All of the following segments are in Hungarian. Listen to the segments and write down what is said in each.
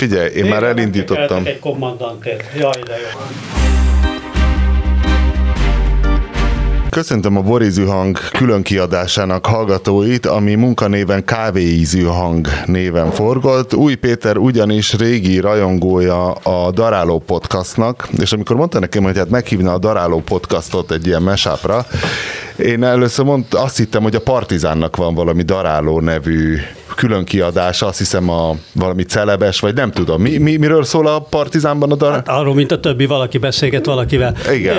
Figyelj, én, én már elindítottam. Egy kommandantért. Jaj, de jó. Köszöntöm a Borizű Hang külön kiadásának hallgatóit, ami munkanéven Kávéízű Hang néven forgott. Új Péter ugyanis régi rajongója a Daráló podcastnak, és amikor mondta nekem, hogy hát meghívna a Daráló podcastot egy ilyen mesápra, én először mondta, azt hittem, hogy a Partizánnak van valami Daráló nevű külön kiadása, azt hiszem a valami celebes, vagy nem tudom. Mi, mi, miről szól a Partizánban a Daráló? Hát arról, mint a többi valaki beszélget valakivel. Igen.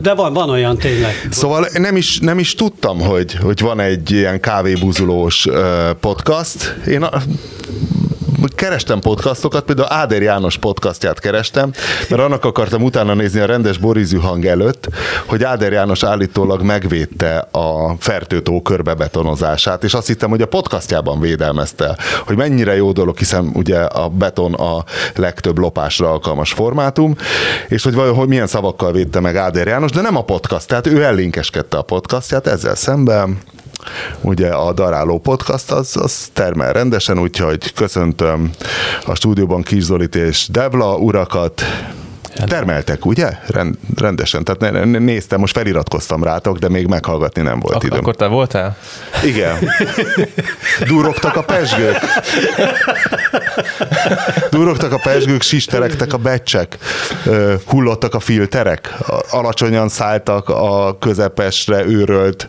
De van, van olyan tényleg. Szóval nem is, nem is tudtam, hogy, hogy van egy ilyen kávébuzulós podcast. Én a, kerestem podcastokat, például Áder János podcastját kerestem, mert annak akartam utána nézni a rendes borizű hang előtt, hogy Áder János állítólag megvédte a fertőtó körbebetonozását, és azt hittem, hogy a podcastjában védelmezte, hogy mennyire jó dolog, hiszen ugye a beton a legtöbb lopásra alkalmas formátum, és hogy vajon hogy milyen szavakkal védte meg Áder János, de nem a podcast, tehát ő ellinkeskedte a podcastját ezzel szemben ugye a Daráló Podcast az, az termel rendesen, úgyhogy köszöntöm a stúdióban Kis Zolit és Devla urakat, Termeltek, ugye? Rend, rendesen. Tehát néztem, most feliratkoztam rátok, de még meghallgatni nem volt Ak- időm. Akkor te voltál? Igen. Durogtak a pesgők. Durogtak a pesgők, sisterektek a becsek, hullottak a filterek, alacsonyan szálltak a közepesre őrölt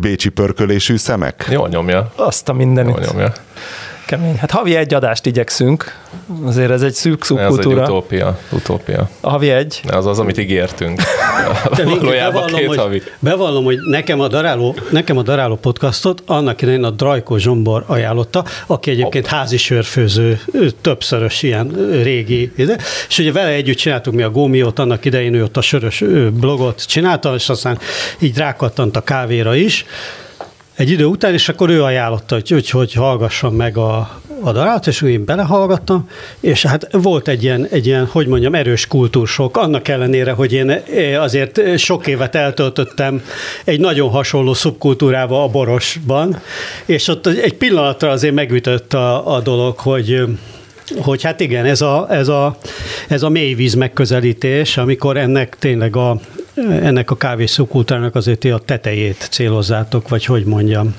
bécsi pörkölésű szemek. Jól nyomja. Azt a mindenit. Jól nyomja. Kemény. Hát havi egy adást igyekszünk. Azért ez egy szűk szubkultúra. Ez egy utópia. utópia. A havi egy. Az az, amit ígértünk. De Valójában két hogy, havi. Bevallom, hogy nekem a, daráló, nekem a Daráló podcastot annak idején a Drajko Zsombor ajánlotta, aki egyébként Hopp. házi sörfőző, többszörös ilyen régi, és ugye vele együtt csináltuk mi a Gómiót, annak idején ő ott a sörös blogot csinálta, és aztán így rákattant a kávéra is, egy idő után, és akkor ő ajánlotta, hogy, hogy, hogy hallgassam meg a, a darát, és én belehallgattam, és hát volt egy ilyen, egy ilyen, hogy mondjam, erős kultúrsok, annak ellenére, hogy én azért sok évet eltöltöttem egy nagyon hasonló szubkultúrába a Borosban, és ott egy pillanatra azért megütött a, a dolog, hogy hogy hát igen, ez a, ez a, ez a mélyvíz megközelítés, amikor ennek tényleg a, ennek a kávészókultúrának azért a tetejét célozzátok, vagy hogy mondjam.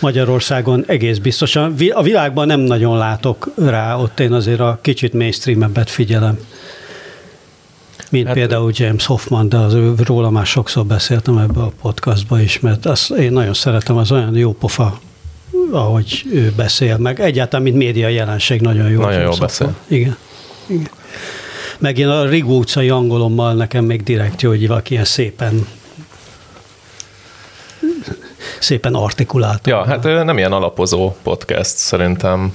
Magyarországon egész biztosan. A világban nem nagyon látok rá, ott én azért a kicsit mainstreamebbet figyelem. Mint hát, például James Hoffman, de az ő, róla már sokszor beszéltem ebbe a podcastba is, mert azt én nagyon szeretem, az olyan jó pofa, ahogy ő beszél, meg egyáltalán, mint média jelenség nagyon jó. Nagyon jól beszél. Igen. Igen meg én a Rigó utcai angolommal nekem még direkt jó, hogy valaki ilyen szépen szépen artikulált. Ja, hát nem ilyen alapozó podcast szerintem.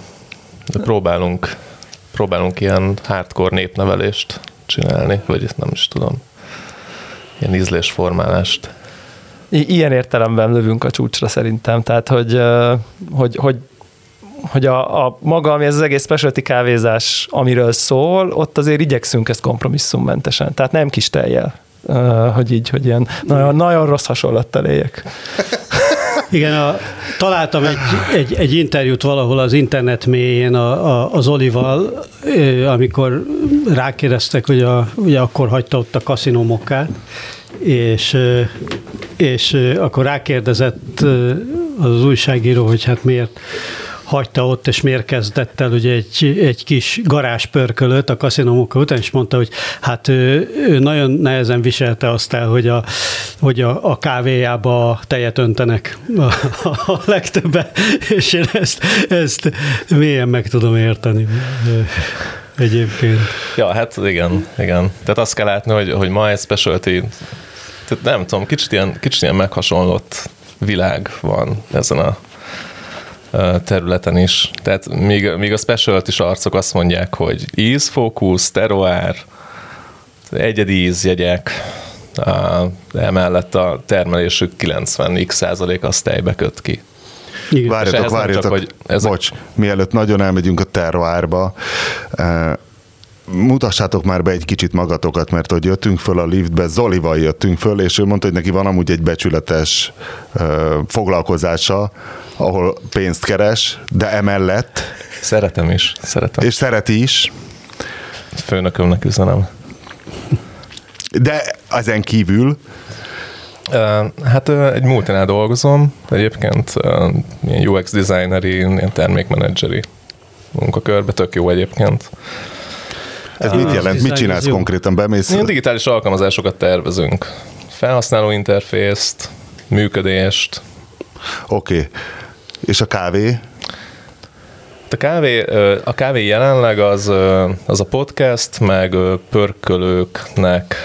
De próbálunk, próbálunk ilyen hardcore népnevelést csinálni, vagy nem is tudom. Ilyen ízlésformálást. I- ilyen értelemben lövünk a csúcsra szerintem, tehát hogy, hogy, hogy hogy a, a maga, ami ez az egész specialty kávézás, amiről szól, ott azért igyekszünk ezt kompromisszummentesen. Tehát nem kis teljel, hogy így, hogy ilyen nagyon, nagyon rossz hasonlattal éljek. Igen, a, találtam egy, egy, egy interjút valahol az internet mélyén a, a, az Olival, amikor rákérdeztek, hogy a, ugye akkor hagyta ott a kaszinómokkát, és, és akkor rákérdezett az újságíró, hogy hát miért hagyta ott, és miért kezdett el ugye egy, egy kis garázspörkölöt a kaszinómok után, és mondta, hogy hát ő, ő nagyon nehezen viselte azt el, hogy a, hogy a, a kávéjába tejet öntenek a, a legtöbben, és én ezt, ezt mélyen meg tudom érteni egyébként. Ja, hát igen, igen. Tehát azt kell látni, hogy, hogy ma egy specialty, tehát nem tudom, kicsit ilyen, kicsit ilyen meghasonlott világ van ezen a területen is. Tehát míg, míg a specialty arcok azt mondják, hogy ízfókusz, teroár, egyedi ízjegyek, emellett a termelésük 90x százalék azt tejbe köt ki. Igen. Várjatok, várjatok, csak, hogy ezek... bocs, mielőtt nagyon elmegyünk a terroárba, mutassátok már be egy kicsit magatokat, mert hogy jöttünk föl a liftbe, Zolival jöttünk föl, és ő mondta, hogy neki van amúgy egy becsületes uh, foglalkozása, ahol pénzt keres, de emellett Szeretem is, szeretem. És szereti is. Főnökömnek üzenem. De ezen kívül? Hát egy multinál dolgozom, egyébként ilyen UX designeri, ilyen termékmenedzseri munkakörbe, tök jó egyébként. Ez mit jelent? Mit csinálsz konkrétan? Bemész? Ilyen digitális alkalmazásokat tervezünk. Felhasználó interfészt, működést. Oké. Okay. És a kávé? A kávé, a kávé jelenleg az, az a podcast, meg pörkölőknek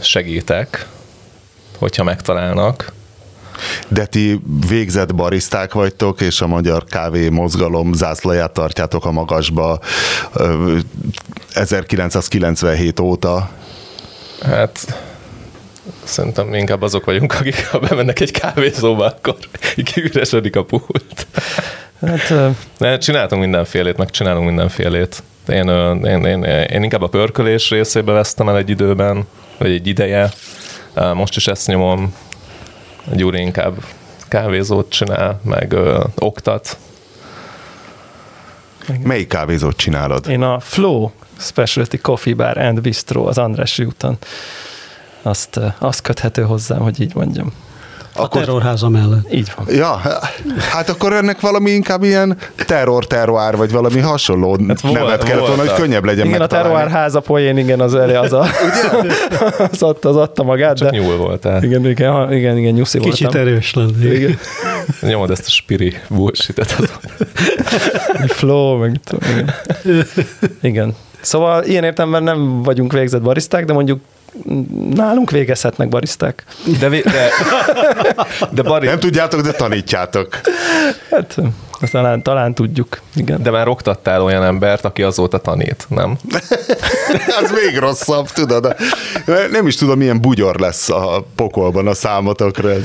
segítek, hogyha megtalálnak. De ti végzett bariszták vagytok, és a magyar kávé mozgalom zászlaját tartjátok a magasba 1997 óta. Hát szerintem inkább azok vagyunk, akik ha bemennek egy kávézóba, akkor kiüresedik a pult. Hát, De csináltunk mindenfélét, meg csinálunk mindenfélét. Én, én, én, én inkább a pörkölés részébe vesztem el egy időben, vagy egy ideje. Most is ezt nyomom. Egy úr inkább kávézót csinál, meg ö, oktat. Melyik kávézót csinálod? Én a Flow Specialty Coffee Bar and Bistro az Andrássy úton. Azt, azt köthető hozzám, hogy így mondjam. A akkor... terrorháza mellett. Így van. Ja, hát akkor ennek valami inkább ilyen terror terroár, vagy valami hasonló hát nevet kellett volna, hogy könnyebb legyen Igen, megtalálni. a terroárháza poén, igen, az elé az a, az, adta, az adta magát. Csak de... nyúl voltál. Igen, igen, igen, igen nyuszi Kicsit voltam. Kicsit erős lenni. Igen. Nyomod ezt a spiri bullshit-et. Flow, meg igen. igen. Szóval ilyen értelemben nem vagyunk végzett bariszták, de mondjuk nálunk végezhetnek bariszták. De, de, de bari... Nem tudjátok, de tanítjátok. Hát, azt talán, talán tudjuk, igen. De már oktattál olyan embert, aki azóta tanít, nem? Az még rosszabb, tudod. Nem is tudom, milyen bugyor lesz a pokolban a számotokra. Ez.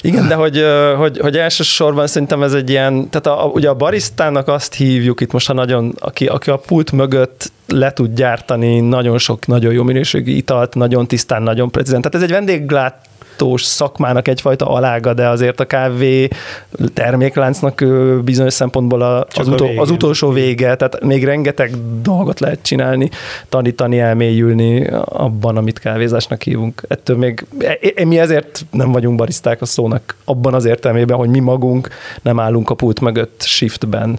Igen, de hogy, hogy, hogy elsősorban szerintem ez egy ilyen, tehát a, ugye a barisztának azt hívjuk itt most, ha nagyon, aki, aki a pult mögött le tud gyártani nagyon sok, nagyon jó minőségű italt, nagyon tisztán, nagyon precízen. Tehát ez egy vendéglát gyártós szakmának egyfajta alága, de azért a kávé termékláncnak bizonyos szempontból a, az, utol, az utolsó vége, tehát még rengeteg dolgot lehet csinálni, tanítani, elmélyülni abban, amit kávézásnak hívunk. Ettől még e, e, mi ezért nem vagyunk bariszták a szónak abban az értelmében, hogy mi magunk nem állunk a pult mögött shiftben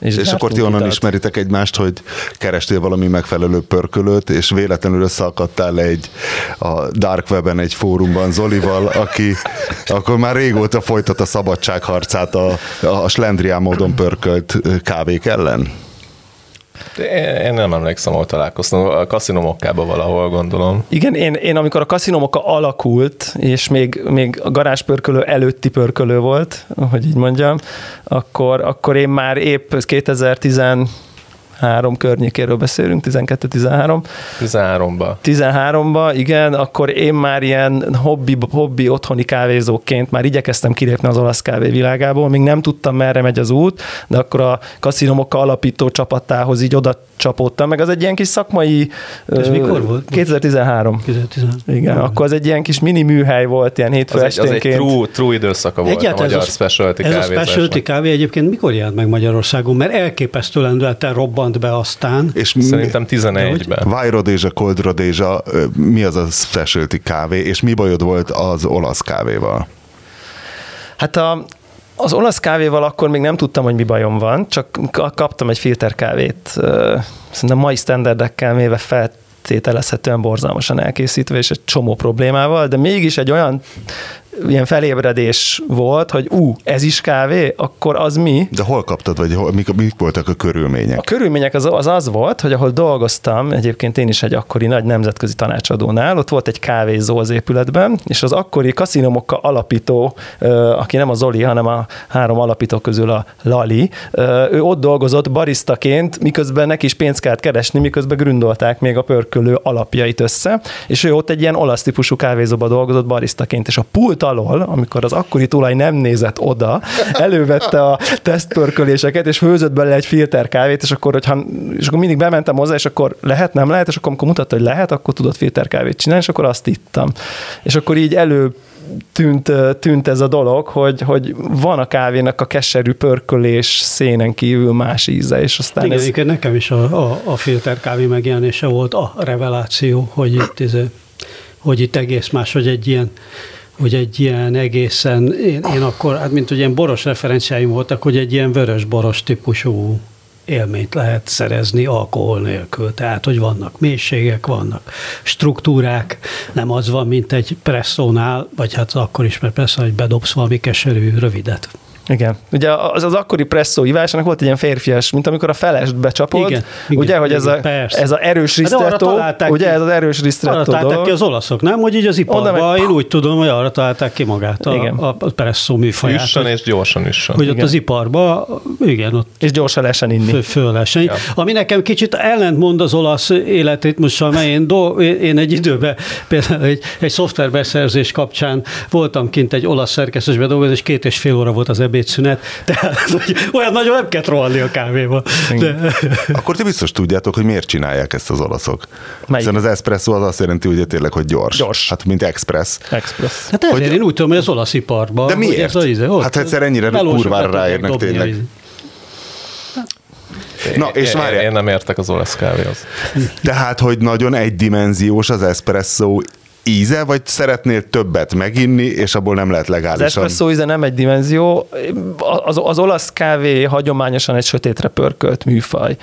és, és akkor ti onnan ismeritek egymást, hogy kerestél valami megfelelő pörkölőt, és véletlenül összeakadtál egy a Dark Web-en egy fórumban Zolival, aki akkor már régóta folytat a szabadságharcát a, a slendrián módon pörkölt kávék ellen? Én nem emlékszem, ahol találkoztam. A kaszinomokkában valahol gondolom. Igen, én, én amikor a kaszinomokka alakult, és még, még a garázspörkölő előtti pörkölő volt, hogy így mondjam, akkor, akkor én már épp 2010 három környékéről beszélünk, 12-13. 13-ba. 13-ba, igen, akkor én már ilyen hobbi, hobbi otthoni kávézóként már igyekeztem kilépni az olasz kávé világából, még nem tudtam merre megy az út, de akkor a kaszinomokkal alapító csapatához így oda csapódtam, meg az egy ilyen kis szakmai... Ez uh, mikor volt? 2013. 2013. Igen, akkor az egy ilyen kis mini műhely volt, ilyen hétfő az esténként. Egy, az egy true, true időszaka volt Egyáltalán a magyar ez a, specialty Ez a specialty kávé egyébként mikor jelent meg Magyarországon? Mert elképesztő lendületen robbant be aztán. És Szerintem 11-ben. Vajrodézsa, Rodézsa, Cold Rodézsa, mi az a specialty kávé, és mi bajod volt az olasz kávéval? Hát a, az olasz kávéval akkor még nem tudtam, hogy mi bajom van, csak kaptam egy filterkávét, szerintem mai standardekkel méve feltételezhetően borzalmasan elkészítve, és egy csomó problémával, de mégis egy olyan ilyen felébredés volt, hogy ú, ez is kávé, akkor az mi? De hol kaptad, vagy hol, mik, mik voltak a körülmények? A körülmények az, az az volt, hogy ahol dolgoztam, egyébként én is egy akkori nagy nemzetközi tanácsadónál, ott volt egy kávézó az épületben, és az akkori kaszinomokkal alapító, aki nem a Zoli, hanem a három alapító közül a Lali, ő ott dolgozott barisztaként, miközben neki is pénzt kellett keresni, miközben gründolták még a pörkölő alapjait össze, és ő ott egy ilyen olasz típusú kávézóba dolgozott barisztaként, és a pult alól, amikor az akkori tulaj nem nézett oda, elővette a tesztpörköléseket, és főzött bele egy filterkávét, és akkor, hogyha, és akkor mindig bementem hozzá, és akkor lehet, nem lehet, és akkor amikor mutatta, hogy lehet, akkor tudott filterkávét csinálni, és akkor azt ittam. És akkor így elő tűnt, tűnt ez a dolog, hogy, hogy van a kávénak a keserű pörkölés szénen kívül más íze, és aztán Igen, ez... Igen, nekem is a, a, a filter kávé megjelenése volt a reveláció, hogy itt, ez, hogy itt egész más, hogy egy ilyen hogy egy ilyen egészen, én, én akkor, hát mint hogy ilyen boros referenciáim voltak, hogy egy ilyen vörös boros típusú élményt lehet szerezni alkohol nélkül. Tehát, hogy vannak mélységek, vannak struktúrák, nem az van, mint egy presszónál, vagy hát akkor is, mert persze, hogy bedobsz valami keserű rövidet. Igen. Ugye az, az akkori presszó ivásnak volt egy ilyen férfias, mint amikor a felest becsapod. Igen, igen, ugye, hogy igen, ez, a, ez a erős ristretto, ugye ez az erős ristretto Arra dolog. ki az olaszok, nem? Hogy így az iparban, én úgy tudom, hogy arra találták ki magát a, igen. a presszó műfaját. Üssön és gyorsan is. Hogy igen. ott az iparban, igen, ott és gyorsan lehessen inni. Föl, föl lehessen. Ja. Ami nekem kicsit ellentmond az olasz életritmussal, mert én, do, én egy időben például egy, egy szoftverbeszerzés kapcsán voltam kint egy olasz szerkesztésben dolgozni, és két és fél óra volt az ebéd ebédszünet, tehát hogy olyan nagyon nem kell rohanni a kávéba. De... Akkor ti biztos tudjátok, hogy miért csinálják ezt az olaszok. Melyik? Hiszen az espresso az azt jelenti, hogy tényleg, hogy gyors. Gyors. Hát, mint express. Express. Hát ezért hogy... én úgy tudom, hogy az olasz iparban. De miért? Ez íze, ott, hát egyszer ennyire kurvára ráérnek tényleg. Na, és én, én nem értek az olasz kávéhoz. Tehát, hogy nagyon egydimenziós az espresso íze, vagy szeretnél többet meginni, és abból nem lehet legálisan? Az espresso íze nem egy dimenzió. Az, az olasz kávé hagyományosan egy sötétre pörkölt műfaj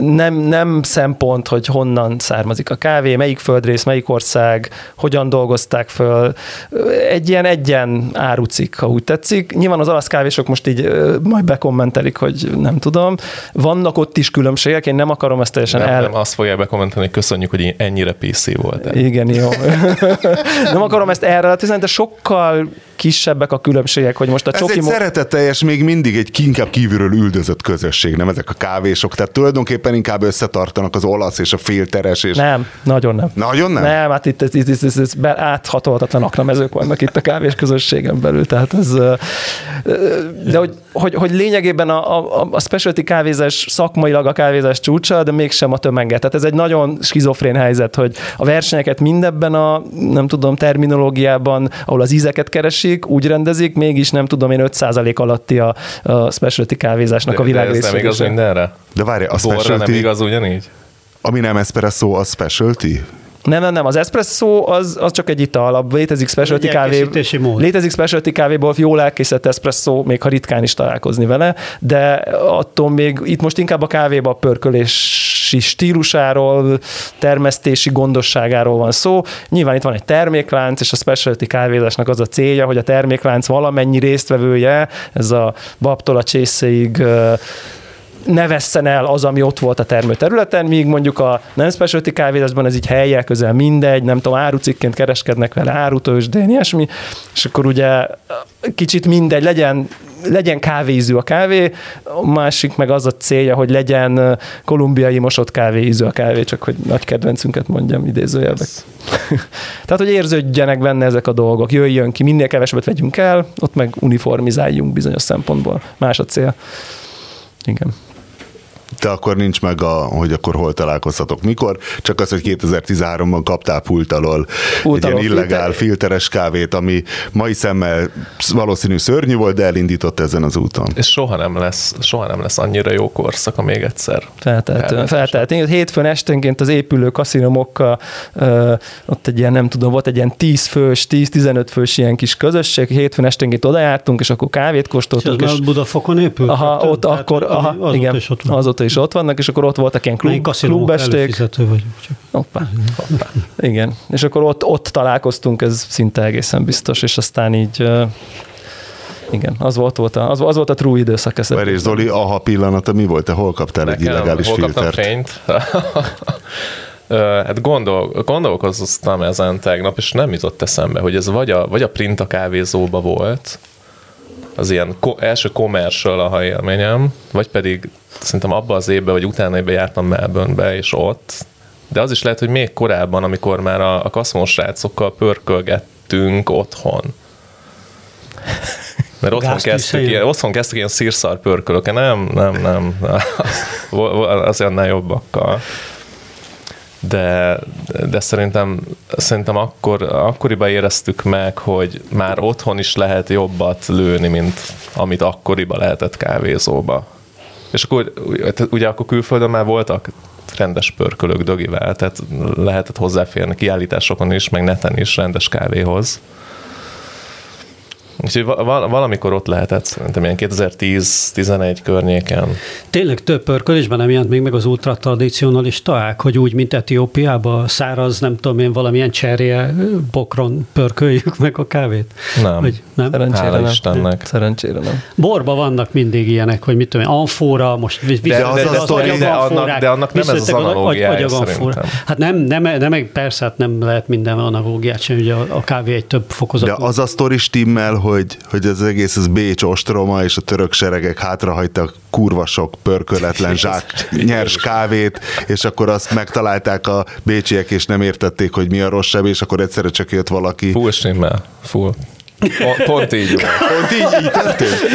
nem, nem szempont, hogy honnan származik a kávé, melyik földrész, melyik ország, hogyan dolgozták föl. Egy ilyen egyen árucik, ha úgy tetszik. Nyilván az olasz kávésok most így majd bekommentelik, hogy nem tudom. Vannak ott is különbségek, én nem akarom ezt teljesen nem, el... Nem, azt fogják bekommentálni, hogy köszönjük, hogy ennyire PC volt. Igen, jó. nem akarom ezt erre, de sokkal kisebbek a különbségek, hogy most a Ez csoki... egy mo- szeretetteljes, még mindig egy inkább kívülről üldözött közösség, nem ezek a kávésok. Tehát tulajdonképpen inkább összetartanak az olasz és a filteres. És... Nem, nagyon nem. Nagyon nem? Nem, hát itt, itt, itt, itt, itt, itt áthatolhatatlan aknamezők vannak itt a kávés közösségen belül. Tehát ez, de hogy, hogy, hogy lényegében a, a, a specialty kávézás szakmailag a kávézás csúcsa, de mégsem a tömeget. Tehát ez egy nagyon skizofrén helyzet, hogy a versenyeket mindebben a, nem tudom, terminológiában, ahol az ízeket keresi, keresik, úgy rendezik, mégis nem tudom én 5% alatti a, a specialty kávézásnak de, a világ de ez nem igaz mindenre? De várj, a, a specialty... nem igaz ugyanígy? Ami nem espresso, az specialty? Nem, nem, nem, az espresso az, az csak egy ital, létezik specialty kávé, létezik specialty kávéból jól elkészített espresso, még ha ritkán is találkozni vele, de attól még itt most inkább a kávéba a pörkölési stílusáról, termesztési gondosságáról van szó. Nyilván itt van egy terméklánc, és a specialty kávézásnak az a célja, hogy a terméklánc valamennyi résztvevője, ez a babtól a csészéig ne vesszen el az, ami ott volt a termőterületen, míg mondjuk a nem specialty kávézásban ez így helyek közel mindegy, nem tudom, árucikként kereskednek vele, árutősdén, ilyesmi, és akkor ugye kicsit mindegy, legyen legyen kávéízű a kávé, a másik meg az a célja, hogy legyen kolumbiai mosott kávéízű a kávé, csak hogy nagy kedvencünket mondjam idézőjelben. Tehát, hogy érződjenek benne ezek a dolgok, jöjjön ki, minél kevesebbet vegyünk el, ott meg uniformizáljunk bizonyos szempontból. Más a cél. Igen te akkor nincs meg, a, hogy akkor hol találkozhatok, mikor, csak az, hogy 2013-ban kaptál pult alól egy ilyen illegál filteres kávét, ami mai szemmel valószínű szörnyű volt, de elindított ezen az úton. És soha nem lesz, soha nem lesz annyira jó korszaka még egyszer. Feltelt. Én hétfőn esténként az épülő kaszinomokkal ott egy ilyen, nem tudom, volt egy ilyen 10 fős, 10-15 fős ilyen kis közösség, hétfőn esténként oda jártunk, és akkor kávét kóstoltunk. És, és Budafokon épült? Aha, ott, akkor, aha, igen, is ott azóta is ott vannak, és akkor ott voltak ilyen klub, klubesték. vagyok. Hoppá. Hoppá. Igen, és akkor ott, ott találkoztunk, ez szinte egészen biztos, és aztán így igen, az volt, volt a, az, az volt a true időszak. Várj, és Zoli, aha pillanata mi volt? Te hol kaptál Nekem, egy illegális hol filtert? fényt? hát gondol, gondolkoztam ezen tegnap, és nem jutott eszembe, hogy ez vagy a, vagy a print a kávézóba volt, az ilyen ko- első commercial a élményem, vagy pedig szerintem abban az évben, vagy utána évben jártam Melbournebe, és ott, de az is lehet, hogy még korábban, amikor már a, a kaszmos srácokkal pörkölgettünk otthon. Mert otthon kezdtük, ilyen, otthon kezdtük ilyen szírszar pörkölök, nem, nem, nem, azért annál jobbakkal. de, de szerintem, szerintem akkor, akkoriban éreztük meg, hogy már otthon is lehet jobbat lőni, mint amit akkoriban lehetett kávézóba. És akkor ugye akkor külföldön már voltak rendes pörkölök dögivel, tehát lehetett hozzáférni kiállításokon is, meg neten is rendes kávéhoz. Úgyhogy valamikor ott lehetett, szerintem ilyen 2010-11 környéken. Tényleg több pörkölésben nem jelent még meg az ultra tradicionalisták, hogy úgy, mint Etiópiában száraz, nem tudom én, valamilyen cserje bokron pörköljük meg a kávét? Nem. Hogy, nem? Szerencsére Hála nem. Istennek. Szerencsére nem. Borba vannak mindig ilyenek, hogy mit tudom én, amfora, most de, de, az az, az, az de, annak, de annak nem ez az analógiája Hát nem, nem, nem, persze, hát nem lehet minden analógiát sem, ugye a, a kávé egy több fokozat. De az a sztori stimmel, hogy, hogy az egész az Bécs ostroma, és a török seregek hátrahagytak kurva sok pörköletlen zsák nyers kávét, és akkor azt megtalálták a bécsiek, és nem értették, hogy mi a rosszabb, és akkor egyszerre csak jött valaki. Full stimmel, full. Pont így van. Pont így, így történt?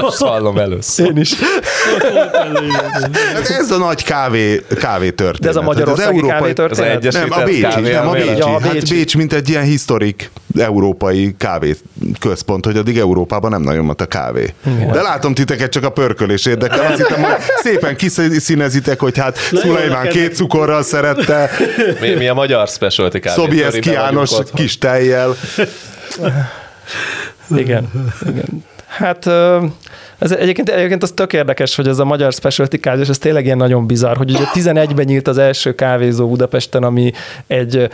Most hallom először. Én is. Hát ez a nagy kávé, kávé történet. De ez a magyarországi hát kávé történet? Ez nem, a Bécsi, kávé nem a Bécsi. Ja, a Bécsi. Hát Bécs, mint egy ilyen historik európai kávé központ, hogy addig Európában nem nagyon volt a kávé. Igen. De látom titeket csak a pörkölés érdekel. Azt hittem, hogy szépen kiszínezitek, hogy hát Szulajmán két cukorral szerette. Mi, mi a magyar specialty kávé? Szobjeszki János kis tejjel. Igen, igen. Hát ez egyébként, egyébként az tök érdekes, hogy ez a magyar specialty kávé, és ez tényleg ilyen nagyon bizarr, hogy ugye 11-ben nyílt az első kávézó Budapesten, ami egy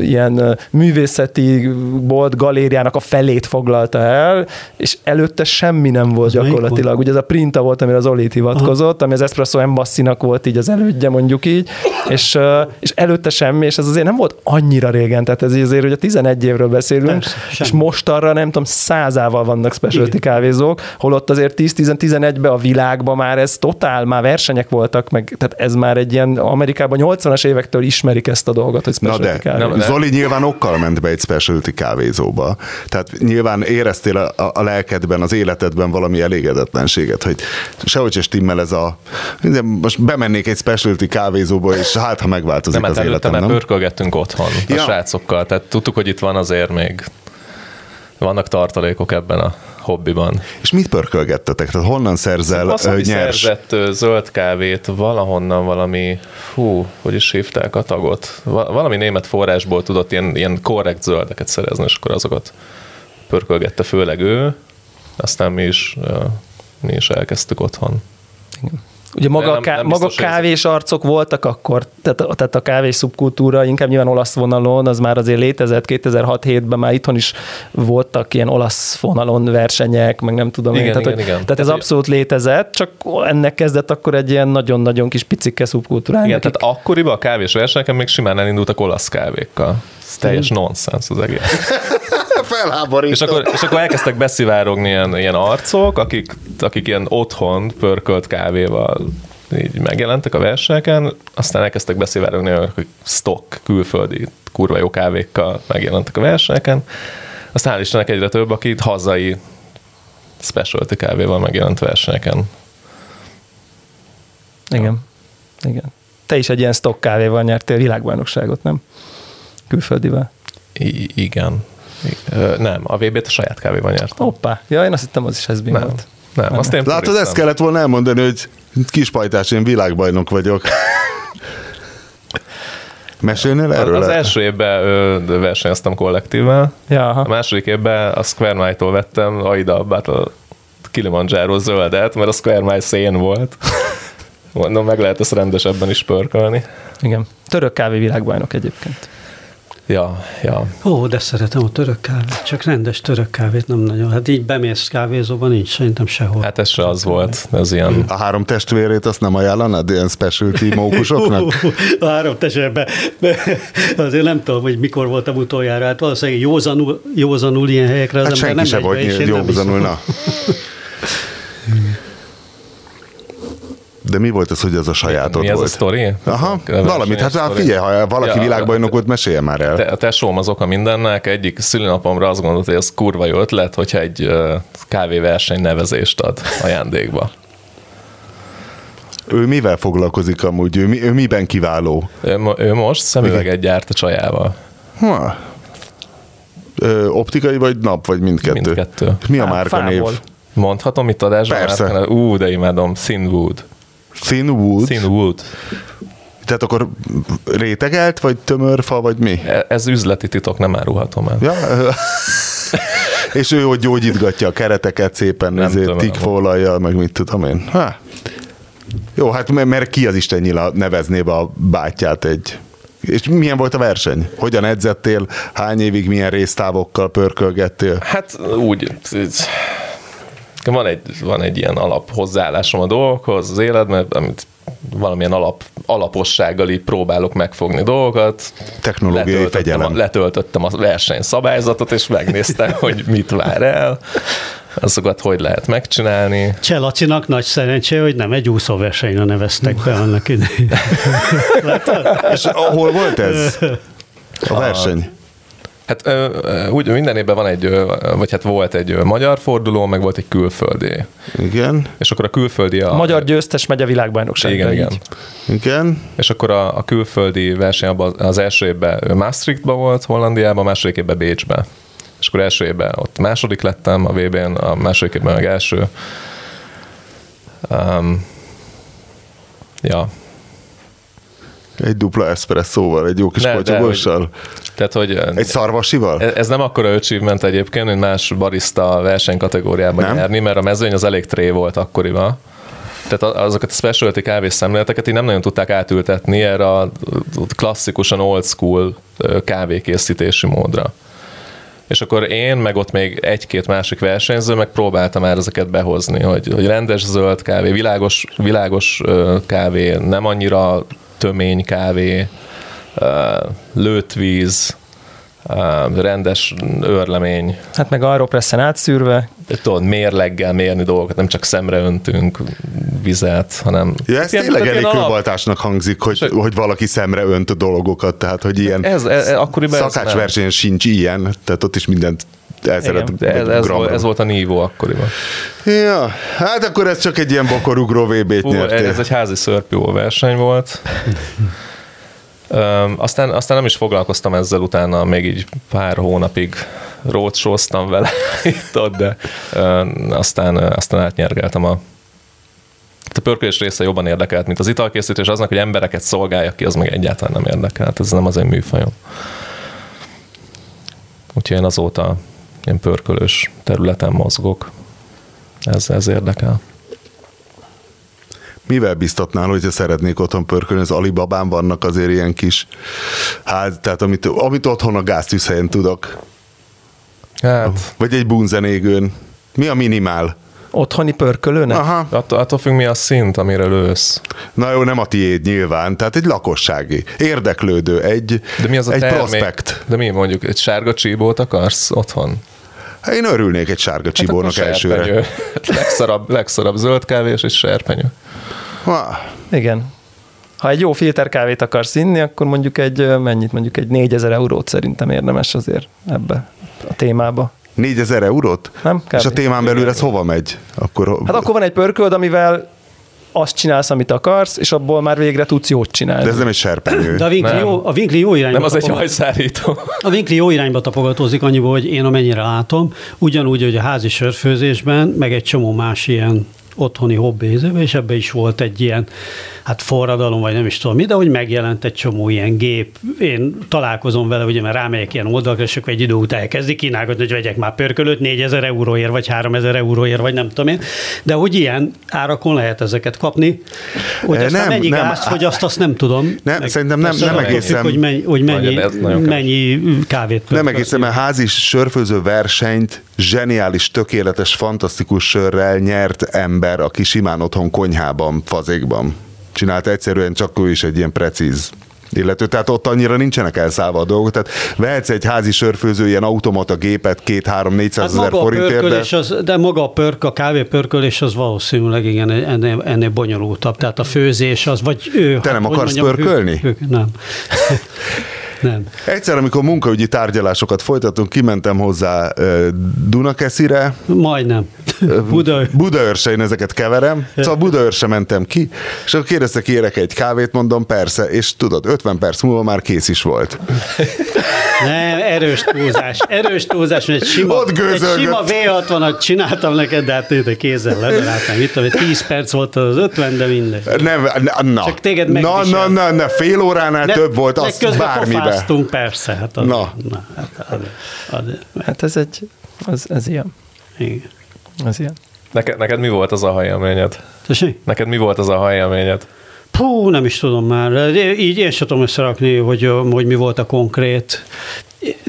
ilyen művészeti bolt galériának a felét foglalta el, és előtte semmi nem volt az gyakorlatilag. Ugye ez a Printa volt, amire az Olit hivatkozott, Aha. ami az Espresso Embassy-nak volt így az elődje, mondjuk így, és, és előtte semmi, és ez azért nem volt annyira régen, tehát ez azért ugye 11 évről beszélünk, Persze, és most arra nem tudom, százával vannak specialty kávézók, holott azért 10-11-ben a világban már ez totál, már versenyek voltak, meg tehát ez már egy ilyen, Amerikában 80-as évektől ismerik ezt a dolgot, hogy Na de, kávézó. Zoli nyilván okkal ment be egy specialty kávézóba, tehát nyilván éreztél a, a lelkedben, az életedben valami elégedetlenséget, hogy sehogy se stimmel ez a, most bemennék egy specialty kávézóba, és hát ha megváltozik nem, az életem, nem? pörkölgettünk otthon a ja. srácokkal, tehát tudtuk, hogy itt van azért még vannak tartalékok ebben a hobbiban. És mit pörkölgettetek? Tehát honnan szerzel az, nyers? szerzett zöld kávét valahonnan valami, hú, hogy is hívták a tagot? Valami német forrásból tudott ilyen, ilyen korrekt zöldeket szerezni, és akkor azokat pörkölgette főleg ő, aztán mi is, mi is elkezdtük otthon. Igen. Ugye maga, nem, ká- nem maga kávés arcok voltak akkor, tehát, tehát a kávés szubkultúra inkább nyilván olasz vonalon, az már azért létezett, 2006-7-ben már itthon is voltak ilyen olasz vonalon versenyek, meg nem tudom igen, én. Tehát, igen, hogy, igen. tehát ez tehát, abszolút létezett, csak ennek kezdett akkor egy ilyen nagyon-nagyon kis picike szubkultúra. Igen, nekik. tehát akkoriban a kávés versenyeken még simán elindultak olasz kávékkal. Ez teljes nonsens az egész. Felháborító. És akkor, és akkor elkezdtek beszivárogni ilyen, ilyen arcok, akik, akik ilyen otthon pörkölt kávéval így megjelentek a versenyeken, aztán elkezdtek beszivárogni, hogy stock külföldi kurva jó kávékkal megjelentek a versenyeken. Aztán hál' Istennek egyre több, aki itt hazai specialty kávéval megjelent versenyeken. Igen. Ja. Igen. Te is egy ilyen stock kávéval nyertél világbajnokságot, nem? Külföldivel. I- igen. Nem, a VB-t a saját kávéval nyertem. Hoppá, ja, én azt hittem, az is ez nem. volt. Nem, nem. azt én Látod, ezt kellett volna elmondani, hogy kispajtás, én világbajnok vagyok. Mesélnél erről? Az, az első évben ö, versenyeztem kollektívvel, ja, a második évben a Square Mile-tól vettem Aida Battle Kilimanjaro zöldet, mert a Square Mile szén volt. Mondom, meg lehet ezt rendesebben is pörkölni. Igen. Török kávé világbajnok egyébként. Ja, ja. Ó, de szeretem a török kávét, csak rendes török kávét nem nagyon. Hát így bemész kávézóba, nincs szerintem sehol. Hát ez se az volt, ez ilyen... A három testvérét azt nem ajánlanád ilyen specialty mókusoknak? a három testvérben, azért nem tudom, hogy mikor voltam utoljára, hát valószínűleg józanul, józanul ilyen helyekre az hát ember nem se volt józanul, na. De mi volt ez, hogy ez a sajátod mi volt? Mi ez a sztori? Aha, valamit. Hát story. figyelj, ha valaki ja, világbajnok volt, mesélje már el. Te, a tesóm az oka mindennek. Egyik szülinapomra azt gondolt, hogy ez kurva jó ötlet, hogyha egy uh, kávéverseny nevezést ad ajándékba. Ő mivel foglalkozik amúgy? Ő, mi, ő miben kiváló? Ő, ő most szemüveget gyárt a csajával. Ha. Ö, optikai vagy nap, vagy mindkettő? Mindkettő. Mi a márka név? Mondhatom itt adásban? Persze. Ú, de imádom. Thinwood. Thinwood? Thinwood. Tehát akkor rétegelt, vagy tömörfa, vagy mi? E, ez üzleti titok, nem árulhatom el. Ja, és ő hogy gyógyítgatja a kereteket szépen, nem ezért tikfolajjal, meg mit tudom én. Ha. Jó, hát mert ki az Isten nyila nevezné be a bátyát egy és milyen volt a verseny? Hogyan edzettél? Hány évig milyen résztávokkal pörkölgettél? Hát úgy, van egy, van egy ilyen alap hozzáállásom a dolgokhoz, az életben, amit valamilyen alap, alapossággal így próbálok megfogni dolgokat. Technológiai letöltöttem fegyelem. A, letöltöttem a verseny szabályzatot, és megnéztem, hogy mit vár el, azokat hogy lehet megcsinálni. Cselacinak nagy szerencsé, hogy nem egy úszóversenyre neveztek be annak idején. és hol volt ez? A verseny? Hát úgy minden évben van egy, vagy hát volt egy magyar forduló, meg volt egy külföldi. Igen. És akkor a külföldi a... a magyar győztes megy a világbajnokság. Igen, igen. Igen. És akkor a, a külföldi verseny abban az első évben Maastrichtban volt, Hollandiában, a második évben Bécsben. És akkor első évben ott második lettem a VB-n, a második évben meg első. Um, ja, egy dupla eszpresszóval, egy jó kis kocsogossal? Tehát, hogy egy szarvasival? Ez nem akkora achievement egyébként, hogy más barista versenykategóriában nem? nyerni, mert a mezőny az elég tré volt akkoriban. Tehát azokat a specialty kávés szemléleteket így nem nagyon tudták átültetni erre a klasszikusan old school kávékészítési módra. És akkor én, meg ott még egy-két másik versenyző, meg próbáltam már ezeket behozni, hogy, hogy rendes zöld kávé, világos, világos kávé, nem annyira tömény kávé, lőtt víz, rendes őrlemény. Hát meg aeropresszen átszűrve. Tudod, mérleggel mérni dolgokat, nem csak szemre öntünk vizet, hanem... Ja, ez tényleg elég kőbaltásnak hangzik, hogy, Sőt, hogy valaki szemre önt dolgokat, tehát hogy ilyen ez, ez, akkoriban szakácsverseny sincs ilyen, tehát ott is mindent ez, ez, volt, ez volt a nívó akkoriban. Ja, hát akkor ez csak egy ilyen bokorugró VB-t nyertél. Ez egy házi szörpjó verseny volt. Um, aztán, aztán nem is foglalkoztam ezzel utána, még így pár hónapig rócsóztam vele itt ott, de um, aztán, aztán átnyergeltem a a pörkölés része jobban érdekelt, mint az italkészítés, aznak, hogy embereket szolgáljak ki, az meg egyáltalán nem érdekelt. Ez nem az én műfajom. Úgyhogy én azóta ilyen pörkölős területen mozgok. Ez, ez érdekel. Mivel biztatnál, hogyha szeretnék otthon pörkölni? Az Alibabán vannak azért ilyen kis hát, tehát amit, amit otthon a gáztűzhelyen tudok. Hát. Vagy egy bunzenégőn. Mi a minimál? Otthoni pörkölőnek? Aha. Attól, attól függ, mi a szint, amire lősz. Na jó, nem a tiéd nyilván, tehát egy lakossági, érdeklődő, egy, De mi az a egy termék? prospekt. De mi mondjuk, egy sárga csíbót akarsz otthon? Hát én örülnék egy sárga csibónak hát elsőre. legszarabb, legszarabb zöld kávé és egy serpenyő. Ha. Igen. Ha egy jó filterkávét akarsz inni, akkor mondjuk egy, mennyit, mondjuk egy 4000 eurót szerintem érdemes azért ebbe a témába. 4000 eurót? Nem? Kb. És a témán belül ez hova megy? Akkor... Hát akkor van egy pörköld, amivel azt csinálsz, amit akarsz, és abból már végre tudsz jót csinálni. De ez nem egy serpenyő. De a Winkli, jó, a Winkli jó irányba Nem az egy hajszárító. A Winkli jó irányba tapogatózik annyiból, hogy én amennyire látom, ugyanúgy, hogy a házi sörfőzésben, meg egy csomó más ilyen otthoni hobbiézőben, és ebbe is volt egy ilyen, hát forradalom, vagy nem is tudom mi, de hogy megjelent egy csomó ilyen gép. Én találkozom vele, ugye, mert rámegyek ilyen oldalakra, és akkor egy idő után elkezdi kínálgatni, hogy vegyek már pörkölőt 4000 euróért, vagy 3000 euróért, vagy nem tudom én. De hogy ilyen árakon lehet ezeket kapni, hogy eh, aztán nem, mennyi nem, gázt hogy azt, azt nem tudom. Nem, meg, szerintem nem, nem egészen. Hogy mennyi, hogy mennyi, mennyi kávét Nem egészen, mert házi sörfőző versenyt zseniális, tökéletes, fantasztikus sörrel nyert ember, aki simán otthon konyhában, fazékban csinált egyszerűen, csak ő is egy ilyen precíz illető. Tehát ott annyira nincsenek elszállva a dolgok. Tehát vehetsz egy házi sörfőző ilyen automata gépet két, három, 400 hát ezer forintért. De... Az, de maga a pörk, a kávépörkölés az valószínűleg igen, ennél, ennél bonyolultabb. Tehát a főzés az, vagy ő... Te hát, nem akarsz mondjam, pörkölni? Hő, hő, nem. Nem. Egyszer, amikor munkaügyi tárgyalásokat folytatunk, kimentem hozzá Dunakeszire. Majdnem. Buda... Budaörse, én ezeket keverem. Szóval Budaörse mentem ki, és akkor kérdezte, kérek egy kávét, mondom, persze, és tudod, 50 perc múlva már kész is volt. Nem, erős túlzás, erős túlzás, egy sima, Ott egy sima V60-at csináltam neked, de hát a kézzel ledaráltam, mit tudom, 10 perc volt az 50, de minden. Nem, na, Csak téged na, na, na, na, fél óránál ne, több volt, az bármibe. persze. Hát az, na. na hát, az, az, hát ez egy, az, ez ilyen. Igen. Ez ilyen. Neked, neked mi volt az a hajélményed? Tessék? Neked mi volt az a hajélményed? Pú, nem is tudom már. Így én sem tudom összerakni, hogy, hogy mi volt a konkrét.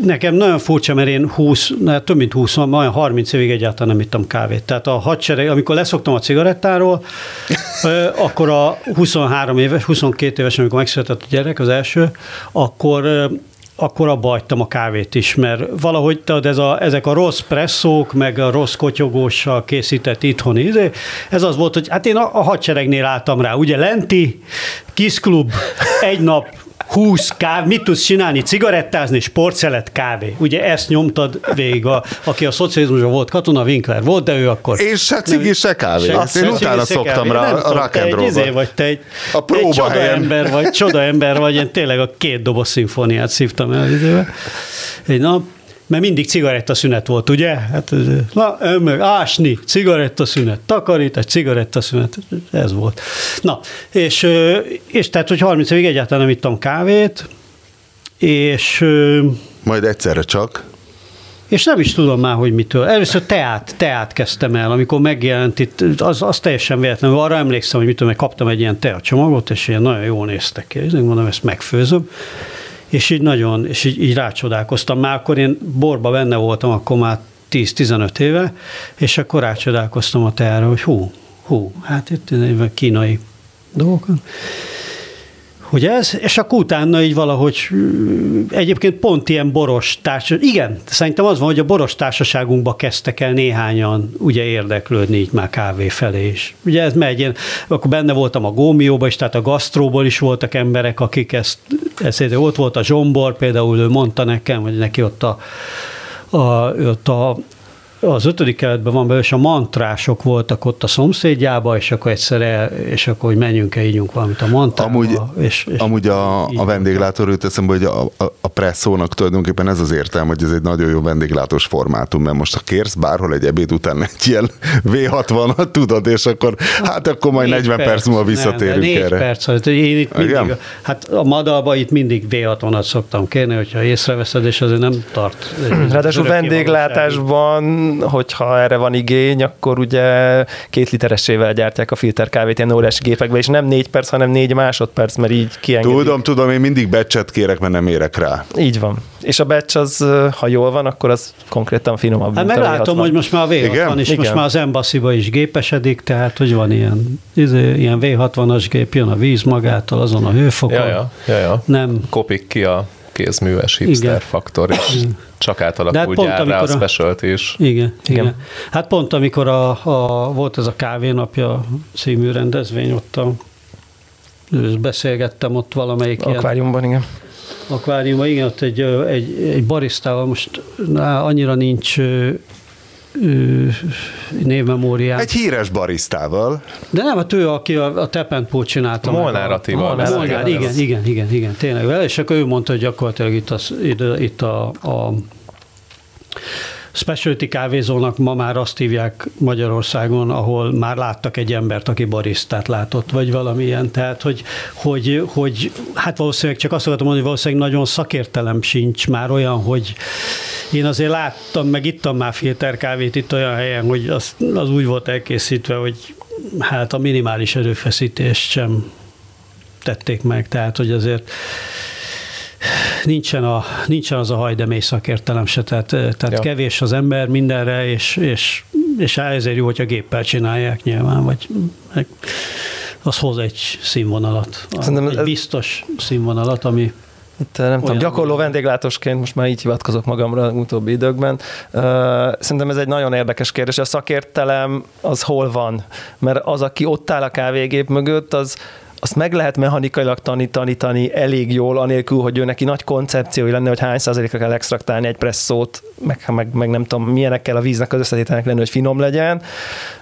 Nekem nagyon furcsa, mert én 20, ne, több mint 20, majd 30 évig egyáltalán nem ittam kávét. Tehát a hadsereg, amikor leszoktam a cigarettáról, akkor a 23 éves, 22 éves, amikor megszületett a gyerek, az első, akkor akkor abba hagytam a kávét is, mert valahogy tudod, ez a, ezek a rossz presszók, meg a rossz kotyogóssal készített itthoni, izé, ez az volt, hogy hát én a, a hadseregnél álltam rá, ugye lenti, kis klub, egy nap 20 kávé, mit tudsz csinálni? Cigarettázni, sportszelet, kávé. Ugye ezt nyomtad végig, a, aki a szocializmusban volt katona, Winkler volt, de ő akkor... És se cigi, se kávé. Se, Azt én utána szoktam rá a rock and roll izé vagy, te egy, a próba egy csoda ember vagy, csoda ember vagy, én tényleg a két doboz szimfóniát szívtam el. Egy nap, mert mindig cigarettaszünet volt, ugye? Hát, na, meg ásni, cigarettaszünet, takarítás, cigarettaszünet, ez volt. Na, és, és tehát, hogy 30 évig egyáltalán nem ittam kávét, és... Majd egyszerre csak. És nem is tudom már, hogy mitől. Először teát, teát kezdtem el, amikor megjelent itt, az, az teljesen véletlenül. Arra emlékszem, hogy mit tudom, kaptam egy ilyen teacsomagot, és ilyen nagyon jól néztek ki. És mondom, ezt megfőzöm és így nagyon, és így, így rácsodálkoztam. Már akkor én borba benne voltam, akkor már 10-15 éve, és akkor rácsodálkoztam a teára, hogy hú, hú, hát itt kínai dolgok hogy ez, és akkor utána így valahogy egyébként pont ilyen boros társaság, igen, szerintem az van, hogy a boros társaságunkba kezdtek el néhányan ugye érdeklődni így már kávé felé is. Ugye ez megy, én akkor benne voltam a Gómióba is, tehát a gasztróból is voltak emberek, akik ezt, ezt ott volt a Zsombor, például ő mondta nekem, hogy neki ott a, a, ott a az ötödik keletben van belőle, és a mantrások voltak ott a szomszédjában, és akkor egyszerre, és akkor, hogy menjünk el, ígyunk valamit a mantrába. Amúgy, és, és amúgy a, a vendéglátó őt eszembe, hogy a, a, a presszónak tulajdonképpen ez az értelme, hogy ez egy nagyon jó vendéglátós formátum, mert most ha kérsz bárhol egy ebéd után egy ilyen V60-at, tudod, és akkor hát akkor majd 40 perc, perc múlva visszatérünk nem, négy erre. perc, hát én itt mindig, Igen? hát a madalba itt mindig V60-at szoktam kérni, hogyha észreveszed, és azért nem tart. Ráadásul vendéglátásban hogyha erre van igény, akkor ugye két literesével gyártják a filterkávét ilyen óriási gépekbe, és nem négy perc, hanem négy másodperc, mert így kiengedik. Tudom, tudom, én mindig becset kérek, mert nem érek rá. Így van. És a batch az, ha jól van, akkor az konkrétan finomabb. Hát meglátom, hogy most már a V60 is, Igen? most már az embassy is gépesedik, tehát hogy van ilyen, izé, ilyen V60-as gép, jön a víz magától, azon a hőfokon. Ja, ja, ja, ja. Nem. Kopik ki a kézműves hipster igen. faktor, és csak átalakul hát gyárra a, a specialty is. Igen, igen, igen. Hát pont amikor a, a, volt ez a kávénapja című rendezvény, ott a, beszélgettem ott valamelyik Akváriumban, ilyen, igen. Akváriumban, igen, ott egy, egy, egy barisztával most na, annyira nincs névmemóriám. Egy híres barisztával. De nem, hát ő, aki a, a Tepentpót csinálta. Molnár Attila. Molnár, igen, igen, igen, igen, tényleg vele, és akkor ő mondta, hogy gyakorlatilag itt, az, itt, itt a, a specialty kávézónak ma már azt hívják Magyarországon, ahol már láttak egy embert, aki barisztát látott, vagy valamilyen. Tehát, hogy, hogy, hogy hát valószínűleg csak azt akartam mondani, hogy valószínűleg nagyon szakértelem sincs már olyan, hogy én azért láttam, meg ittam már filterkávét itt olyan helyen, hogy az, az úgy volt elkészítve, hogy hát a minimális erőfeszítést sem tették meg, tehát hogy azért nincsen, a, nincsen az a hajdemély szakértelem se, tehát, tehát ja. kevés az ember mindenre, és, és, és ezért jó, hogyha géppel csinálják nyilván, vagy az hoz egy színvonalat, egy biztos színvonalat, ami itt nem Olyan tudom, gyakorló vendéglátósként most már így hivatkozok magamra az utóbbi időkben. Szerintem ez egy nagyon érdekes kérdés. A szakértelem az hol van? Mert az, aki ott áll a kávégép mögött, az azt meg lehet mechanikailag tanítani elég jól, anélkül, hogy ő neki nagy koncepciói lenne, hogy hány százalékra kell extraktálni egy presszót, meg, meg, meg nem tudom, milyenek kell a víznek az összetételnek lenni, hogy finom legyen,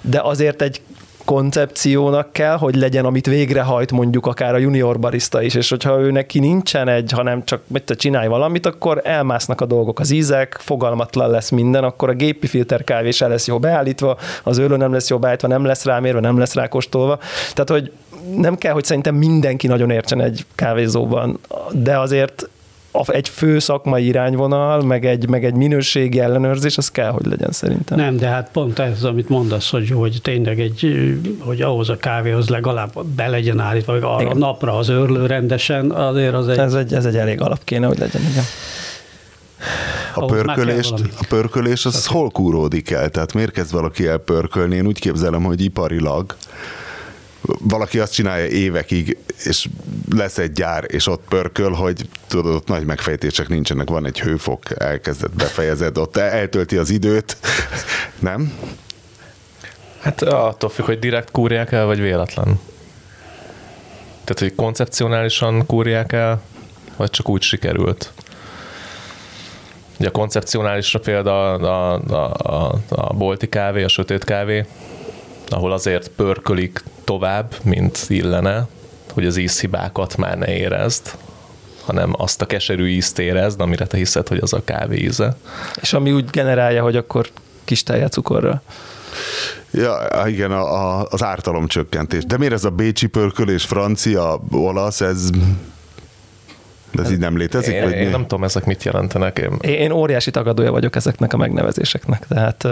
de azért egy koncepciónak kell, hogy legyen, amit végrehajt mondjuk akár a junior barista is, és hogyha ő neki nincsen egy, hanem csak mit te csinálj valamit, akkor elmásznak a dolgok, az ízek, fogalmatlan lesz minden, akkor a gépi filter kávé se lesz jó beállítva, az őrő nem lesz jó beállítva, nem lesz rámérve, nem lesz rákostolva. Tehát, hogy nem kell, hogy szerintem mindenki nagyon értsen egy kávézóban, de azért egy fő szakmai irányvonal, meg egy, meg egy minőségi ellenőrzés, az kell, hogy legyen szerintem. Nem, de hát pont ez, amit mondasz, hogy, hogy tényleg egy, hogy ahhoz a kávéhoz legalább be legyen állítva, vagy arra igen. napra az őrlő rendesen, azért az egy... Ez egy, ez egy elég alap kéne, hogy legyen, igen. A pörkölést, a pörkölés az hol kúródik el? Tehát miért kezd valaki el pörkölni? Én úgy képzelem, hogy iparilag valaki azt csinálja évekig, és lesz egy gyár, és ott pörköl, hogy tudod, ott nagy megfejtések nincsenek, van egy hőfok, elkezdett, befejezed, ott eltölti az időt, nem? Hát attól függ, hogy direkt kúrják el, vagy véletlen. Tehát, hogy koncepcionálisan kúrják el, vagy csak úgy sikerült. Ugye a koncepcionálisra példa a, a, a, a bolti kávé, a sötét kávé, ahol azért pörkölik tovább, mint illene, hogy az ízhibákat már ne érezd, hanem azt a keserű ízt érezd, amire te hiszed, hogy az a kávé íze. És ami úgy generálja, hogy akkor kis cukorra. Ja, igen, a, a, az ártalomcsökkentés. De miért ez a bécsi pörkölés, francia, olasz, ez de ez így nem létezik? Én, vagy én nem tudom, ezek mit jelentenek. Én, én óriási tagadója vagyok ezeknek a megnevezéseknek. Tehát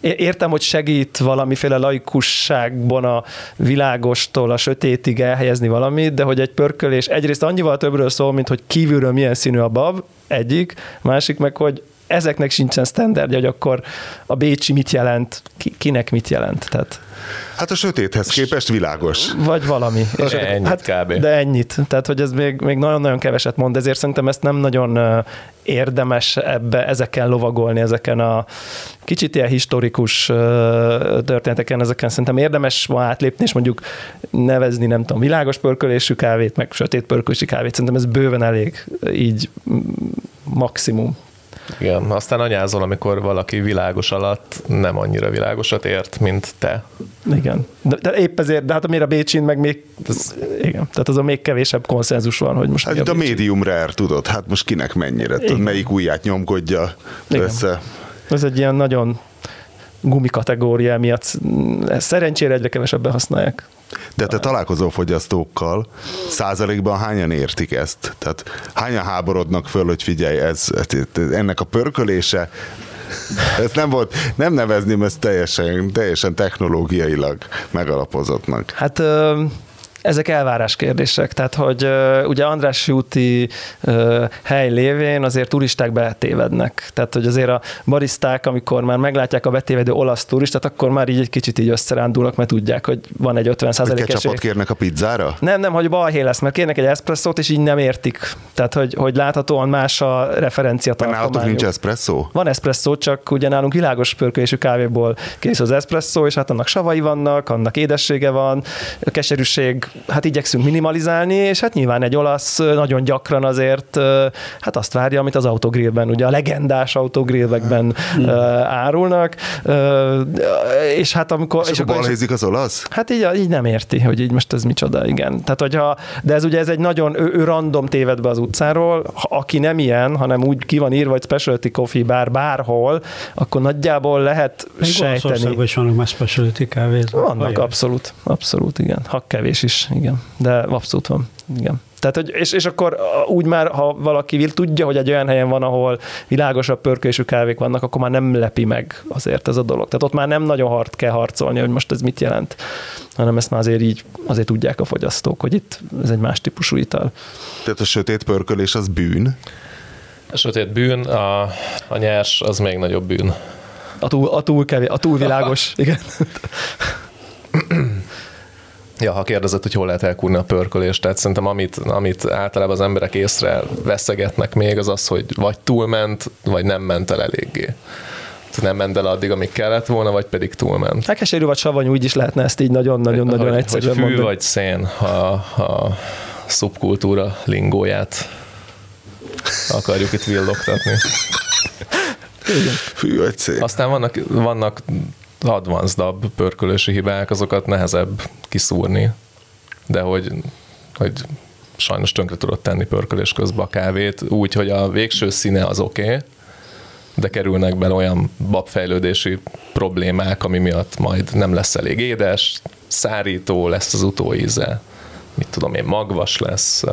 értem, hogy segít valamiféle laikusságban a világostól a sötétig elhelyezni valamit, de hogy egy pörkölés egyrészt annyival többről szól, mint hogy kívülről milyen színű a bab, egyik, másik meg, hogy ezeknek sincsen standardja, hogy akkor a Bécsi mit jelent, ki, kinek mit jelent. Tehát, hát a sötéthez képest világos. Vagy valami. És ennyit hát, kb. De ennyit. Tehát, hogy ez még, még nagyon-nagyon keveset mond, ezért szerintem ezt nem nagyon érdemes ebbe, ezeken lovagolni, ezeken a kicsit ilyen historikus történeteken, ezeken szerintem érdemes ma átlépni, és mondjuk nevezni, nem tudom, világos pörkölésű kávét, meg sötét pörkölésű kávét, szerintem ez bőven elég így maximum. Igen, aztán anyázol, amikor valaki világos alatt nem annyira világosat ért, mint te. Igen. De, de épp ezért, de hát amire a Bécsin meg még, ez, igen, tehát azon még kevésebb konszenzus van, hogy most hát a, a médium rare, tudod, hát most kinek mennyire, tudod, melyik ujját nyomkodja igen. össze. Ez egy ilyen nagyon gumi kategória miatt szerencsére egyre kevesebben használják. De te találkozó fogyasztókkal, százalékban hányan értik ezt? Tehát hányan háborodnak föl, hogy figyelj, ez, ennek a pörkölése ez nem volt, nem nevezném ezt teljesen, teljesen technológiailag megalapozottnak. Hát ezek elvárás kérdések, tehát hogy ugye András úti hely lévén azért turisták betévednek. Tehát, hogy azért a bariszták, amikor már meglátják a betévedő olasz turistát, akkor már így egy kicsit így összerándulnak, mert tudják, hogy van egy 50 százalék esély. kérnek a pizzára? Nem, nem, hogy balhé lesz, mert kérnek egy eszpresszót, és így nem értik. Tehát, hogy, hogy láthatóan más a referencia Nálatok nincs eszpresszó? Van eszpresszó, csak ugye nálunk világos pörkölésű kávéból készül az eszpresszó, és hát annak savai vannak, annak édessége van, a keserűség hát igyekszünk minimalizálni, és hát nyilván egy olasz nagyon gyakran azért hát azt várja, amit az autogrillben, ugye a legendás autogrillekben hmm. árulnak, és hát amikor... És, és akkor balhézik az olasz? Hát így, így nem érti, hogy így most ez micsoda, igen. Tehát, hogyha, de ez ugye ez egy nagyon, ő, ő random téved be az utcáról, aki nem ilyen, hanem úgy ki van írva, hogy specialty coffee bár bárhol, akkor nagyjából lehet Még sejteni. is vannak már specialty kávézók. Vannak, abszolút, abszolút, igen. Ha kevés is, igen. De abszolút van, igen. Tehát, hogy, és, és akkor úgy már, ha valaki tudja, hogy egy olyan helyen van, ahol világosabb pörkölésű kávék vannak, akkor már nem lepi meg azért ez a dolog. Tehát ott már nem nagyon hard kell harcolni, hogy most ez mit jelent, hanem ezt már azért így azért tudják a fogyasztók, hogy itt ez egy más típusú ital. Tehát a sötét pörkölés az bűn? A sötét bűn, a, a nyers az még nagyobb bűn. A túl, a túl, kevés, a túl világos, igen. Ja, ha kérdezett, hogy hol lehet elkúrni a pörkölést, tehát szerintem amit, amit általában az emberek észre veszegetnek még, az az, hogy vagy túlment, vagy nem ment el eléggé. nem ment el addig, amíg kellett volna, vagy pedig túlment. Hát keserű vagy savanyú, úgy is lehetne ezt így nagyon-nagyon-nagyon egyszerűen hogy fű mondani. vagy szén, ha a szubkultúra lingóját akarjuk itt villogtatni. Fű, vagy szép. Aztán vannak, vannak advanced pörkölési hibák, azokat nehezebb kiszúrni, de hogy, hogy sajnos tönkre tudod tenni pörkölés közben a kávét, úgy, hogy a végső színe az oké, okay, de kerülnek bele olyan babfejlődési problémák, ami miatt majd nem lesz elég édes, szárító lesz az utóíze, mit tudom én, magvas lesz,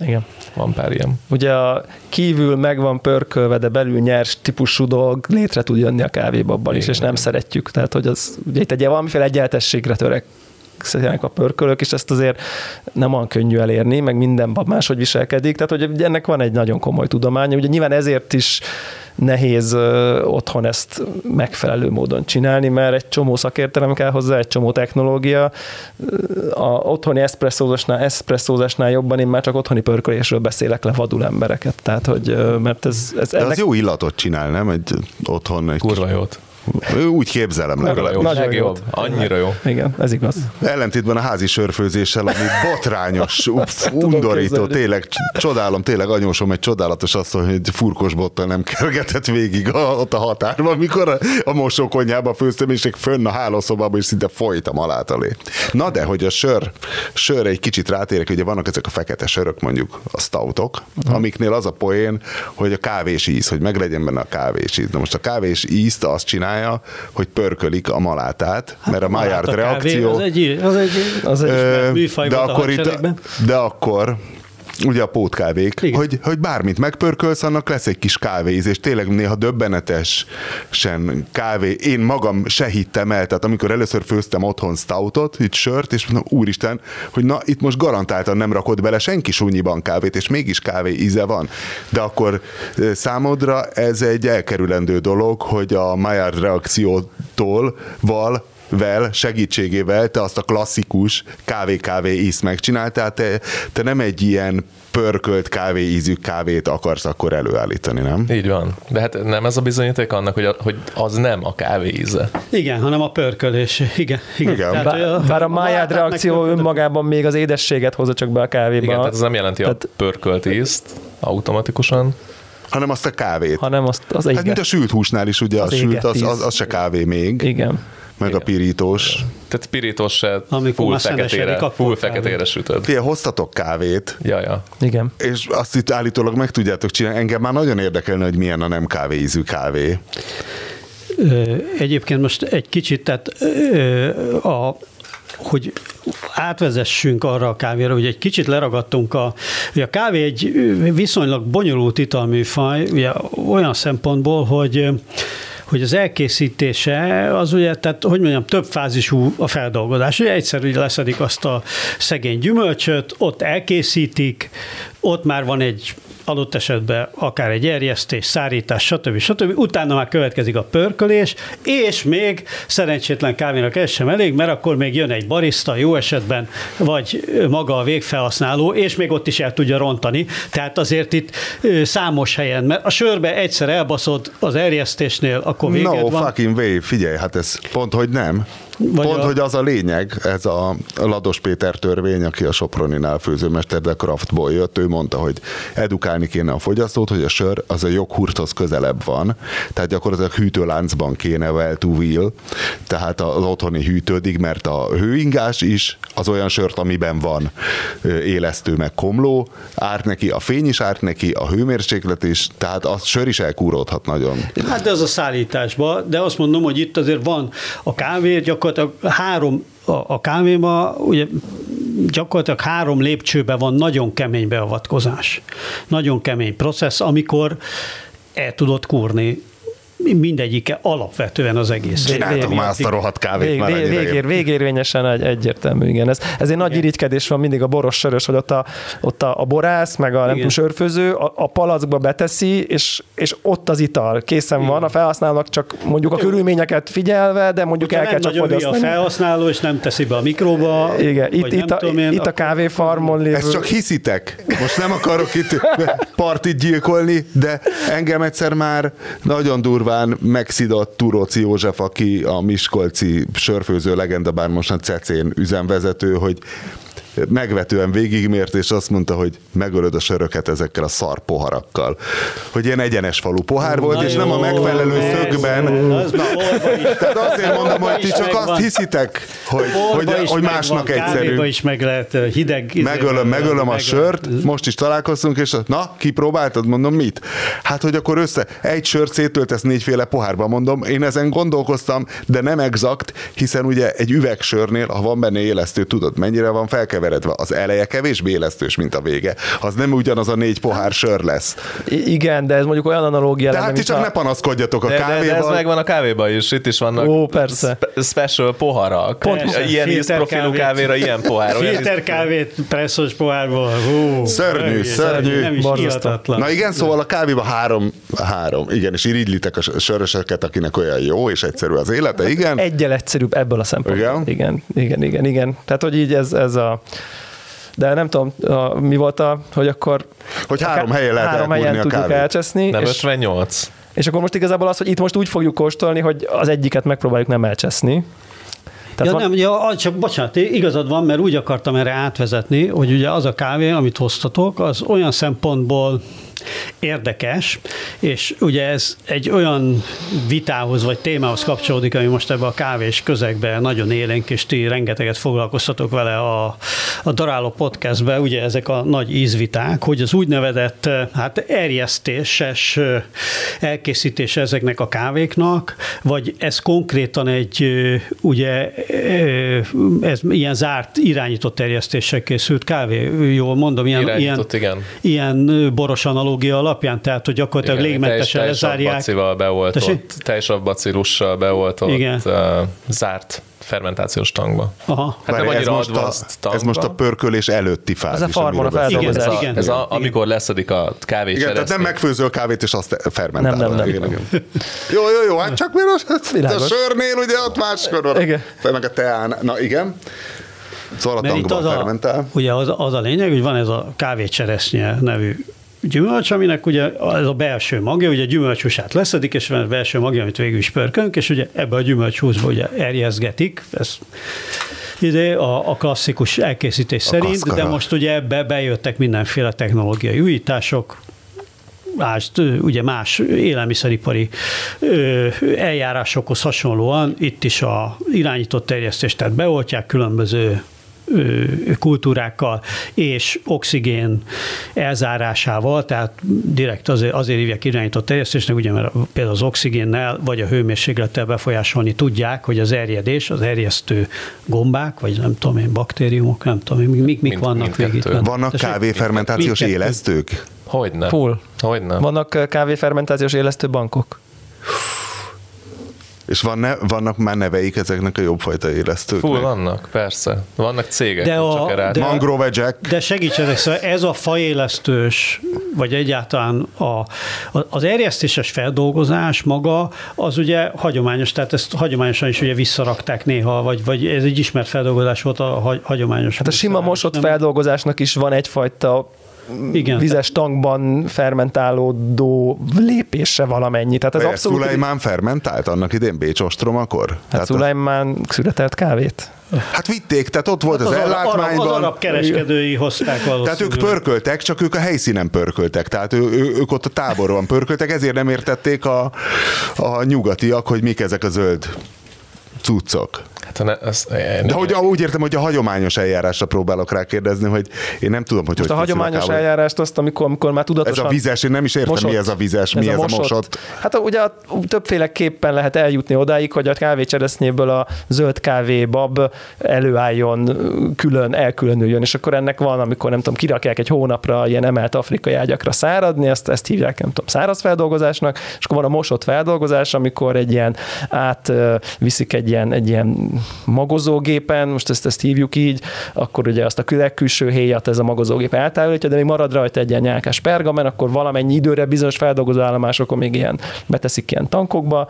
igen. Van pár ilyen. Ugye a kívül meg van pörkölve, de belül nyers típusú dolog létre tud jönni a kávébabban is, és nem szeretjük. Tehát, hogy az ugye itt egy valamiféle egyenletességre törek szeretnének a pörkölök, és ezt azért nem olyan könnyű elérni, meg minden bab máshogy viselkedik, tehát hogy ennek van egy nagyon komoly tudománya, ugye nyilván ezért is nehéz otthon ezt megfelelő módon csinálni, mert egy csomó szakértelem kell hozzá, egy csomó technológia. A otthoni eszpresszózásnál, eszpresszózásnál jobban én már csak otthoni pörkölésről beszélek le vadul embereket. Tehát, hogy mert ez, ez De ennek... az jó illatot csinál, nem? Egy otthon egy Kurva jót. Úgy képzelem legalább. Nagyon jó. Annyira jó. Igen, ez igaz. Ellentétben a házi sörfőzéssel, ami botrányos, undorító, tényleg csodálom, tényleg anyósom egy csodálatos asszony, hogy furkos bottal nem kergetett végig a, ott a határban, amikor a, a mosókonyhába főztem, és egy fönn a hálószobában, és szinte folytam alátalé. Na de, hogy a sör, sör egy kicsit rátérek, ugye vannak ezek a fekete sörök, mondjuk a stoutok, uh-huh. amiknél az a poén, hogy a kávés íz, hogy meglegyen benne a kávés íz. Na most a kávés ízt azt csinál, csinálja, hogy pörkölik a malátát, hát mert a Maillard reakció... Az egy, az egy, az egy ö, műfaj de akkor, itt, de akkor ugye a pótkávék, hogy, hogy bármit megpörkölsz, annak lesz egy kis kávéíz, és tényleg néha döbbenetesen kávé. Én magam se hittem el, tehát amikor először főztem otthon stoutot, itt sört, és mondom, úristen, hogy na, itt most garantáltan nem rakod bele senki súnyiban kávét, és mégis kávé íze van. De akkor számodra ez egy elkerülendő dolog, hogy a Maillard reakciótól val vel segítségével te azt a klasszikus kávé-kávé ízt megcsináltál, te, te nem egy ilyen pörkölt kávé ízű kávét akarsz akkor előállítani, nem? Így van. De hát nem ez a bizonyíték annak, hogy, a, hogy az nem a kávé íze. Igen, hanem a pörkölés. Igen. igen. igen. Tehát, bár, a, bár a Maillard reakció önmagában még az édességet hozza csak be a kávéba. Igen, tehát ez nem jelenti tehát, a pörkölt ízt automatikusan hanem azt a kávét. Hanem azt az Hát mint a sült húsnál is, ugye az a sült, az, az, az se kávé még. Igen meg a pirítós. Tehát pirítós se Amikor full feketére, full feketére sütöd. Fia, hoztatok kávét. Ja, ja. Igen. És azt itt állítólag meg tudjátok csinálni. Engem már nagyon érdekelne, hogy milyen a nem kávéízű kávé. Egyébként most egy kicsit, tehát a, hogy átvezessünk arra a kávéra, hogy egy kicsit leragadtunk a, hogy a kávé egy viszonylag bonyolult italműfaj, ugye olyan szempontból, hogy hogy az elkészítése az ugye, tehát hogy mondjam, több fázisú a feldolgozás. Ugye egyszerű, hogy leszedik azt a szegény gyümölcsöt, ott elkészítik, ott már van egy adott esetben akár egy erjesztés, szárítás, stb. stb. Utána már következik a pörkölés, és még szerencsétlen kávénak ez sem elég, mert akkor még jön egy barista, jó esetben, vagy maga a végfelhasználó, és még ott is el tudja rontani. Tehát azért itt számos helyen, mert a sörbe egyszer elbaszod az erjesztésnél, akkor véged no, van. fucking way, figyelj, hát ez pont, hogy nem. Vagy Pont, a... hogy az a lényeg, ez a Lados Péter törvény, aki a Soproninál főzőmester, de Craftból jött, ő mondta, hogy edukálni kéne a fogyasztót, hogy a sör az a joghurthoz közelebb van, tehát gyakorlatilag hűtőláncban kéne well to wheel, tehát az otthoni hűtődik, mert a hőingás is az olyan sört, amiben van élesztő meg komló, árt neki, a fény is árt neki, a hőmérséklet is, tehát a sör is elkúródhat nagyon. Hát de az a szállításban, de azt mondom, hogy itt azért van a kávé, gyakorlatilag gyakorlatilag három a, a kávéma, ugye gyakorlatilag három lépcsőben van nagyon kemény beavatkozás. Nagyon kemény processz, amikor el tudod kúrni mindegyike alapvetően az egész. Csináltok már azt a rohadt kávét vég, már vég, végér, Végérvényesen egy, egyértelmű, igen. Ez, ezért nagy irigykedés van mindig a boros sörös, hogy ott a, ott a, a borász, meg a nem tudom, sörfőző a, a palackba beteszi, és, és ott az ital készen igen. van, a felhasználónak csak mondjuk a körülményeket figyelve, de mondjuk Hogyha el kell csak fogyasztani. a felhasználó, és nem teszi be a mikróba. Igen, itt, itt, a, én, itt a kávéfarmon lévő. Ezt csak hiszitek. Most nem akarok itt partit gyilkolni, de engem egyszer már nagyon durvá nyilván megszidott Turóci József, aki a Miskolci sörfőző legenda, bár most a Cecén üzemvezető, hogy megvetően végigmért, és azt mondta, hogy megölöd a söröket ezekkel a szar poharakkal. Hogy ilyen egyenes falu pohár volt, Na és jó, nem a megfelelő ez, szögben. Az Tehát azért mondom, hogy ti csak azt van. hiszitek, hogy, hogy, hogy másnak van, egyszerű. is meg lehet hideg. Megölöm, megölöm a sört, most is találkoztunk, és na, kipróbáltad? Mondom, mit? Hát, hogy akkor össze, egy sört széttöltesz négyféle pohárba, mondom, én ezen gondolkoztam, de nem exakt, hiszen ugye egy üvegsörnél, ha van benne élesztő, tudod, mennyire van felkeverve keveredve. Az eleje kevésbé élesztős, mint a vége. Az nem ugyanaz a négy pohár sör lesz. I- igen, de ez mondjuk olyan analógia De hát ti csak a... ne panaszkodjatok a de, kávéval. De, de ez megvan a kávéban is. Itt is vannak Ó, persze. Spe- special poharak. Pont, ilyen ízprofilú kávéra ilyen pohár. Filter kávét presszos pohárból. Hú, szörnyű, szörnyű. Nem is Na igen, szóval a kávéban három, három, igen, és irigylitek a söröseket, akinek olyan jó és egyszerű az élete, igen. Egyel egyszerűbb ebből a szempontból. Igen, igen, igen, igen. igen. Tehát, hogy így ez, ez a de nem tudom, a, mi volt a, hogy akkor... Hogy három helyen lehet Három helyen tudjuk kávét. elcseszni. Nem és, 58. És akkor most igazából az, hogy itt most úgy fogjuk kóstolni, hogy az egyiket megpróbáljuk nem elcseszni. Tehát ja, van... nem, ja, csak bocsánat, igazad van, mert úgy akartam erre átvezetni, hogy ugye az a kávé, amit hoztatok, az olyan szempontból érdekes, és ugye ez egy olyan vitához vagy témához kapcsolódik, ami most ebbe a kávés közegbe nagyon élénk, és ti rengeteget foglalkoztatok vele a, a Daráló podcastbe, ugye ezek a nagy ízviták, hogy az úgynevezett hát erjesztéses elkészítés ezeknek a kávéknak, vagy ez konkrétan egy ugye ez ilyen zárt, irányított erjesztéssel készült kávé, jól mondom, ilyen, ilyen, igen. ilyen boros analógia alapján, tehát hogy gyakorlatilag Igen, légmentesen lezárják. Bacival beoltott, teljes bacilussal beoltott, Igen. Uh, zárt fermentációs tankba. Aha. Hát nem ez, most a, ez most a pörkölés előtti fázis. Ez a farmon a feldolgozás. Igen, ez, a, igen, ez a, amikor leszedik a kávé Igen, tehát nem megfőzöl kávét, és azt fermentálod. Nem, nem, nem. Igen, igen. jó, jó, jó, hát csak miért a sörnél ugye ott máskor van. Igen. Meg a teán. Na igen. Szóval a tankban fermentál. Ugye az, az a lényeg, hogy van ez a kávécseresznye nevű gyümölcs, aminek ugye ez a belső magja, ugye gyümölcsúsát leszedik, és van a belső magja, amit végül is pörkönk, és ugye ebbe a gyümölcshúsba ugye erjezgetik, ez ide a, a klasszikus elkészítés a szerint, kaszkara. de most ugye ebbe bejöttek mindenféle technológiai újítások, mást, ugye más élelmiszeripari eljárásokhoz hasonlóan itt is a irányított terjesztést, tehát beoltják különböző kultúrákkal és oxigén elzárásával, tehát direkt azért, azért hívják irányított terjesztésnek, ugye mert például az oxigénnel vagy a hőmérséklettel befolyásolni tudják, hogy az erjedés, az erjesztő gombák, vagy nem tudom én, baktériumok, nem tudom én, mik, mik Mind, vannak végig. Vannak kávéfermentációs élesztők? Hogyne. Full. Hogyne. Vannak kávéfermentációs élesztő bankok. És van ne, vannak már neveik ezeknek a jobbfajta élesztőknek? Fú, vannak, persze. Vannak cégek, de a, csak de, Mangrove Jack. De segítsenek, szóval ez a fajélesztős, vagy egyáltalán a, az erjesztéses feldolgozás maga, az ugye hagyományos, tehát ezt hagyományosan is ugye visszarakták néha, vagy, vagy ez egy ismert feldolgozás volt a hagyományos. Hát a sima mosott nem? feldolgozásnak is van egyfajta igen. vizes tankban fermentálódó lépése valamennyi. Tehát ez abszolút... Szulajmán fermentált annak idén Bécs ostromakor? Hát Szulajmán született kávét? Hát vitték, tehát ott volt hát az, az ellátmányban. Az arab kereskedői hozták valószínűleg. Tehát ők pörköltek, csak ők a helyszínen pörköltek, tehát ő, ő, ők ott a táborban pörköltek, ezért nem értették a, a nyugatiak, hogy mik ezek a zöld cuccok. Hát, ne, az, én, De hogy úgy értem, hogy a hagyományos eljárásra próbálok rákérdezni, hogy én nem tudom, hogy Most hogy a hagyományos a eljárást azt, amikor, amikor már tudatosan... Ez a vizes, én nem is értem, mosott, mi ez a vizes, mi ez, ez a, mosott. mosott. Hát ugye többféleképpen lehet eljutni odáig, hogy a kávécseresznyéből a zöld bab előálljon, külön, elkülönüljön, és akkor ennek van, amikor nem tudom, kirakják egy hónapra ilyen emelt afrikai ágyakra száradni, ezt, ezt hívják, nem tudom, száraz feldolgozásnak, és akkor van a mosott feldolgozás, amikor egy ilyen át viszik egy ilyen, egy ilyen magozógépen, most ezt, ezt hívjuk így, akkor ugye azt a legkülső héjat ez a magozógép eltávolítja, de még marad rajta egy ilyen nyálkás pergamen, akkor valamennyi időre bizonyos feldolgozó állomásokon még ilyen beteszik ilyen tankokba,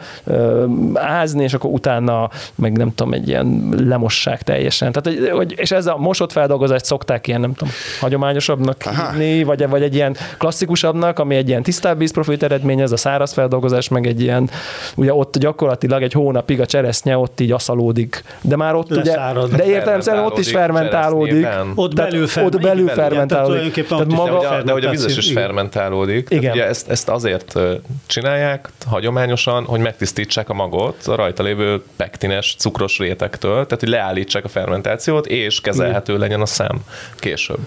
ázni, és akkor utána meg nem tudom, egy ilyen lemossák teljesen. Tehát, hogy, és ez a mosott feldolgozást szokták ilyen, nem tudom, hagyományosabbnak hívni, vagy, vagy egy ilyen klasszikusabbnak, ami egy ilyen tisztább vízprofit eredményez, a száraz feldolgozás, meg egy ilyen, ugye ott gyakorlatilag egy hónapig a cseresznye ott így aszalódik, de már ott Leszárad. ugye, de értelemszerűen ott is fermentálódik. Ott belül, fer, ott belül fermentálódik. Tehát, tehát maga, de, de, de hogy a vizes is fermentálódik. Igen. ugye ezt, ezt azért csinálják hagyományosan, hogy megtisztítsák a magot a rajta lévő pektines, cukros rétektől, tehát hogy leállítsák a fermentációt, és kezelhető legyen a szem később.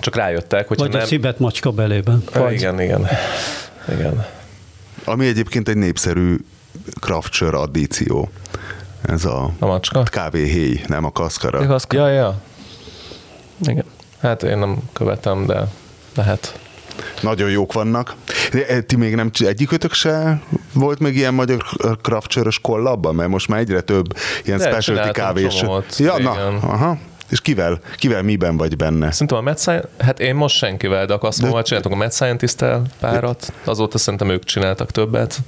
Csak rájöttek, hogy Vagy nem... a szibet macska belében. Vagy. Igen, igen. igen. Ami egyébként egy népszerű craft addíció. Ez a, a macska? kávéhéj, nem a kaszkara. A kaszkara. Ja, ja. Igen. Hát én nem követem, de lehet. Nagyon jók vannak. De eh, ti még nem, egyikőtök se volt még ilyen magyar craft kollabban? Mert most már egyre több ilyen de, specialty kávés. Ja, na, aha. És kivel, kivel miben vagy benne? Szerintem a Mad Science, hát én most senkivel, de akkor azt csináltunk a Mad Scientist-tel párat, azóta szerintem ők csináltak többet.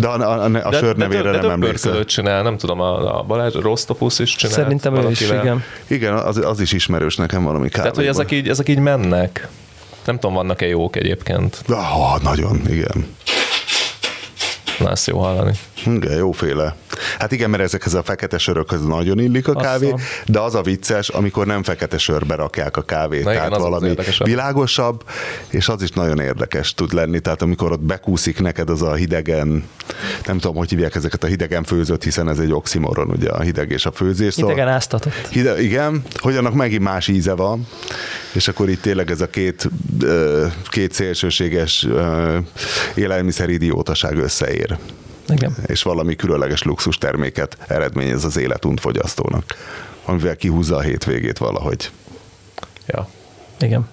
De a, a, a, a sör nevére de, de, de nem emlékszel. csinál, nem tudom, a, a Balázs Rostopus is csinál. Szerintem ő is, igen. Igen, az, az is ismerős nekem valami kávéból. Tehát, hogy ezek így, ezek így mennek. Nem tudom, vannak-e jók egyébként. Ah, nagyon, igen. Na, ezt jó hallani. Igen, jóféle. Hát igen, mert ezekhez a fekete sörökhöz nagyon illik a kávé, Aztán. de az a vicces, amikor nem fekete sörbe rakják a kávét, Na tehát igen, valami az világosabb, és az is nagyon érdekes tud lenni, tehát amikor ott bekúszik neked az a hidegen, nem tudom, hogy hívják ezeket a hidegen főzött, hiszen ez egy oximoron, ugye a hideg és a főzés. Szóval hidegen áztatott. Hide, igen, hogy annak megint más íze van, és akkor itt tényleg ez a két, két szélsőséges élelmiszeridiótaság összeér. Igen. és valami különleges luxus terméket eredményez az életunt fogyasztónak, amivel kihúzza a hétvégét valahogy. Ja. Igen.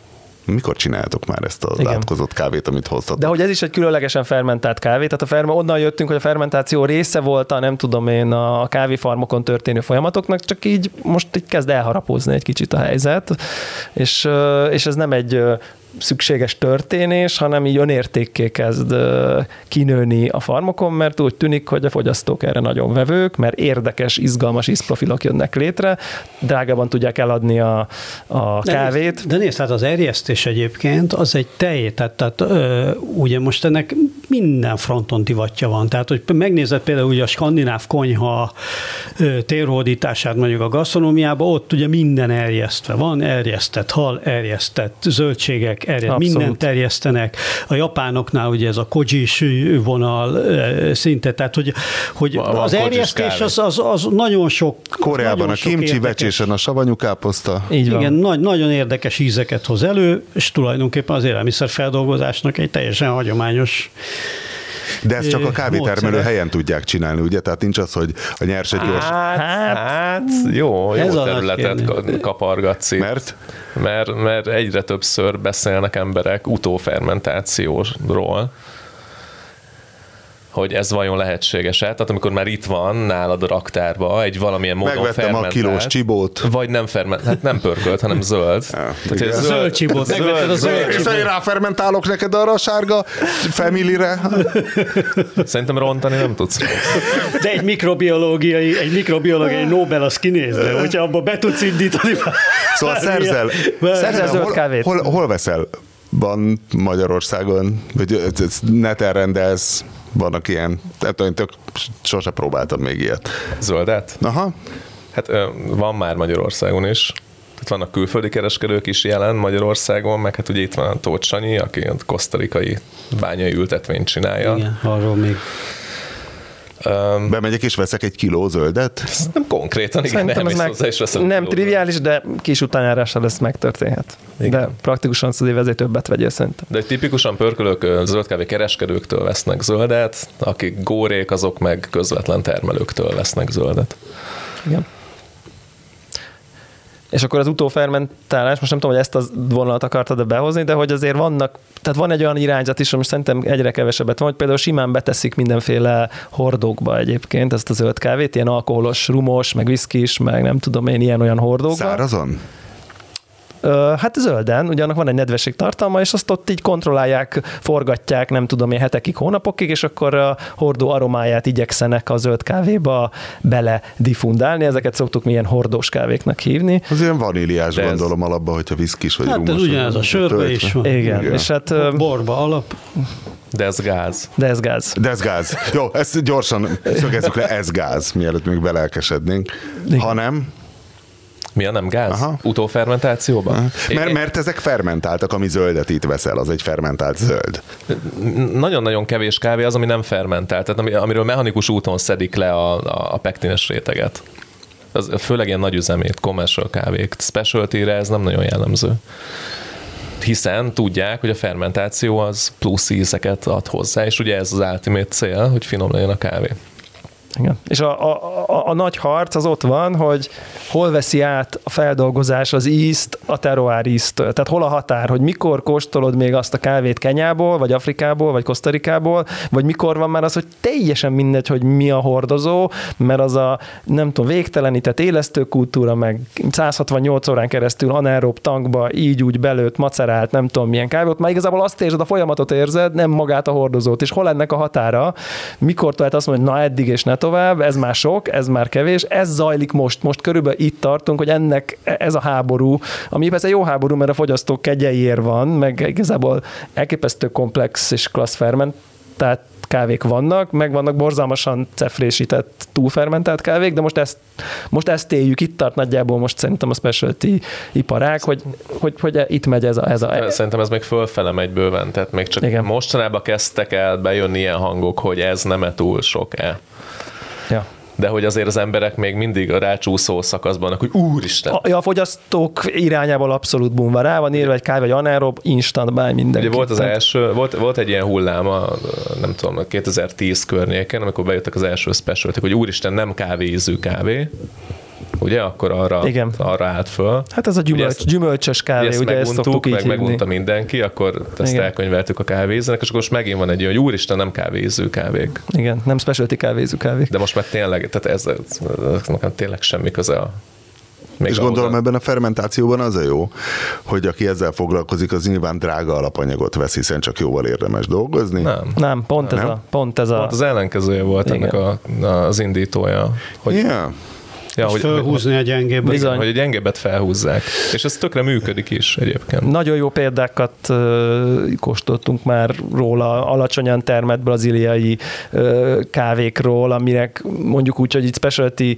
Mikor csináltok már ezt az Igen. átkozott kávét, amit hoztatok? De hogy ez is egy különlegesen fermentált kávé, tehát a ferme, onnan jöttünk, hogy a fermentáció része volt a, nem tudom én, a kávéfarmokon történő folyamatoknak, csak így most így kezd elharapózni egy kicsit a helyzet, és, és ez nem egy szükséges történés, hanem így önértékké kezd kinőni a farmokon, mert úgy tűnik, hogy a fogyasztók erre nagyon vevők, mert érdekes, izgalmas ízprofilok jönnek létre, drágában tudják eladni a, a de kávét. Nézd, de nézd, hát az erjesztés egyébként az egy tej, tehát, tehát ö, ugye most ennek minden fronton divatja van. Tehát, hogy megnézed például ugye a skandináv konyha térhódítását mondjuk a gasztronómiában, ott ugye minden erjesztve van, erjesztett hal, erjesztett zöldségek, erre mindent terjesztenek. A japánoknál ugye ez a kojis vonal szinte, tehát hogy, hogy van, az erjesztés az, az, az nagyon sok Koreában nagyon a kimchi becsésen a savanyú káposzta. Így van. Igen, nagy, nagyon érdekes ízeket hoz elő, és tulajdonképpen az élelmiszerfeldolgozásnak egy teljesen hagyományos de ezt csak a kávétermelő helyen tudják csinálni, ugye? Tehát nincs az, hogy a nyers egy gyors... Hát, hát jó, jó területet kapargatsz itt. Mert? mert? Mert egyre többször beszélnek emberek utófermentációról, hogy ez vajon lehetséges-e. Tehát amikor már itt van nálad a raktárba egy valamilyen módon Megvettem fermentált, a kilós csibót. Vagy nem ferment, hát nem pörkölt, hanem zöld. Ja, Tehát zöld, zöld csibót. Zöld, zöld És én ráfermentálok neked arra a sárga family-re. Szerintem rontani nem tudsz. De egy mikrobiológiai, egy mikrobiológiai Nobel az kinézne, hogyha abba be tudsz indítani. Szóval szerzel, szerzel zöld kávét. Hol, hol, hol veszel van Magyarországon, hogy neten rendelsz, vannak ilyen, tehát én tök, sose próbáltam még ilyet. Zöldet? Aha. Hát van már Magyarországon is. Tehát vannak külföldi kereskedők is jelen Magyarországon, meg hát ugye itt van a Tóth Sanyi, aki a kosztarikai bányai ültetvényt csinálja. Igen, arról még Um, Bemegyek és veszek egy kiló zöldet? Nem konkrétan, igen, nem, ez meg, és veszem Nem triviális, de kis utánjárással ez megtörténhet. Igen. De praktikusan az azért többet vegyél szerintem. De egy tipikusan pörkölők zöldkávé kereskedőktől vesznek zöldet, akik górék, azok meg közvetlen termelőktől vesznek zöldet. Igen. És akkor az utófermentálás, most nem tudom, hogy ezt a vonalat akartad behozni, de hogy azért vannak, tehát van egy olyan irányzat is, most szerintem egyre kevesebbet van, hogy például simán beteszik mindenféle hordókba egyébként ezt a zöld kávét, ilyen alkoholos, rumos, meg viszkis, meg nem tudom én, ilyen-olyan hordókba. Szárazon? Hát zölden, ugyanak van egy nedvesség tartalma, és azt ott így kontrollálják, forgatják, nem tudom én, hetekig, hónapokig, és akkor a hordó aromáját igyekszenek a zöld kávéba bele diffundálni. Ezeket szoktuk milyen hordós kávéknak hívni. Az ilyen vaníliás De gondolom ez... alapban, hogyha viszkis vagy hát rumos. Hát ez ugyanez a sörbe is van. Igen, Igen. és hát... Borba alap. De ez gáz. De ez gáz. De ez gáz. Jó, ezt gyorsan szögezzük le, ez gáz, mielőtt még belelkesednénk. Ha nem, mi a nem gáz? Aha. Utófermentációban? Mert, mert ezek fermentáltak, ami zöldet itt veszel, az egy fermentált zöld. Nagyon-nagyon kevés kávé az, ami nem fermentált, tehát amiről mechanikus úton szedik le a, a, a pektines réteget. Az, főleg ilyen nagy üzemét, commercial kávék, specialty ez nem nagyon jellemző hiszen tudják, hogy a fermentáció az plusz ízeket ad hozzá, és ugye ez az ultimate cél, hogy finom legyen a kávé. Igen. És a, a, a, a nagy harc az ott van, hogy hol veszi át a feldolgozás az ízt a terroár íztől. Tehát hol a határ, hogy mikor kóstolod még azt a kávét Kenyából, vagy Afrikából, vagy Kosztarikából, vagy mikor van már az, hogy teljesen mindegy, hogy mi a hordozó, mert az a nem tudom, végtelenített élesztőkultúra, meg 168 órán keresztül anaerob tankba így úgy belőtt, macerált, nem tudom milyen kávét, már igazából azt érzed, a folyamatot érzed, nem magát a hordozót. És hol ennek a határa? Mikor lehet azt mondani, hogy na eddig és ne tovább, ez már sok, ez már kevés, ez zajlik most, most körülbelül itt tartunk, hogy ennek ez a háború, ami persze jó háború, mert a fogyasztók kegyeiért van, meg igazából elképesztő komplex és klassz ferment, tehát kávék vannak, meg vannak borzalmasan cefrésített, túlfermentált kávék, de most ezt, most ezt éljük, itt tart nagyjából most szerintem a specialty iparák, hogy, hogy, hogy itt megy ez a, ez a... Szerintem ez még fölfele megy bőven, tehát még csak Igen. mostanában kezdtek el bejönni ilyen hangok, hogy ez nem-e túl sok-e. Ja de hogy azért az emberek még mindig a rácsúszó szakaszban, hogy úristen. A, a fogyasztók irányából abszolút bumva rá van írva egy kávé, vagy anaerob, instant báj minden. Ugye volt az első, volt, volt egy ilyen hullám a, nem tudom, 2010 környéken, amikor bejöttek az első specialty, hogy úristen, nem kávéízű kávé, ugye? Akkor arra, Igen. arra állt föl. Hát ez a gyümölcs, ezt, gyümölcsös kávé, ugye, ugye ezt szoktuk így meg megunta mindenki, akkor ezt Igen. elkönyveltük a kávézónak, és akkor most megint van egy olyan, hogy úristen, nem kávéző kávék. Igen, nem specialty kávéző kávék. De most már tényleg, tehát ez, ez, ez tényleg semmi köze a még és gondolom ebben a fermentációban az a jó, hogy aki ezzel foglalkozik, az nyilván drága alapanyagot vesz, hiszen csak jóval érdemes dolgozni. Nem, nem pont, nem. Ez, a, pont ez a... Pont az ellenkezője volt Igen. ennek a, az indítója. Hogy yeah. Ja, hogy felhúzni a gyengébbet. Bizony. Hogy a gyengébbet felhúzzák. És ez tökre működik is egyébként. Nagyon jó példákat kóstoltunk már róla, alacsonyan termett braziliai kávékról, aminek mondjuk úgy, hogy itt specialty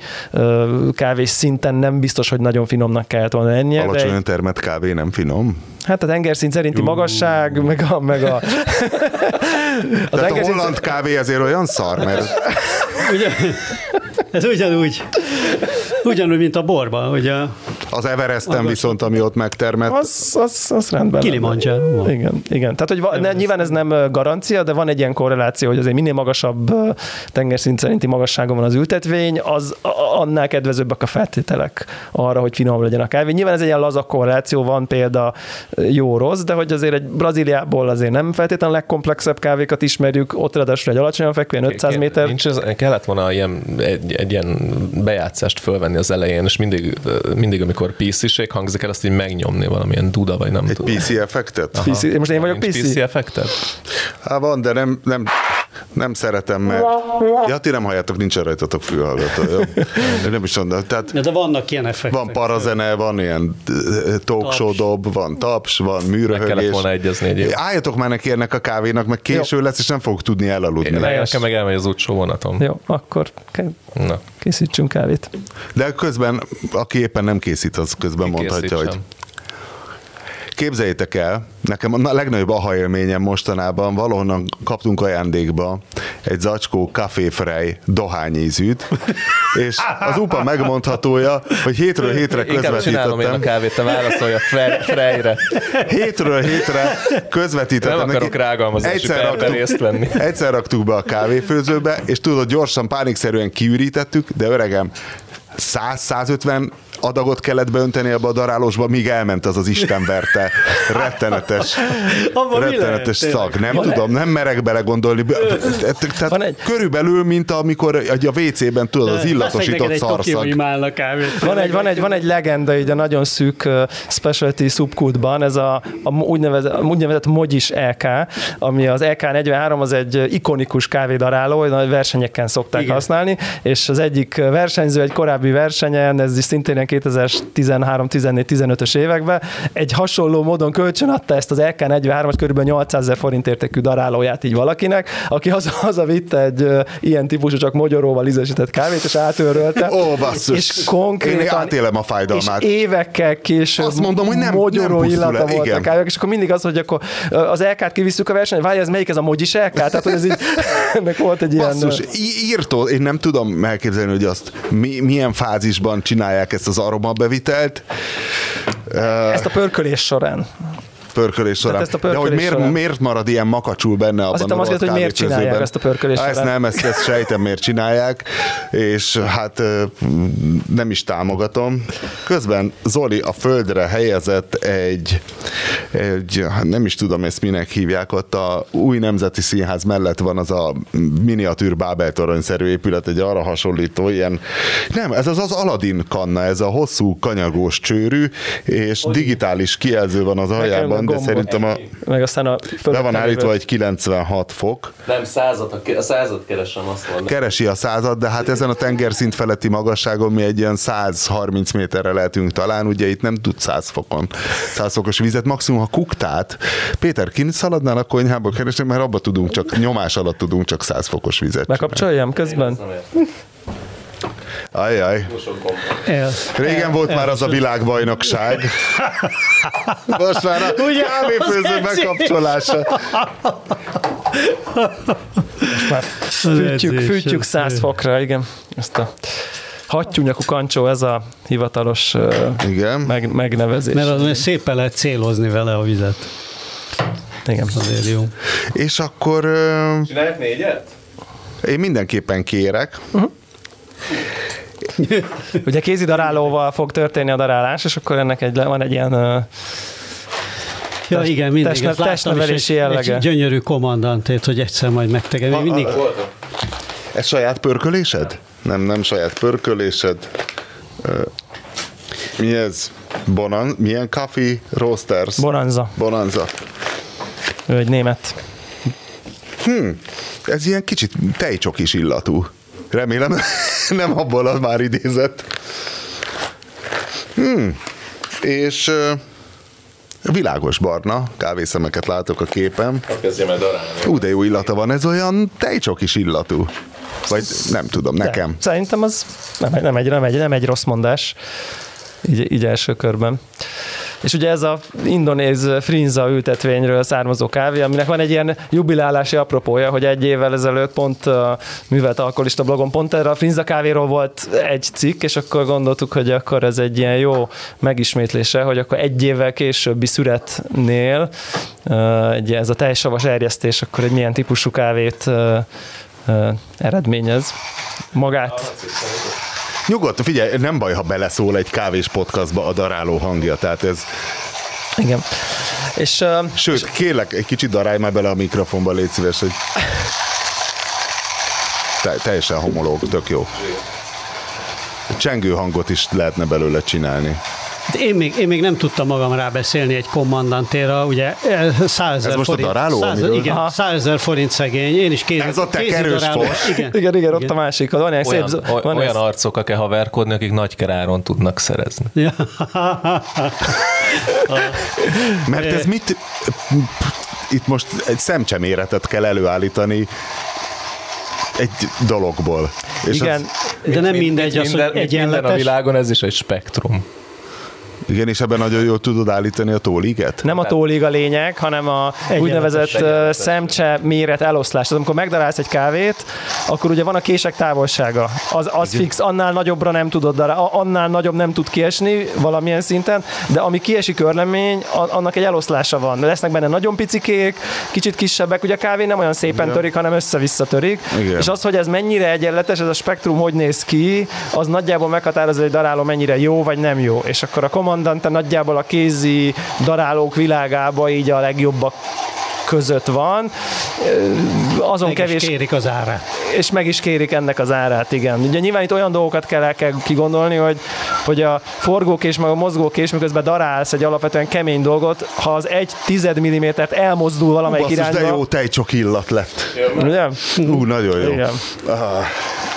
kávés szinten nem biztos, hogy nagyon finomnak kellett volna ennie. Alacsonyan de... termett kávé nem finom? Hát a tengerszint szerinti magasság, meg a... Meg a, a, Tehát a holland kávé azért olyan szar, mert... Ugye, ez ugyanúgy, ugyanúgy, mint a borban, ugye? Az Everesten viszont, ami ott megtermett. Az, az, az rendben. Kilimanjaro. Igen, igen. Tehát, hogy ne, nyilván ez nem garancia, de van egy ilyen korreláció, hogy azért minél magasabb tengerszint szerinti magasságon van az ültetvény, az annál kedvezőbbek a feltételek arra, hogy finom legyen a kávé. Nyilván ez egy ilyen laza korreláció, van példa jó-rossz, de hogy azért egy Brazíliából azért nem feltétlenül legkomplexebb kávékat ismerjük, ott ráadásul egy alacsonyan fekvően 500 méter. Nincs ez, kellett volna ilyen, egy, egy ilyen bejátszást fölvenni az elején, és mindig, mindig amikor PC-ség hangzik el, azt így megnyomni valamilyen duda, vagy nem egy tudom. PC effektet? PC, most én vagyok PC. PC effektet? Hát van, de nem, nem, nem szeretem meg. Ja, ti nem halljátok, nincs rajtatok fülhallgató, jó? Nem is mondom. Tehát de, de vannak ilyen effektek. Van parazene, van ilyen talkshow dob, van taps, van műröhögés. Meg kellett volna egyezni egyébként. Álljatok már neki ennek a kávénak, meg késő jó. lesz, és nem fogok tudni elaludni. Én nekem meg elmegy az utcsó vonatom. Jó, akkor Na. készítsünk kávét. De közben, aki éppen nem készít, az közben Ki mondhatja, hogy Képzeljétek el, nekem a legnagyobb aha élményem mostanában valahonnan kaptunk ajándékba egy zacskó Café Frey dohányízűt, és az UPA megmondhatója, hogy hétről hétre közvetítettem. Én a kávét, te válaszolj a Freyre. Hétről hétre közvetítettem. Nem akarok rágalmazási egyszer raktuk, részt venni. Egyszer raktuk be a kávéfőzőbe, és tudod, gyorsan, pánikszerűen kiürítettük, de öregem, 100-150 adagot kellett beönteni ebbe a darálósba, míg elment az az istenverte rettenetes, rettenetes szag. Nem van tudom, nem merek belegondolni. Tehát van egy... körülbelül, mint amikor a WC-ben tudod, az illatosított szarszag. Van egy, van, egy, van egy legenda így a nagyon szűk specialty subkultban, ez a, a úgynevezett, úgynevezett Mogyis LK, ami az LK 43 az egy ikonikus kávédaráló, nagy versenyeken szokták Igen. használni, és az egyik versenyző egy korábbi versenyen, ez is szintén 2013-14-15-ös években, egy hasonló módon kölcsön adta ezt az LK43-at, kb. 800 ezer forint értékű darálóját így valakinek, aki haza, hazavitte egy uh, ilyen típusú csak mogyoróval ízesített kávét, és átőrölte. Ó, basszus. És konkrétan, Én átélem a fájdalmát. És évekkel később Azt mondom, hogy nem, mogyoró nem illata volt igen. a kávék, és akkor mindig az, hogy akkor az LK-t kivisszük a versenyre, várj, ez melyik ez a mogyis LK? Tehát, hogy ez így, ennek volt egy ilyen... Basszus, írtó, én nem tudom elképzelni, hogy azt mi, milyen fázisban csinálják ezt az aromabevitelt. Ezt a pörkölés során pörkölés során. Ezt a pörkölés De hogy miért, során. miért marad ilyen makacsul benne abban azt a azt hogy miért csinálják ezt a pörkölés Ezt nem, ezt, ezt sejtem, miért csinálják, és hát nem is támogatom. Közben Zoli a földre helyezett egy, egy nem is tudom ezt minek hívják, ott a új nemzeti színház mellett van az a miniatűr Bábel toronyszerű épület, egy arra hasonlító ilyen, nem, ez az az Aladdin kanna, ez a hosszú kanyagós csőrű, és digitális kijelző van az aljában, de szerintem a, meg aztán a le van állítva egy 96 fok. Nem, század, a század keresem, azt mondom. Keresi a század, de hát ezen a tengerszint feletti magasságon mi egy ilyen 130 méterre lehetünk talán, ugye itt nem tud 100 fokon, 100 fokos vizet, maximum ha kuktát. Péter, kint szaladnál a konyhába keresni, mert abba tudunk csak, nyomás alatt tudunk csak 100 fokos vizet Bekapcsoljam közben? Ajaj. El, Régen el, volt el, már az a világbajnokság. Most már a kávéfőző bekapcsolása. Most már fűtjük, fűtjük 100 fokra, igen. Ezt a hattyúnyakú kancsó, ez a hivatalos igen. Meg, megnevezés. Mert az szépen lehet célozni vele a vizet. Igen. Azért jó. És akkor... Csinálják négyet? Én mindenképpen kérek. Uh-huh. Ugye kézidarálóval fog történni a darálás, és akkor ennek egy, van egy ilyen Ja, test, igen, mindig. Test, testnevelési jellege. Egy gyönyörű kommandantét, hogy egyszer majd megtegem. Mindig... Ez saját pörkölésed? Nem, nem saját pörkölésed. Mi ez? Bonan, milyen coffee roasters? Bonanza. Bonanza. Ő egy német. Hm, ez ilyen kicsit tejcsokis illatú. Remélem nem abból az már idézett. Hmm. És világos barna kávészemeket látok a képen. Ú, de jó illata van, ez olyan tejcsokis illatú. Vagy nem tudom, nekem. De, szerintem az nem, nem, egy, nem, egy, nem egy rossz mondás, így, így első körben. És ugye ez a indonéz frinza ültetvényről származó kávé, aminek van egy ilyen jubilálási apropója, hogy egy évvel ezelőtt pont a művelt alkoholista blogon pont erre a frinza kávéról volt egy cikk, és akkor gondoltuk, hogy akkor ez egy ilyen jó megismétlése, hogy akkor egy évvel későbbi szüretnél egy, ez a teljesavas erjesztés, akkor egy milyen típusú kávét eredményez. Magát Nyugodt, figyelj, nem baj, ha beleszól egy kávés podcastba a daráló hangja, tehát ez... Igen. És, uh, Sőt, és... kérlek, egy kicsit darálj már bele a mikrofonba, légy szíves, hogy Te, teljesen homológ, tök jó. Csengő hangot is lehetne belőle csinálni. Én még, én még nem tudtam magam rábeszélni egy kommandantéra, ugye 100 Ez most forint, a daráló? 100, igen, 100 forint szegény, én is kéz, Ez a tekerős fos. Igen, igen, igen, ott a másik. Van olyan, szép, van olyan ez... arcok, kell haverkodni, akik nagy keráron tudnak szerezni. Ja. Mert ez mit... Itt most egy szemcseméretet kell előállítani egy dologból. És Igen, az, de nem mindegy, az, minden, hogy egyenletes. Minden a világon ez is egy spektrum. Igen, és ebben nagyon jól tudod állítani a tóliget? Nem a tólig a lényeg, hanem a úgynevezett szemcse méret eloszlás. Tehát amikor megdarálsz egy kávét, akkor ugye van a kések távolsága. Az, az fix, annál nagyobbra nem tudod, de annál nagyobb nem tud kiesni valamilyen szinten, de ami kiesik körlemény, annak egy eloszlása van. Lesznek benne nagyon picikék, kicsit kisebbek, ugye a kávé nem olyan szépen Igen. törik, hanem össze-vissza törik. Igen. És az, hogy ez mennyire egyenletes, ez a spektrum hogy néz ki, az nagyjából meghatározza, hogy daráló mennyire jó vagy nem jó. És akkor a kommandante nagyjából a kézi darálók világába így a legjobbak között van. Azon meg kevés... Is kérik az árát. És meg is kérik ennek az árát, igen. Ugye nyilván itt olyan dolgokat kell, el kell kigondolni, hogy, hogy a forgókés meg a mozgókés, miközben darálsz egy alapvetően kemény dolgot, ha az egy tized millimétert elmozdul valamelyik Basszus, irányba... de jó tejcsok illat lett. Ugye? Ú, nagyon jó. Igen. Ah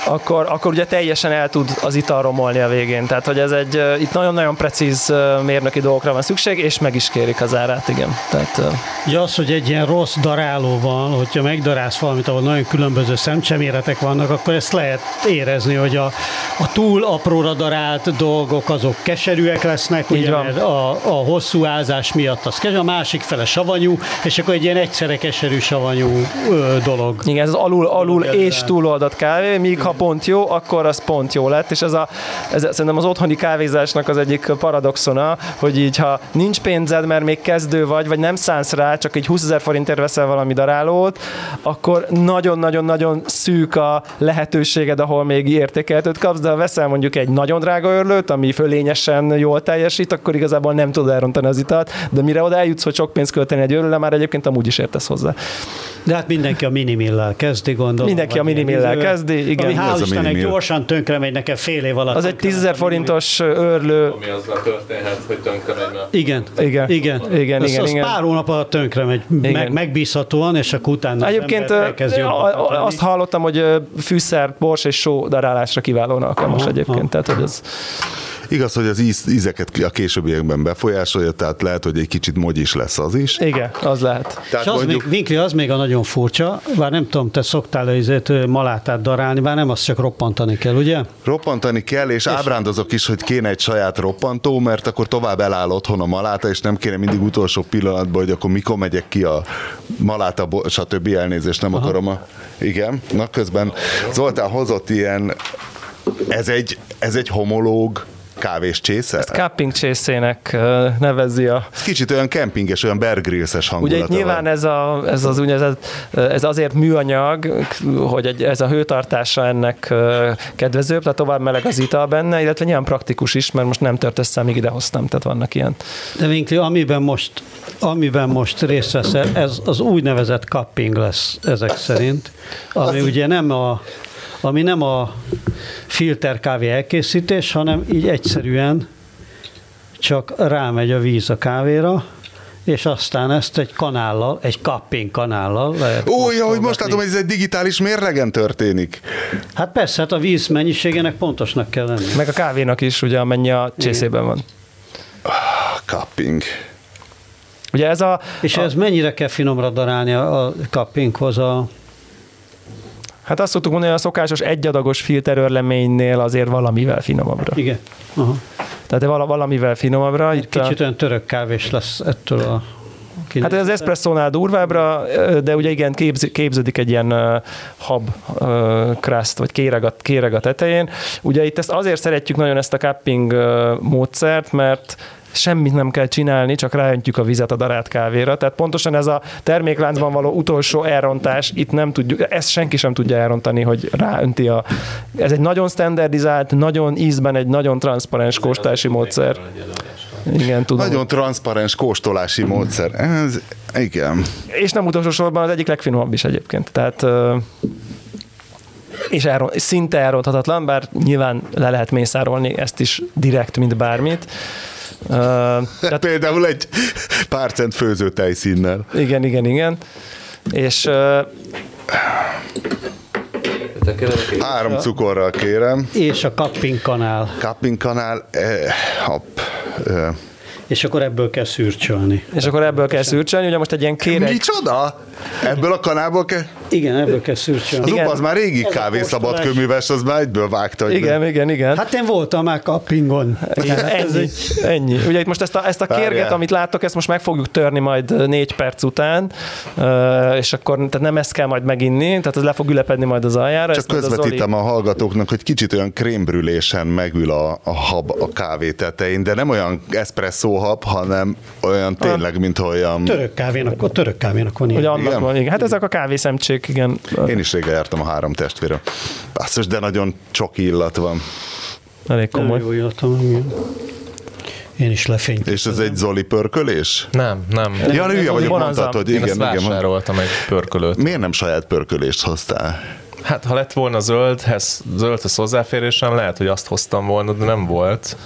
akkor, akkor ugye teljesen el tud az ital romolni a végén. Tehát, hogy ez egy, itt nagyon-nagyon precíz mérnöki dolgokra van szükség, és meg is kérik az árát, igen. Tehát, ja, az, hogy egy ilyen rossz daráló van, hogyha megdarálsz valamit, ahol nagyon különböző szemcseméretek vannak, akkor ezt lehet érezni, hogy a, a túl apróra darált dolgok azok keserűek lesznek, Így ugye, van. mert a, a hosszú ázás miatt az keserű, a másik fele savanyú, és akkor egy ilyen egyszerre keserű savanyú ö, dolog. Igen, ez az alul, alul és túloldott kávé, míg ha pont jó, akkor az pont jó lett, és ez, a, ez szerintem az otthoni kávézásnak az egyik paradoxona, hogy így ha nincs pénzed, mert még kezdő vagy, vagy nem szánsz rá, csak egy 20 ezer forintért veszel valami darálót, akkor nagyon-nagyon-nagyon szűk a lehetőséged, ahol még értékeltőt kapsz, de ha veszel mondjuk egy nagyon drága örlőt, ami fölényesen jól teljesít, akkor igazából nem tud elrontani az italt, de mire oda eljutsz, hogy sok pénzt költeni egy örlőre, már egyébként amúgy is értesz hozzá. De hát mindenki a minimillel kezdi, gondolom. Mindenki a minimillel kezdi, igen. Ami hál' Istennek gyorsan tönkre megy nekem fél év alatt. Az egy tízezer forintos őrlő. Ami azzal történhet, hogy tönkre megy. Igen, igen, igen. igen, igen, igen. pár hónap alatt tönkre megy, meg, megbízhatóan, és akkor utána Egyébként azt hallottam, hogy fűszer, bors és só darálásra kiválóan alkalmas aha, egyébként. Aha. Tehát, hogy ez Igaz, hogy az íz, ízeket a későbbiekben befolyásolja, tehát lehet, hogy egy kicsit mogy is lesz az is. Igen, az lehet. Tehát és az mondjuk... még, Vinkli, az még a nagyon furcsa, bár nem tudom, te szoktál ezért malátát darálni, bár nem azt csak roppantani kell, ugye? Roppantani kell, és, és ábrándozok is, hogy kéne egy saját roppantó, mert akkor tovább eláll otthon a maláta, és nem kéne mindig utolsó pillanatban, hogy akkor mikor megyek ki a maláta, stb. elnézést nem Aha. akarom. A... Igen, na közben Zoltán hozott ilyen ez egy, ez egy homológ kávés csésze? Ezt cupping csészének nevezi a... Ez kicsit olyan kempinges, olyan bergrillszes hangulata Ugye itt nyilván ez, a, ez az úgynevezett, ez azért műanyag, hogy egy, ez a hőtartása ennek kedvezőbb, tehát tovább meleg az ital benne, illetve nyilván praktikus is, mert most nem tört össze, amíg idehoztam, tehát vannak ilyen. De Vinkli, amiben most, amiben most részt veszel, ez az úgynevezett cupping lesz ezek szerint, ami az... ugye nem a ami nem a filter kávé elkészítés, hanem így egyszerűen csak rámegy a víz a kávéra, és aztán ezt egy kanállal, egy cupping kanállal lehet. Ó, ja, hogy most látom, hogy ez egy digitális mérlegen történik. Hát persze, hát a víz mennyiségének pontosnak kell lenni. Meg a kávénak is, ugye, amennyi a csészében van. Ah, cupping. Ugye ez a... És a... ez mennyire kell finomra darálni a, a cuppinghoz a Hát azt szoktuk mondani, hogy a szokásos egyadagos filterörleménynél azért valamivel finomabbra. Igen. Aha. Tehát valamivel finomabbra. Itt kicsit a... olyan török kávés lesz ettől a Hát ez eszpresszónál durvábbra, de ugye igen, képz, képződik egy ilyen uh, hab uh, crust, vagy kéreg a, kéreg a tetején. Ugye itt ezt azért szeretjük nagyon ezt a cupping uh, módszert, mert semmit nem kell csinálni, csak ráöntjük a vizet a darált kávéra. Tehát pontosan ez a termékláncban való utolsó elrontás, itt nem tudjuk, ezt senki sem tudja elrontani, hogy ráönti a... Ez egy nagyon standardizált, nagyon ízben egy nagyon transzparens kóstási módszer. Igen, tudom. Nagyon transzparens kóstolási módszer. Ez, igen. És nem utolsó sorban az egyik legfinomabb is egyébként. Tehát és elron, szinte elronthatatlan, bár nyilván le lehet mészárolni ezt is direkt, mint bármit. Uh, tehát, Például egy pár cent főző tejszínnel. Igen, igen, igen. És uh, Három cukorral kérem. És a cupping kanál. Cupping kanál, eh, hopp, eh. És akkor ebből kell szürcsölni. És akkor ebből kell szürcsölni, ugye most egy ilyen kéreg... Micsoda? Ebből a kanálból kell... Igen, ebből kell szürcsön. Az UPA az már régi kávészabad köműves, az már egyből vágta. Igen, de... igen, igen. Hát én voltam már kappingon. Igen, ennyi, ennyi. Ugye itt most ezt a, ezt a kérget, amit láttok, ezt most meg fogjuk törni majd négy perc után, és akkor tehát nem ezt kell majd meginni, tehát ez le fog ülepedni majd az aljára. Csak közvetítem a hallgatóknak, hogy kicsit olyan krémbrülésen megül a, a hab a kávé tetején, de nem olyan espresszó hab, hanem olyan tényleg, mint olyan... Török kávénak, a török kávénak van ilyen. Ugye annak igen. van, igen. Hát ezek a kávészemcsék, igen. Én is régen jártam a három testvére. Basszus, de nagyon csoki illat van. Elég komoly. Jó illatom, igen. Én is lefényt. És ez egy Zoli pörkölés? Nem, nem. Ja, hülye vagyok, mondtad, hogy igen, Én igen. vásároltam egy pörkölőt. Miért nem saját pörkölést hoztál? Hát ha lett volna zöldhez, zöldhez hozzáférésem, lehet, hogy azt hoztam volna, de nem volt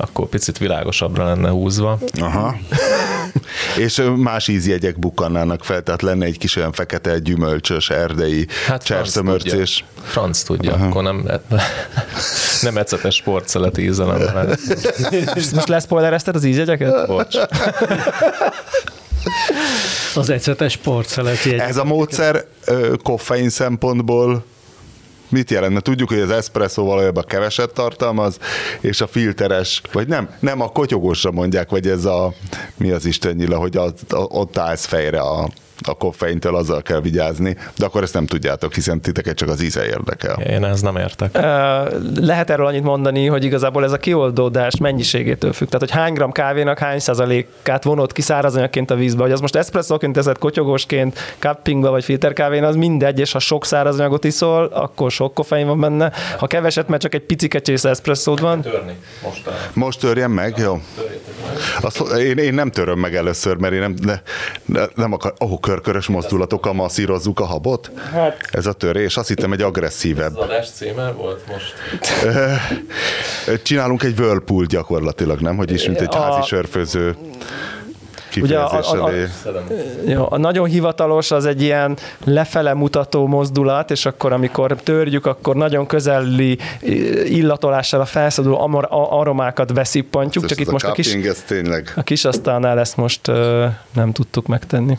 akkor picit világosabbra lenne húzva. Aha. És más ízjegyek bukkannának fel, tehát lenne egy kis olyan fekete gyümölcsös erdei hát cserszömörcés. Franc tudja, Aha. akkor nem, nem ecetes sportszelet ízelem. Most leszpoilerezted az ízjegyeket? Bocs. Az ecetes sportszelet Ez a módszer koffein szempontból mit jelentne? Tudjuk, hogy az espresso valójában keveset tartalmaz, és a filteres, vagy nem, nem a kotyogósra mondják, vagy ez a, mi az istennyila, hogy az, a, ott állsz fejre a, a koffeintől azzal kell vigyázni, de akkor ezt nem tudjátok, hiszen titeket csak az íze érdekel. Én ezt nem értek. Lehet erről annyit mondani, hogy igazából ez a kioldódás mennyiségétől függ. Tehát, hogy hány gram kávénak hány százalékát vonott ki szárazanyagként a vízbe. Hogy az most eszpresszóként teszed kotyogósként, cuppingba vagy filterkávén, az mindegy, és ha sok szárazanyagot iszol, akkor sok koffein van benne. Ha keveset, mert csak egy picike csész eszpresszód van. Törni. Most, most törjem meg, jó. Azt, én, én, nem töröm meg először, mert én nem, ne, ne, nem akar, oh, körkörös mozdulatokkal masszírozzuk a habot? Hát. Ez a törés, azt hittem egy agresszívebb. Ez adás címe volt most? Csinálunk egy whirlpool gyakorlatilag, nem? Hogy is, mint egy házi sörfőző Ugye a, a, a, jó, a nagyon hivatalos az egy ilyen lefele mutató mozdulat, és akkor amikor törjük, akkor nagyon közeli illatolással a felszabaduló aromákat beszippantjuk, csak itt most a, kis, tényleg. a kis asztalnál ezt most uh, nem tudtuk megtenni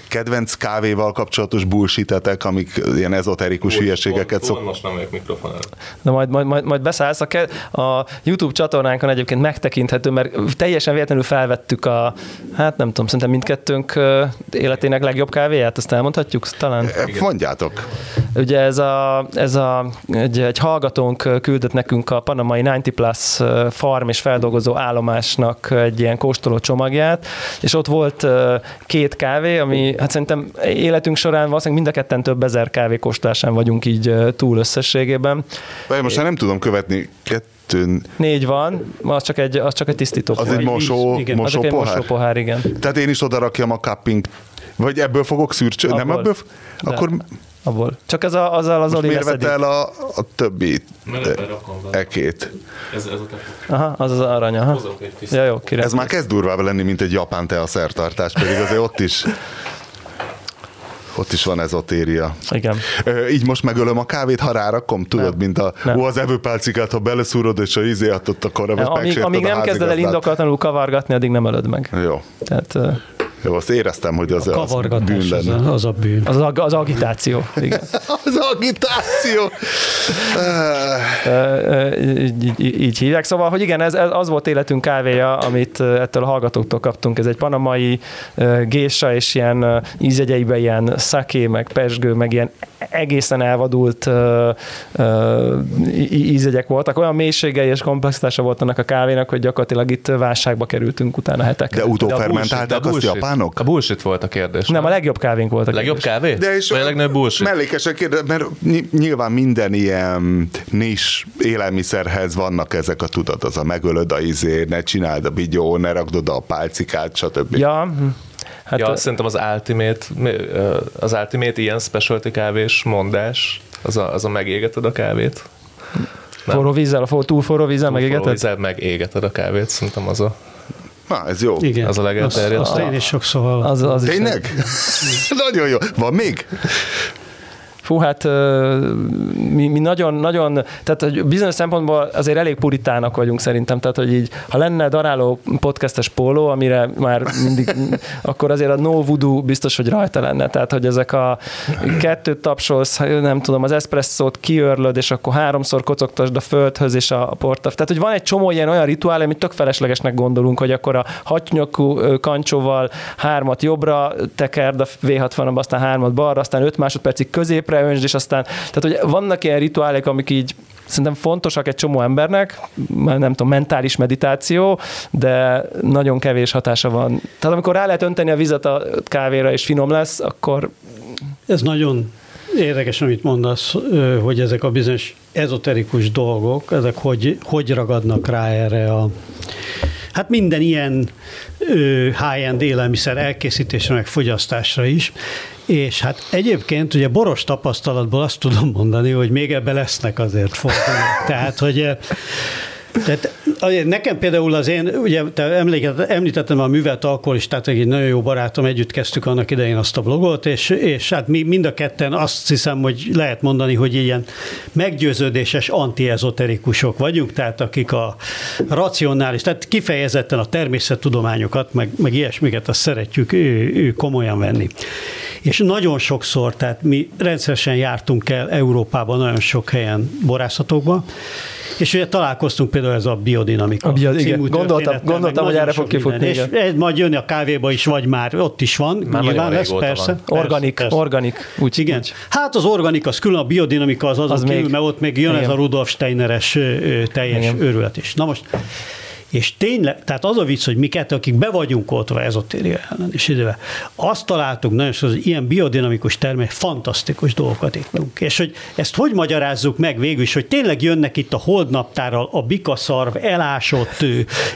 kedvenc kávéval kapcsolatos bullshitetek, amik ilyen ezoterikus Bull, hülyeségeket szok... Most nem vagyok mikrofon De majd, majd, majd, majd beszállsz. A, ke- a YouTube csatornánkon egyébként megtekinthető, mert teljesen véletlenül felvettük a, hát nem tudom, szerintem mindkettőnk életének legjobb kávéját, azt elmondhatjuk talán? Mondjátok. Ugye ez a, ez a egy, egy hallgatónk küldött nekünk a Panamai 90 Plus farm és feldolgozó állomásnak egy ilyen kóstoló csomagját, és ott volt két kávé, ami hát szerintem életünk során valószínűleg mind a ketten több ezer kávékóstolásán vagyunk így túl összességében. Vagy most már nem tudom követni kettőn. Négy van, az csak egy, az csak egy tisztító Az egy mosó, igen. mosó, az pohár? mosó pohár, igen. Tehát én is oda rakjam a cupping, vagy ebből fogok szürcső, nem ebből? Akkor abból. Csak ez a, azzal az Most miért vett el a, a többi ekét? Ez, ez a Aha, az az arany. Aha. Ja, jó, kire. Ez már kezd durvább lenni, mint egy japán te a szertartás, pedig azért ott is ott is van ezotéria. Igen. Ö, így most megölöm a kávét, ha rárakom, tudod, nem. mint a, ó, az evőpálcikát, ha beleszúrod, és a izé ott akkor amíg, amíg nem kezded el indokolatlanul kavargatni, addig nem ölöd meg. Jó. Tehát, jó, azt éreztem, hogy az a, a bűn lenne. Az a, az a bűn. Az, a, az agitáció. Igen. az agitáció! így, így, így hívják. Szóval, hogy igen, ez, ez az volt életünk kávéja, amit ettől a hallgatóktól kaptunk. Ez egy panamai gésa, és ilyen ízegyeiben ilyen szaké, meg pesgő, meg ilyen egészen elvadult ízegyek voltak. Olyan mélységei és komplexitása volt annak a kávénak, hogy gyakorlatilag itt válságba kerültünk utána hetek. De utófermentálták azt japánok? A bullshit volt a kérdés. Nem, nem? a legjobb kávénk volt a Legjobb kávé? De és a legnagyobb bullshit? Mellékesen kérdez, mert nyilván minden ilyen nis élelmiszerhez vannak ezek a tudat, az a megölöd a izé, ne csináld a bigyó, ne rakd oda a pálcikát, stb. Ja, Hát ja, a... szerintem az Ultimate, az Ultimate ilyen specialty kávés mondás, az a, az a megégeted a kávét. Nem. Forró vízzel, a túl forró vízzel megégeted? Forró vízzel megégeted a kávét, szerintem az a Na, ez jó. Igen. Az a legelterjedt. Azt, azt én is sokszor hallottam. Az, az Tényleg? Nagyon jó. Van még? Fú, hát mi, mi nagyon, nagyon, tehát hogy bizonyos szempontból azért elég puritának vagyunk szerintem, tehát hogy így, ha lenne daráló podcastes póló, amire már mindig, akkor azért a no voodoo biztos, hogy rajta lenne, tehát hogy ezek a kettőt tapsolsz, nem tudom, az espresszót kiörlöd, és akkor háromszor kocogtasd a földhöz és a portav. Tehát, hogy van egy csomó ilyen olyan rituál, amit tök feleslegesnek gondolunk, hogy akkor a hatnyakú kancsóval hármat jobbra tekerd a V60-ba, aztán hármat balra, aztán öt másodpercig középre öntsd, és aztán, tehát hogy vannak ilyen rituálek, amik így szerintem fontosak egy csomó embernek, nem tudom, mentális meditáció, de nagyon kevés hatása van. Tehát amikor rá lehet önteni a vizet a kávéra, és finom lesz, akkor... Ez nagyon érdekes, amit mondasz, hogy ezek a bizonyos ezoterikus dolgok, ezek hogy, hogy ragadnak rá erre a Hát minden ilyen high-end élelmiszer elkészítésre, meg fogyasztásra is. És hát egyébként ugye boros tapasztalatból azt tudom mondani, hogy még ebbe lesznek azért fordulók. Tehát, hogy tehát nekem például az én, ugye te említettem a művelt alkoholistát, egy nagyon jó barátom, együtt kezdtük annak idején azt a blogot, és, és hát mi mind a ketten azt hiszem, hogy lehet mondani, hogy ilyen meggyőződéses antiezoterikusok vagyunk, tehát akik a racionális, tehát kifejezetten a természettudományokat, meg, meg ilyesmiket azt szeretjük ő, ő komolyan venni. És nagyon sokszor, tehát mi rendszeresen jártunk el Európában nagyon sok helyen borászatokba, és ugye találkoztunk például ez a biodinamika. A bio, igen. Gondoltam, gondoltam hogy erre fog kifutni. És ez majd jönni a kávéba is, vagy már ott is van. Már nyilván lesz, persze, van. Organik, persze. organik. Úgy, igen. Úgy. Hát az organik, az külön, a biodinamika az azon az kívül, még, mert ott még jön igen. ez a Rudolf Steineres teljes igen. őrület is. Na most és tényleg, tehát az a vicc, hogy mi kettő, akik be vagyunk oltva ezotéria ellen, és idővel, azt találtuk nagyon hogy az ilyen biodinamikus termék fantasztikus dolgokat ittunk. És hogy ezt hogy magyarázzuk meg végül is, hogy tényleg jönnek itt a holdnaptárral a bikaszarv elásott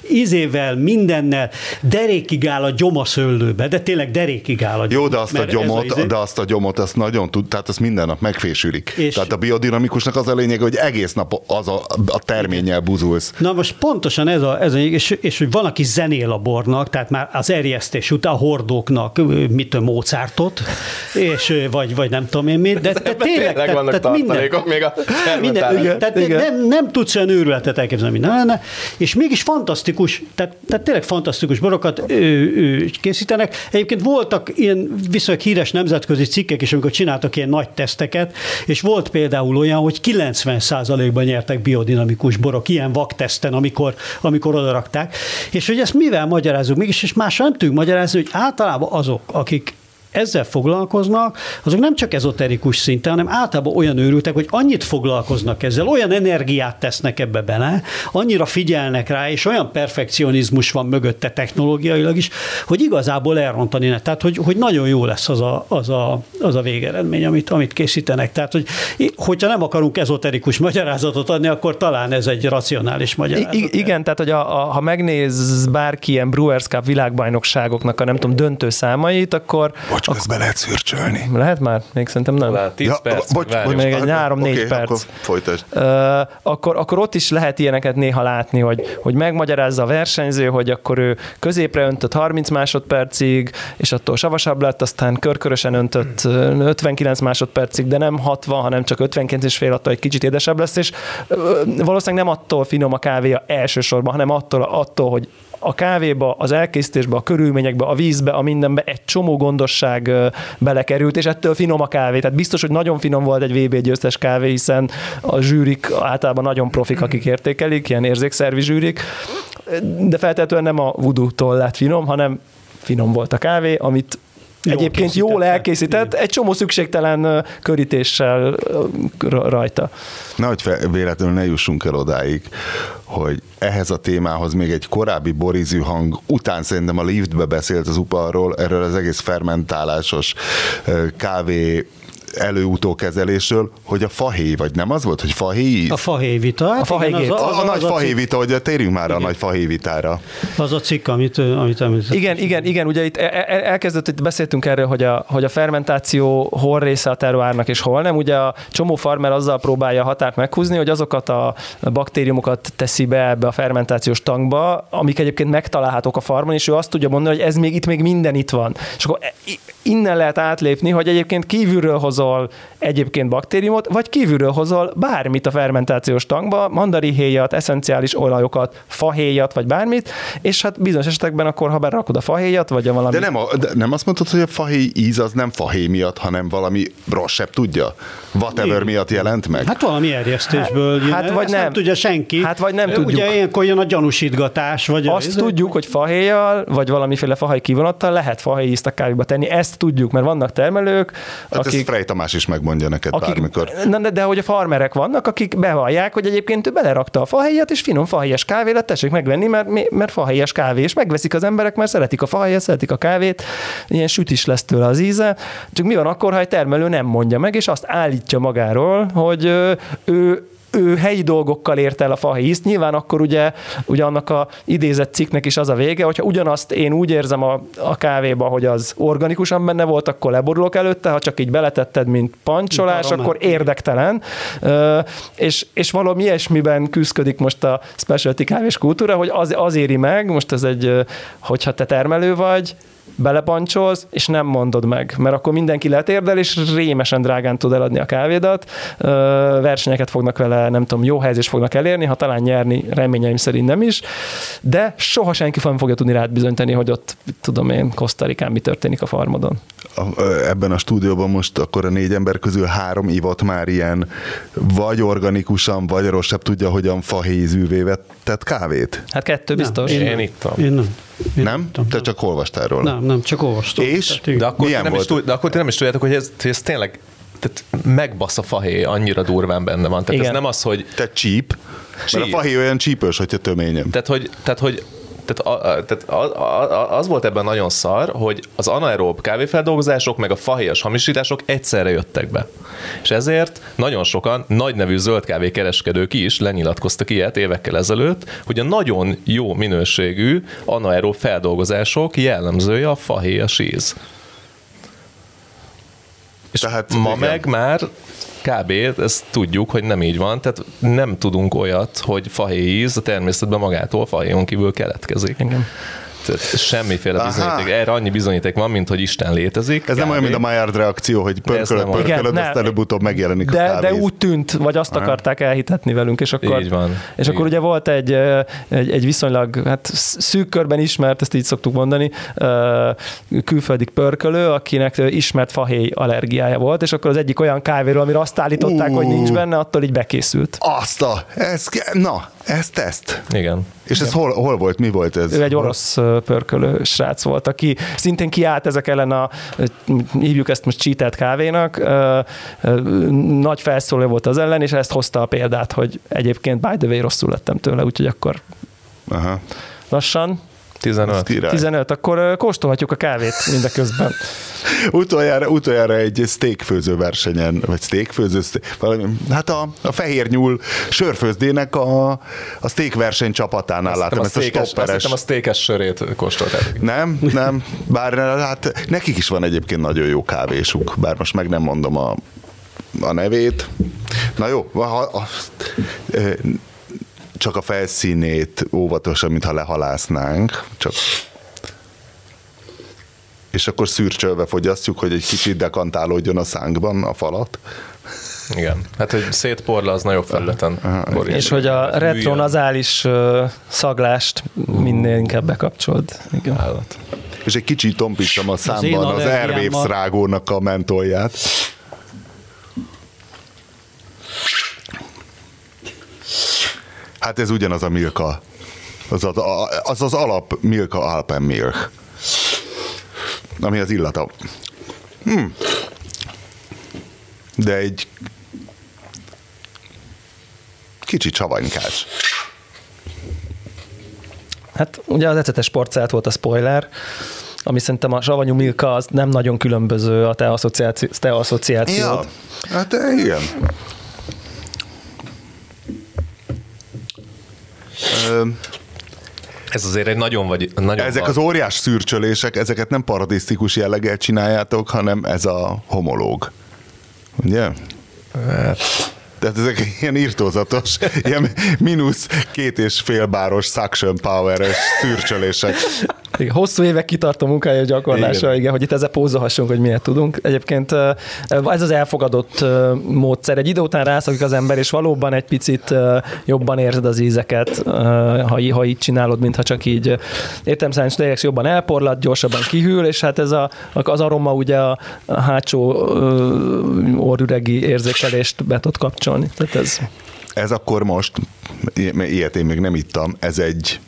izével, mindennel, derékig áll a gyoma szőlőbe, de tényleg derékig áll a gyoma. Jó, de azt a gyomot, a izé... de azt a gyomot, azt nagyon tud, tehát azt minden nap megfésülik. És tehát a biodinamikusnak az a lényeg, hogy egész nap az a, a terménnyel buzulsz. Na most pontosan ez a, ez a és, és hogy van, aki zenél a bornak, tehát már az erjesztés után a hordóknak, mit Mozartot, és vagy, vagy nem tudom én mit, de, de tényleg, tehát, vannak tehát minden, még a minden, igen, tehát igen. Nem, nem tudsz olyan őrületet elképzelni, minden lenne, és mégis fantasztikus, tehát, tehát tényleg fantasztikus borokat ő, ő, készítenek. Egyébként voltak ilyen viszonylag híres nemzetközi cikkek is, amikor csináltak ilyen nagy teszteket, és volt például olyan, hogy 90%-ban nyertek biodinamikus borok, ilyen vakteszten, amikor, amikor oda rakták, és hogy ezt mivel magyarázunk mégis, és másra nem tudjuk magyarázni, hogy általában azok, akik ezzel foglalkoznak, azok nem csak ezoterikus szinten, hanem általában olyan őrültek, hogy annyit foglalkoznak ezzel, olyan energiát tesznek ebbe bele, annyira figyelnek rá, és olyan perfekcionizmus van mögötte technológiailag is, hogy igazából elrontani ne. Tehát, hogy, hogy nagyon jó lesz az a, az a, az a végeredmény, amit, amit készítenek. Tehát, hogy hogyha nem akarunk ezoterikus magyarázatot adni, akkor talán ez egy racionális magyarázat. I- igen, tehát, hogy a, a, ha megnéz bárki ilyen Brewers Cup világbajnokságoknak a nem tudom, döntő számait, akkor Bocs, közben lehet szürcsölni. Lehet már? Még szerintem nem. Lehet, 10 ja, perc. Bocs, bocs, még egy 3-4 okay, perc. Akkor folytasd. Uh, akkor, akkor ott is lehet ilyeneket néha látni, hogy, hogy megmagyarázza a versenyző, hogy akkor ő középre öntött 30 másodpercig, és attól savasabb lett, aztán körkörösen öntött 59 másodpercig, de nem 60, hanem csak 59 és fél attól egy kicsit édesebb lesz, és valószínűleg nem attól finom a kávéja elsősorban, hanem attól, attól hogy a kávéba, az elkészítésbe, a körülményekbe, a vízbe, a mindenbe egy csomó gondosság belekerült, és ettől finom a kávé. Tehát biztos, hogy nagyon finom volt egy VB győztes kávé, hiszen a zsűrik általában nagyon profik, akik értékelik, ilyen érzékszervi zsűrik, de feltétlenül nem a voodoo-tól lett finom, hanem finom volt a kávé, amit Egyébként jól elkészített, egy csomó szükségtelen körítéssel rajta. Nehogy véletlenül ne jussunk el odáig, hogy ehhez a témához még egy korábbi borizű hang után szerintem a liftbe beszélt az uparról, erről az egész fermentálásos kávé előutókezelésről, hogy a fahéj, vagy nem az volt, hogy fahéj? A fahéj vita. Hát a, fahéj igen, az, az, a, a, a nagy fahéj vita, hogy térjünk már igen. a nagy fahéj vitára. Az a cikk, amit, amit említett. Igen, igen, igen, ugye itt e- e- elkezdett, itt beszéltünk erről, hogy a, hogy a fermentáció hol része a teruárnak és hol nem. Ugye a csomó farmer azzal próbálja a határt meghúzni, hogy azokat a baktériumokat teszi be ebbe a fermentációs tankba, amik egyébként megtalálhatók a farmon, és ő azt tudja mondani, hogy ez még itt még minden itt van. És akkor innen lehet átlépni, hogy egyébként kívülről hozom hozol egyébként baktériumot, vagy kívülről hozol bármit a fermentációs tankba, mandarihéjat, eszenciális olajokat, fahéjat, vagy bármit, és hát bizonyos esetekben akkor, ha berakod a fahéjat, vagy a valami... De nem, a, de nem azt mondtad, hogy a fahéj íz az nem fahéj miatt, hanem valami rosszabb tudja? Whatever Igen. miatt jelent meg? Hát valami erjesztésből hát, hát vagy nem. nem. tudja senki. Hát vagy nem tudjuk. Ugye ilyenkor jön a gyanúsítgatás. Vagy azt tudjuk, hogy fahéjjal, vagy valamiféle fahely kivonattal lehet fahéj ízt a kávéba tenni. Ezt tudjuk, mert vannak termelők, hát akik... ezt Frey Tamás is megmondja neked akik, bármikor. Na, de, de hogy a farmerek vannak, akik bevallják, hogy egyébként ő belerakta a fahéjat, és finom fahéjas kávé lett, tessék megvenni, mert, mert fahéjas kávé, és megveszik az emberek, mert szeretik a fahéjat, szeretik a kávét, ilyen süt is lesz tőle az íze. Csak mi van akkor, ha egy termelő nem mondja meg, és azt állítja magáról, hogy ő ő helyi dolgokkal ért el a fahéjzt. Nyilván akkor ugye, ugye annak a idézett cikknek is az a vége, hogyha ugyanazt én úgy érzem a, a kávéba, hogy az organikusan benne volt, akkor leborulok előtte, ha csak így beletetted, mint pancsolás, akkor érdektelen. És, és valami ilyesmiben küzdik most a specialty kávés kultúra, hogy az, az éri meg, most ez egy, hogyha te termelő vagy, belepancsolsz, és nem mondod meg, mert akkor mindenki letérdel, és rémesen drágán tud eladni a kávédat, versenyeket fognak vele, nem tudom, jó helyzést fognak elérni, ha talán nyerni, reményeim szerint nem is, de soha senki nem fogja tudni rád bizonyítani, hogy ott, tudom én, Kosztarikán mi történik a farmodon. Ebben a stúdióban most akkor a négy ember közül három ivott már ilyen vagy organikusan, vagy rosszabb tudja, hogyan fahézűvé tett kávét? Hát kettő biztos. Nem, én, én ittam. Én nem. Én nem? nem? Te csak olvastál róla? Nem, nem, csak olvastam. És? de akkor, Milyen nem volt? Is, de akkor ti nem is tudjátok, hogy ez, hogy ez tényleg tehát megbasz a fahé, annyira durván benne van. Tehát Igen. ez nem az, hogy... Te csíp? Mert a fahé olyan csípős, hogyha töményem. Tehát, hogy, tehát, hogy tehát, a, tehát a, a, az volt ebben nagyon szar, hogy az anaerób kávéfeldolgozások meg a fahéjas hamisítások egyszerre jöttek be. És ezért nagyon sokan nagy nevű zöldkávé kereskedők is lenyilatkoztak ilyet évekkel ezelőtt, hogy a nagyon jó minőségű anaerób feldolgozások jellemzője a fahéjas íz. És Tehát, ma igen. meg már kb. ezt tudjuk, hogy nem így van, tehát nem tudunk olyat, hogy fahéjíz a természetben magától fahéjon kívül keletkezik. Igen. Tehát semmiféle Aha. bizonyíték. Erre annyi bizonyíték van, mint hogy Isten létezik. Ez nem olyan, mint a Maillard reakció, hogy pörkölöd, pörkölöd, azt előbb-utóbb megjelenik de, a De úgy tűnt, vagy azt Aha. akarták elhitetni velünk, és akkor, így van. És így. akkor ugye volt egy, egy, egy viszonylag hát szűk körben ismert, ezt így szoktuk mondani, külföldi pörkölő, akinek ismert fahéj allergiája volt, és akkor az egyik olyan kávéról, amire azt állították, uh. hogy nincs benne, attól így bekészült. Azt a, ez, na, ez teszt. Igen. És ez hol, hol volt, mi volt ez? Ő egy orosz pörkölő srác volt, aki szintén kiállt ezek ellen a, hívjuk ezt most cheatelt kávénak, nagy felszóló volt az ellen, és ezt hozta a példát, hogy egyébként by the way rosszul lettem tőle, úgyhogy akkor Aha. lassan 15. 15, akkor kóstolhatjuk a kávét mindeközben. utoljára, utoljára egy steakfőző versenyen, vagy steakfőző, valami, hát a, a fehér nyúl sörfőzdének a, a steak verseny csapatánál azt láttam ezt a, a stopperes. Azt a steakes sörét kóstolták. Nem, nem, bár hát nekik is van egyébként nagyon jó kávésuk, bár most meg nem mondom a, a nevét. Na jó, ha, ha, csak a felszínét óvatosan, mintha lehalásznánk, csak és akkor szürcsölve fogyasztjuk, hogy egy kicsit dekantálódjon a szánkban a falat. Igen, hát hogy szétporla az nagyobb felületen. És hogy a retronazális szaglást minél inkább bekapcsolod. Igen. Állat. És egy kicsit tompítsam a számban az, az Airwaves rágónak a mentolját. Hát ez ugyanaz a Milka. Az az, az, az alap Milka Alpenmilk. Ami az illata. Hm. De egy kicsit csavanykás. Hát ugye az ecetes porcát volt a spoiler, ami szerintem a savanyú milka az nem nagyon különböző a te, asszociáció, te asszociációt. Ja, hát igen. Ez azért egy nagyon vagy... Nagyon Ezek az óriás szürcsölések, ezeket nem paradisztikus jelleggel csináljátok, hanem ez a homológ. Ugye? Hát... Tehát ezek ilyen írtózatos, ilyen mínusz két és fél báros suction power-es szürcsölések. Igen, hosszú évek kitartó munkája gyakorlása, igen. igen, hogy itt ezzel pózolhassunk, hogy miért tudunk. Egyébként ez az elfogadott módszer. Egy idő után rászakik az ember, és valóban egy picit jobban érzed az ízeket, ha, ha így csinálod, mintha csak így értem szerint jobban elporlad, gyorsabban kihűl, és hát ez a, az aroma ugye a, a hátsó orrüregi érzékelést be tud kapcsolni. Tehát ez... ez akkor most, ilyet én még nem ittam, ez egy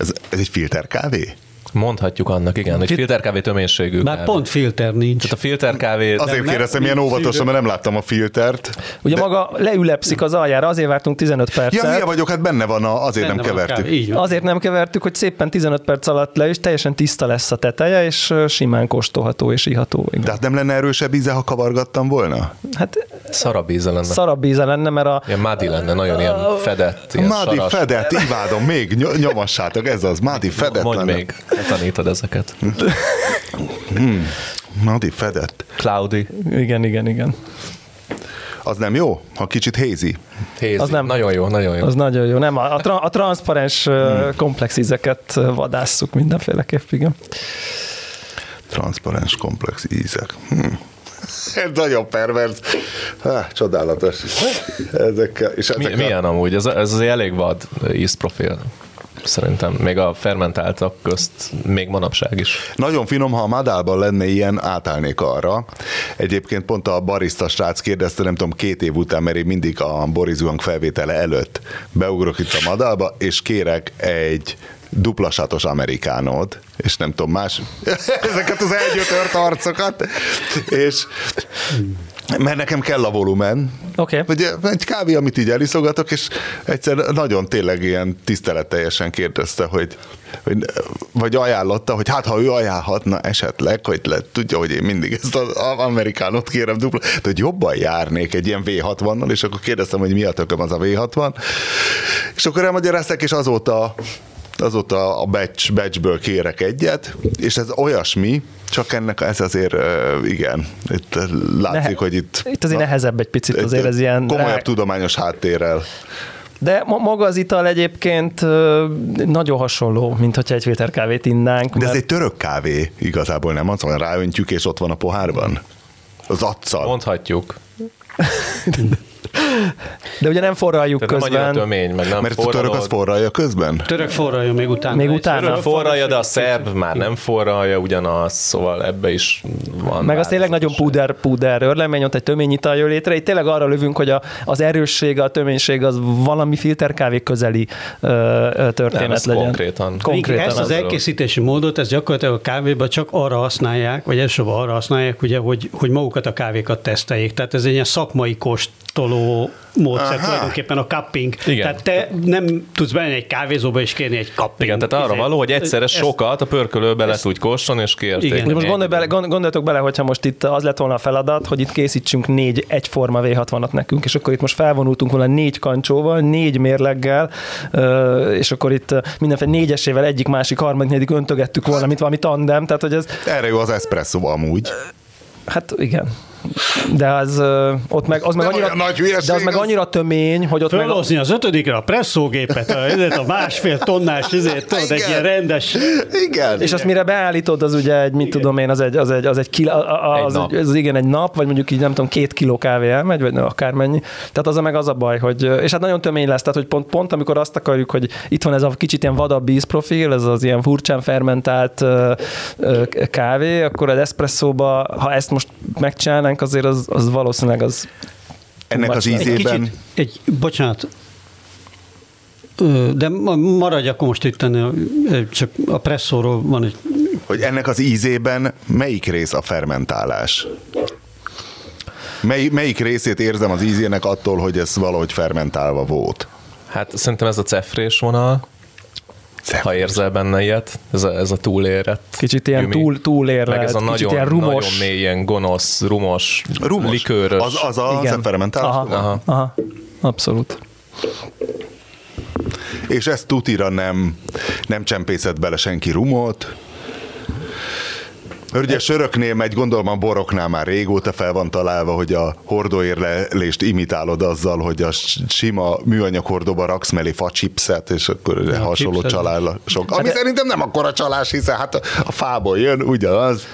ez, ez egy filter kávé? Mondhatjuk annak, igen, hogy filterkávé töménységű. Már pont filter nincs. Tehát a filterkávé... Azért kérdeztem ilyen óvatosan, mert nem láttam a filtert. Ugye de... maga leülepszik az aljára, azért vártunk 15 percet. Ja, vagyok, hát benne van, a, azért benne nem kevertük. Kávé, azért nem kevertük, hogy szépen 15 perc alatt le, és teljesen tiszta lesz a teteje, és simán kóstolható és iható. Igen. De hát nem lenne erősebb íze, ha kavargattam volna? Hát szarabb íze lenne. Szarabb íze lenne, mert a... Ilyen mádi lenne, nagyon ilyen fedett. Ilyen mádi saras. fedett, imádom, még nyomassátok, ez az, mádi fedett Mondj lenne. még, tanítod ezeket hmm. Nadi fedett. Cloudy. Igen, igen, igen. Az nem jó, ha kicsit hézi. Hézi. Az nem, nagyon jó, nagyon jó. Az nagyon jó. Nem, a, a, tra- a transzparens hmm. komplex ízeket vadásszuk mindenféleképp, igen. Transzparens komplex ízek. Hmm. Ez nagyon pervers. Há, csodálatos. Ezekkel, és ezekkel... Milyen amúgy? Ez, ez azért elég vad ízprofil. Szerintem még a fermentáltak közt még manapság is. Nagyon finom, ha a madálban lenne ilyen, átállnék arra. Egyébként pont a barista srác kérdezte, nem tudom, két év után, mert én mindig a Boris Young felvétele előtt beugrok itt a madálba, és kérek egy duplasatos amerikánót, és nem tudom, más, ezeket az egyötört arcokat, és mert nekem kell a volumen. Oké. Okay. Egy kávé, amit így eliszogatok, és egyszer nagyon tényleg ilyen tiszteletteljesen kérdezte, hogy, hogy vagy ajánlotta, hogy hát ha ő ajánlhatna esetleg, hogy le, tudja, hogy én mindig ezt az amerikánot kérem dupla, de hogy jobban járnék egy ilyen V60-nal, és akkor kérdeztem, hogy mi a tököm az a V60, és akkor elmagyarázták, és azóta azóta a batch, batchből kérek egyet, és ez olyasmi, csak ennek ez azért, igen, itt látszik, Nehe, hogy itt... Itt azért nehezebb egy picit, azért ez ilyen... Komolyabb rá... tudományos háttérrel. De maga az ital egyébként nagyon hasonló, mint hogyha egy filterkávét innánk. De mert... ez egy török kávé igazából, nem az, hogy ráöntjük, és ott van a pohárban? Az accal. Mondhatjuk. De ugye nem forraljuk Tehát közben. Nem tömény, meg nem Mert a török az forralja közben? Török forralja még utána. Még utána. Török forralja, de a szerb már nem forralja ugyanaz, szóval ebbe is van. Meg az tényleg nagyon puder, puder örlemény, ott egy tömény ital jön létre. Itt tényleg arra lövünk, hogy a, az erősség, a töménység az valami filterkávé közeli ö, történet nem, ez legyen. Konkrétan. konkrétan ezt az elkészítési módot, ez gyakorlatilag a kávéban csak arra használják, vagy elsősorban arra használják, ugye, hogy, hogy magukat a kávékat teszteljék. Tehát ez egy ilyen szakmai kóstoló módszer Aha. tulajdonképpen a cupping. Igen. Tehát te nem tudsz bemenni egy kávézóba és kérni egy cupping. Igen, tehát arra való, hogy egyszerre ezt, sokat a pörkölőbe le tudj kosson, és kérték. Igen. Most gondolj bele, gondoljatok bele, hogyha most itt az lett volna a feladat, hogy itt készítsünk négy egyforma V60-at nekünk, és akkor itt most felvonultunk volna négy kancsóval, négy mérleggel, és akkor itt mindenféle négyesével egyik, másik, harmadik, negyedik öntögettük volna, mint valami tandem. Tehát, hogy ez... Erre jó az espresso amúgy. Hát igen de az, ott meg, az meg annyira, de az meg annyira tömény, hogy ott Fölhozni meg... az ötödikre a presszógépet, a, a másfél tonnás, ezért tudod, egy ilyen rendes... Igen. És azt mire beállítod, az ugye egy, mit igen. tudom én, az egy, az egy, az egy, kil, az, egy az, az, igen, egy nap, vagy mondjuk így nem tudom, két kiló kávé elmegy, vagy akármennyi. Tehát az a meg az a baj, hogy, és hát nagyon tömény lesz, tehát hogy pont, pont amikor azt akarjuk, hogy itt van ez a kicsit ilyen vadabb ízprofil, ez az ilyen furcsán fermentált kávé, akkor az espresszóba, ha ezt most megcsinálnánk, mondanánk, azért az, az valószínűleg az... Ennek az ízében... Egy, kicsit, egy, bocsánat, de maradj akkor most itt csak a presszóról van egy... Hogy ennek az ízében melyik rész a fermentálás? Mely, melyik részét érzem az ízének attól, hogy ez valahogy fermentálva volt? Hát szerintem ez a cefrés vonal, Szemes. ha érzel benne ilyet, ez a, ez a túlérett. Kicsit ilyen gyumi. túl, túlérlet, Meg ez a nagyon, ilyen rumos. nagyon mélyen gonosz, rumos, rumos. likőrös. Az, az a Igen. fermentálás? Aha, aha. aha, abszolút. És ezt tutira nem, nem csempészett bele senki rumot, Mert ugye söröknél megy, gondolom a boroknál már régóta fel van találva, hogy a hordóérlelést imitálod azzal, hogy a sima műanyag hordóba raksz mellé facsipszet, és akkor ja, hasonló csalások. Ami hát szerintem nem akkora csalás, hiszen hát a fából jön, ugyanaz.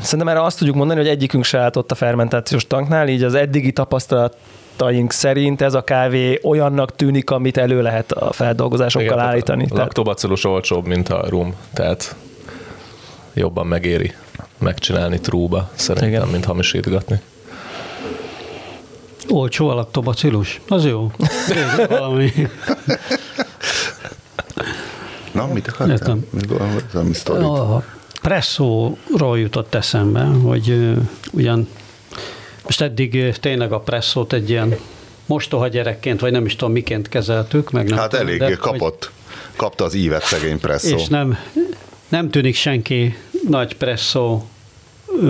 Szerintem erre azt tudjuk mondani, hogy egyikünk se állt ott a fermentációs tanknál, így az eddigi tapasztalat tapasztalataink szerint ez a kávé olyannak tűnik, amit elő lehet a feldolgozásokkal Igen, állítani. A laktobacillus olcsóbb, mint a rum, tehát jobban megéri megcsinálni trúba, szerintem, Igen. mint hamisítgatni. Olcsó a laktobacillus? Az jó. valami. Na, mit akartál? A presszóról jutott eszembe, hogy uh, ugyan most eddig tényleg a presszót egy ilyen mostoha gyerekként, vagy nem is tudom miként kezeltük. Meg nem hát tudom, elég de, kapott, hogy, kapta az ívet szegény presszó. És nem, nem tűnik senki nagy presszó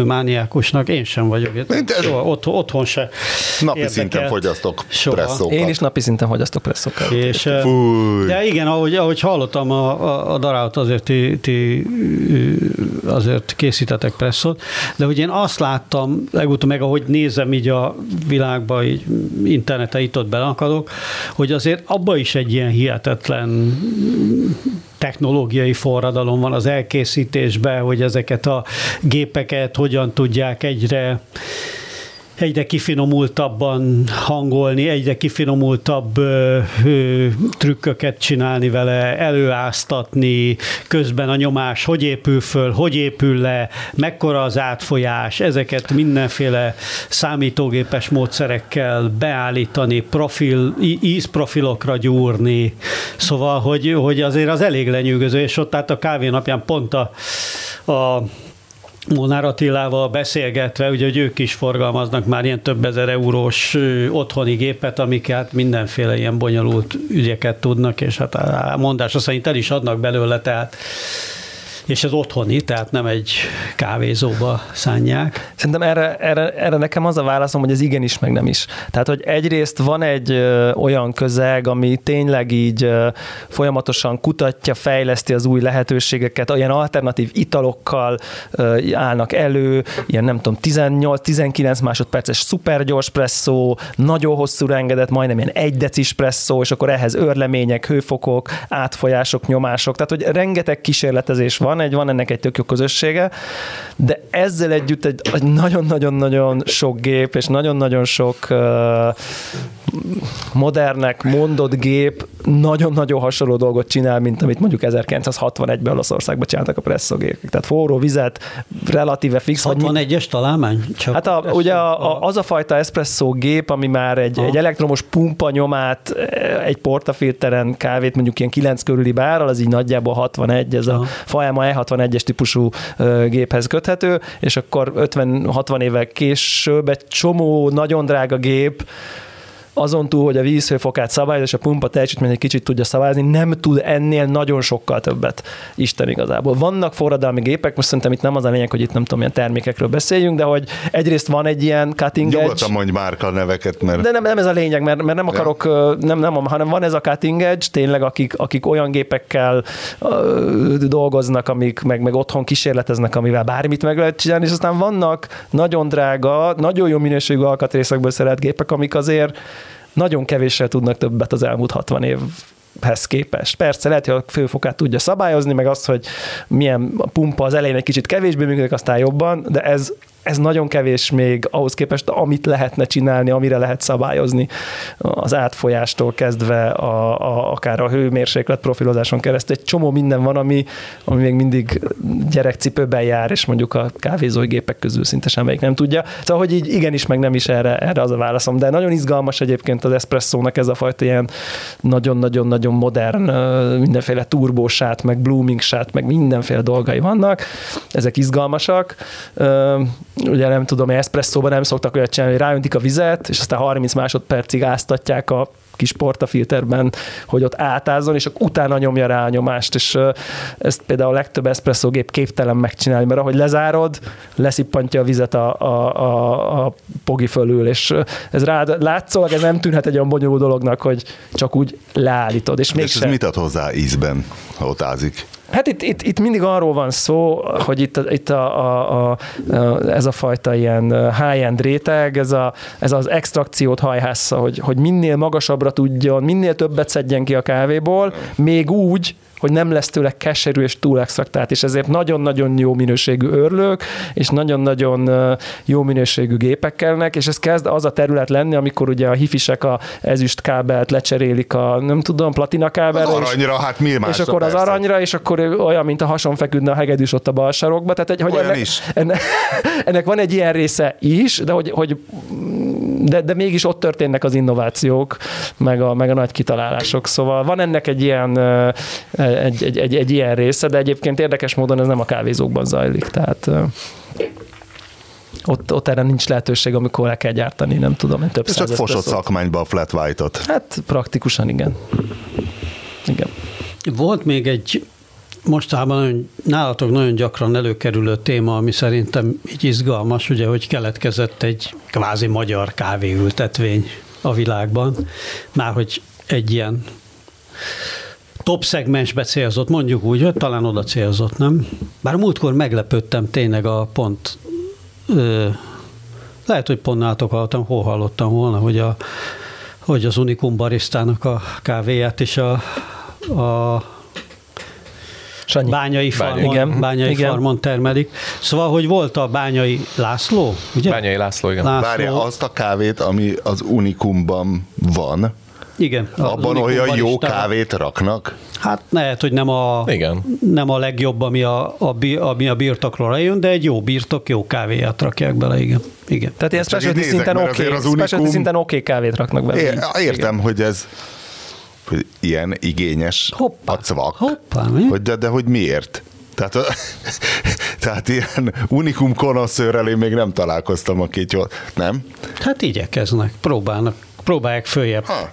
mániákusnak, én sem vagyok. Soha, otthon, otthon se Napi érdekelt. szinten fogyasztok Soha. presszókat. Én is napi szinten fogyasztok presszókat. És, Fúj. De igen, ahogy, ahogy hallottam a, a, a darát, azért ti, ti azért készítetek presszót, de hogy én azt láttam, legutóbb meg ahogy nézem így a világba, így interneten itt ott belakadok, hogy azért abba is egy ilyen hihetetlen technológiai forradalom van az elkészítésben, hogy ezeket a gépeket hogyan tudják egyre egyre kifinomultabban hangolni, egyre kifinomultabb ö, ö, trükköket csinálni vele, előáztatni, közben a nyomás hogy épül föl, hogy épül le, mekkora az átfolyás, ezeket mindenféle számítógépes módszerekkel beállítani, profil, ízprofilokra gyúrni, szóval, hogy, hogy azért az elég lenyűgöző, és ott át a kávé napján pont a, a Molnár Attilával beszélgetve, ugye, hogy ők is forgalmaznak már ilyen több ezer eurós otthoni gépet, amik hát mindenféle ilyen bonyolult ügyeket tudnak, és hát a mondása szerint el is adnak belőle, tehát és ez otthoni, tehát nem egy kávézóba szánják. Szerintem erre, erre, erre nekem az a válaszom, hogy ez igenis, meg nem is. Tehát, hogy egyrészt van egy ö, olyan közeg, ami tényleg így ö, folyamatosan kutatja, fejleszti az új lehetőségeket, olyan alternatív italokkal ö, állnak elő, ilyen nem tudom, 18-19 másodperces szupergyors presszó, nagyon hosszú rengedet, majdnem ilyen egy decis presszó, és akkor ehhez örlemények, hőfokok, átfolyások, nyomások, tehát hogy rengeteg kísérletezés van, van, egy, van ennek egy tök jó közössége, de ezzel együtt egy nagyon-nagyon-nagyon sok gép, és nagyon-nagyon sok uh, modernek mondott gép nagyon-nagyon hasonló dolgot csinál, mint amit mondjuk 1961-ben Olaszországban csináltak a presszogépek. Tehát forró vizet, relatíve fix. 61-es találmány? Csak hát a, ugye a, a, az a fajta espresso gép, ami már egy, egy elektromos pumpa nyomát egy portafilteren kávét mondjuk ilyen 9 körüli bárral, az így nagyjából 61, ez Aha. a Fajama E61-es típusú géphez köthető, és akkor 50-60 évek később egy csomó nagyon drága gép, azon túl, hogy a vízhőfokát szabályoz, és a pumpa teljesítmény egy kicsit tudja szabályozni, nem tud ennél nagyon sokkal többet Isten igazából. Vannak forradalmi gépek, most szerintem itt nem az a lényeg, hogy itt nem tudom, milyen termékekről beszéljünk, de hogy egyrészt van egy ilyen cutting edge. Nyugodtan mondj márka neveket, mert... De nem, nem ez a lényeg, mert, mert nem akarok, nem, nem, hanem van ez a cutting edge, tényleg akik, akik olyan gépekkel uh, dolgoznak, amik meg, meg otthon kísérleteznek, amivel bármit meg lehet csinálni, és aztán vannak nagyon drága, nagyon jó minőségű alkatrészekből szeret gépek, amik azért nagyon kevéssel tudnak többet az elmúlt 60 év hez képest. Persze lehet, hogy a főfokát tudja szabályozni, meg azt, hogy milyen pumpa az elején egy kicsit kevésbé működik, aztán jobban, de ez ez nagyon kevés még ahhoz képest, amit lehetne csinálni, amire lehet szabályozni az átfolyástól kezdve a, a, akár a hőmérséklet profilozáson keresztül. Egy csomó minden van, ami, ami még mindig gyerekcipőben jár, és mondjuk a kávézói gépek közül szinte semmelyik nem tudja. Szóval, hogy így igenis, meg nem is erre, erre az a válaszom. De nagyon izgalmas egyébként az espresszónak ez a fajta ilyen nagyon-nagyon-nagyon modern, mindenféle turbósát, meg blooming meg mindenféle dolgai vannak. Ezek izgalmasak ugye nem tudom, eszpresszóban nem szoktak olyat csinálni, hogy ráöntik a vizet, és aztán 30 másodpercig áztatják a kis portafilterben, hogy ott átázzon, és akkor utána nyomja rá a nyomást, és ezt például a legtöbb eszpresszógép képtelen megcsinálni, mert ahogy lezárod, leszippantja a vizet a, a, a, a pogi fölül, és ez rád látszólag ez nem tűnhet egy olyan bonyolult dolognak, hogy csak úgy leállítod. És, és ez mit ad hozzá ízben, ha ott ázik? Hát itt, itt, itt mindig arról van szó, hogy itt, itt a, a, a, ez a fajta ilyen high-end réteg, ez, a, ez az extrakciót hajhásza, hogy, hogy minél magasabbra tudjon, minél többet szedjen ki a kávéból, még úgy, hogy nem lesz tőle keserű és túl extraktált, és ezért nagyon-nagyon jó minőségű örlők, és nagyon-nagyon jó minőségű gépek kellnek, és ez kezd az a terület lenni, amikor ugye a hifisek a ezüst kábelt lecserélik a, nem tudom, platina kábelre. Az aranyra, és, hát mi És akkor persze. az aranyra, és akkor olyan, mint a hason feküdne a hegedűs ott a bal sarokba. Tehát, hogy ennek, is. Ennek, ennek, van egy ilyen része is, de hogy, hogy de, de mégis ott történnek az innovációk, meg a, meg a nagy kitalálások. Szóval van ennek egy ilyen, egy, egy, egy, egy ilyen része, de egyébként érdekes módon ez nem a kávézókban zajlik. Tehát ott, ott erre nincs lehetőség, amikor le kell gyártani, nem tudom, több Ez csak fosott szakmányba a flat white-ot. Hát praktikusan igen. Igen. Volt még egy mostában nagyon, nálatok nagyon gyakran előkerülő téma, ami szerintem így izgalmas, ugye, hogy keletkezett egy kvázi magyar kávéültetvény a világban, már hogy egy ilyen top szegmensbe célzott, mondjuk úgy, hogy talán oda célzott, nem? Bár múltkor meglepődtem tényleg a pont, ö, lehet, hogy pont nálatok hallottam, hol hallottam volna, hogy, a, hogy az Unikum barisztának a kávéját és a, a Sanyi. Bányai farmon, igen, bányai igen. farmon termelik. Szóval, hogy volt a Bányai László, ugye? Bányai László, igen. László. Várja, azt a kávét, ami az Unikumban van, igen. Abban olyan jó kávét raknak? Hát lehet, hogy nem a, Igen. Nem a legjobb, ami a, a, ami a birtokról jön, de egy jó birtok, jó kávéját rakják bele, igen. igen. Tehát ilyen specialty szinten oké okay, unikum... szinten oké okay kávét raknak bele. É, értem, igen. hogy ez ilyen igényes hoppá, a cvak. Hoppá, mi? Hogy de, de hogy miért? Tehát, tehát ilyen unikum konoszőrrel én még nem találkoztam, aki jól, nem? Hát igyekeznek, próbálnak, próbálják följebb ha.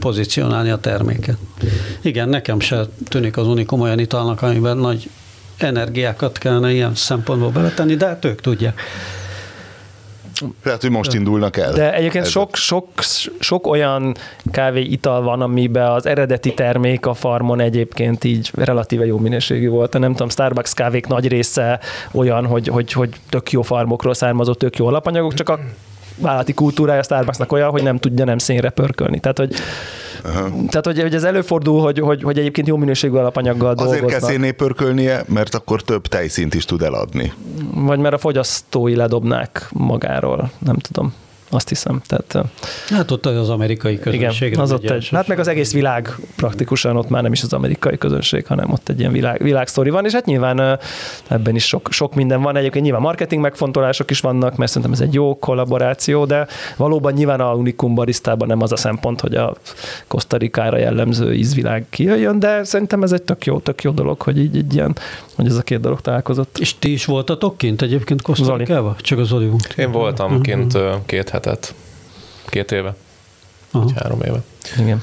pozícionálni a terméket. Igen, nekem se tűnik az unikum olyan italnak, amiben nagy energiákat kellene ilyen szempontból beletenni, de hát ők tudják. Lehet, hogy most indulnak el. De egyébként sok, sok, sok olyan kávé ital van, amiben az eredeti termék a farmon egyébként így relatíve jó minőségű volt. Nem tudom, Starbucks kávék nagy része olyan, hogy, hogy, hogy tök jó farmokról származott, tök jó alapanyagok, csak a vállalati kultúrája a Starbucksnak olyan, hogy nem tudja nem szénre pörkölni. Tehát, hogy, tehát, hogy, hogy ez előfordul, hogy, hogy, hogy egyébként jó minőségű alapanyaggal Azért dolgoznak. Azért kell szénné pörkölnie, mert akkor több tejszint is tud eladni. Vagy mert a fogyasztói ledobnák magáról, nem tudom azt hiszem. Tehát, hát ott az amerikai közönség. Igen, az ott egy, hát meg az egész világ praktikusan ott már nem is az amerikai közönség, hanem ott egy ilyen világ, világsztori van, és hát nyilván ebben is sok, sok minden van. Egyébként nyilván marketing megfontolások is vannak, mert szerintem ez egy jó kollaboráció, de valóban nyilván a Unicum barisztában nem az a szempont, hogy a Kosztarikára jellemző ízvilág kijöjjön, de szerintem ez egy tök jó, tök jó dolog, hogy így egy ilyen, hogy ez a két dolog találkozott. És ti is voltatok kint egyébként Kosztarikával? Csak az Zoli. Én voltam kint két hetet, két éve, uh-huh. három éve. Igen.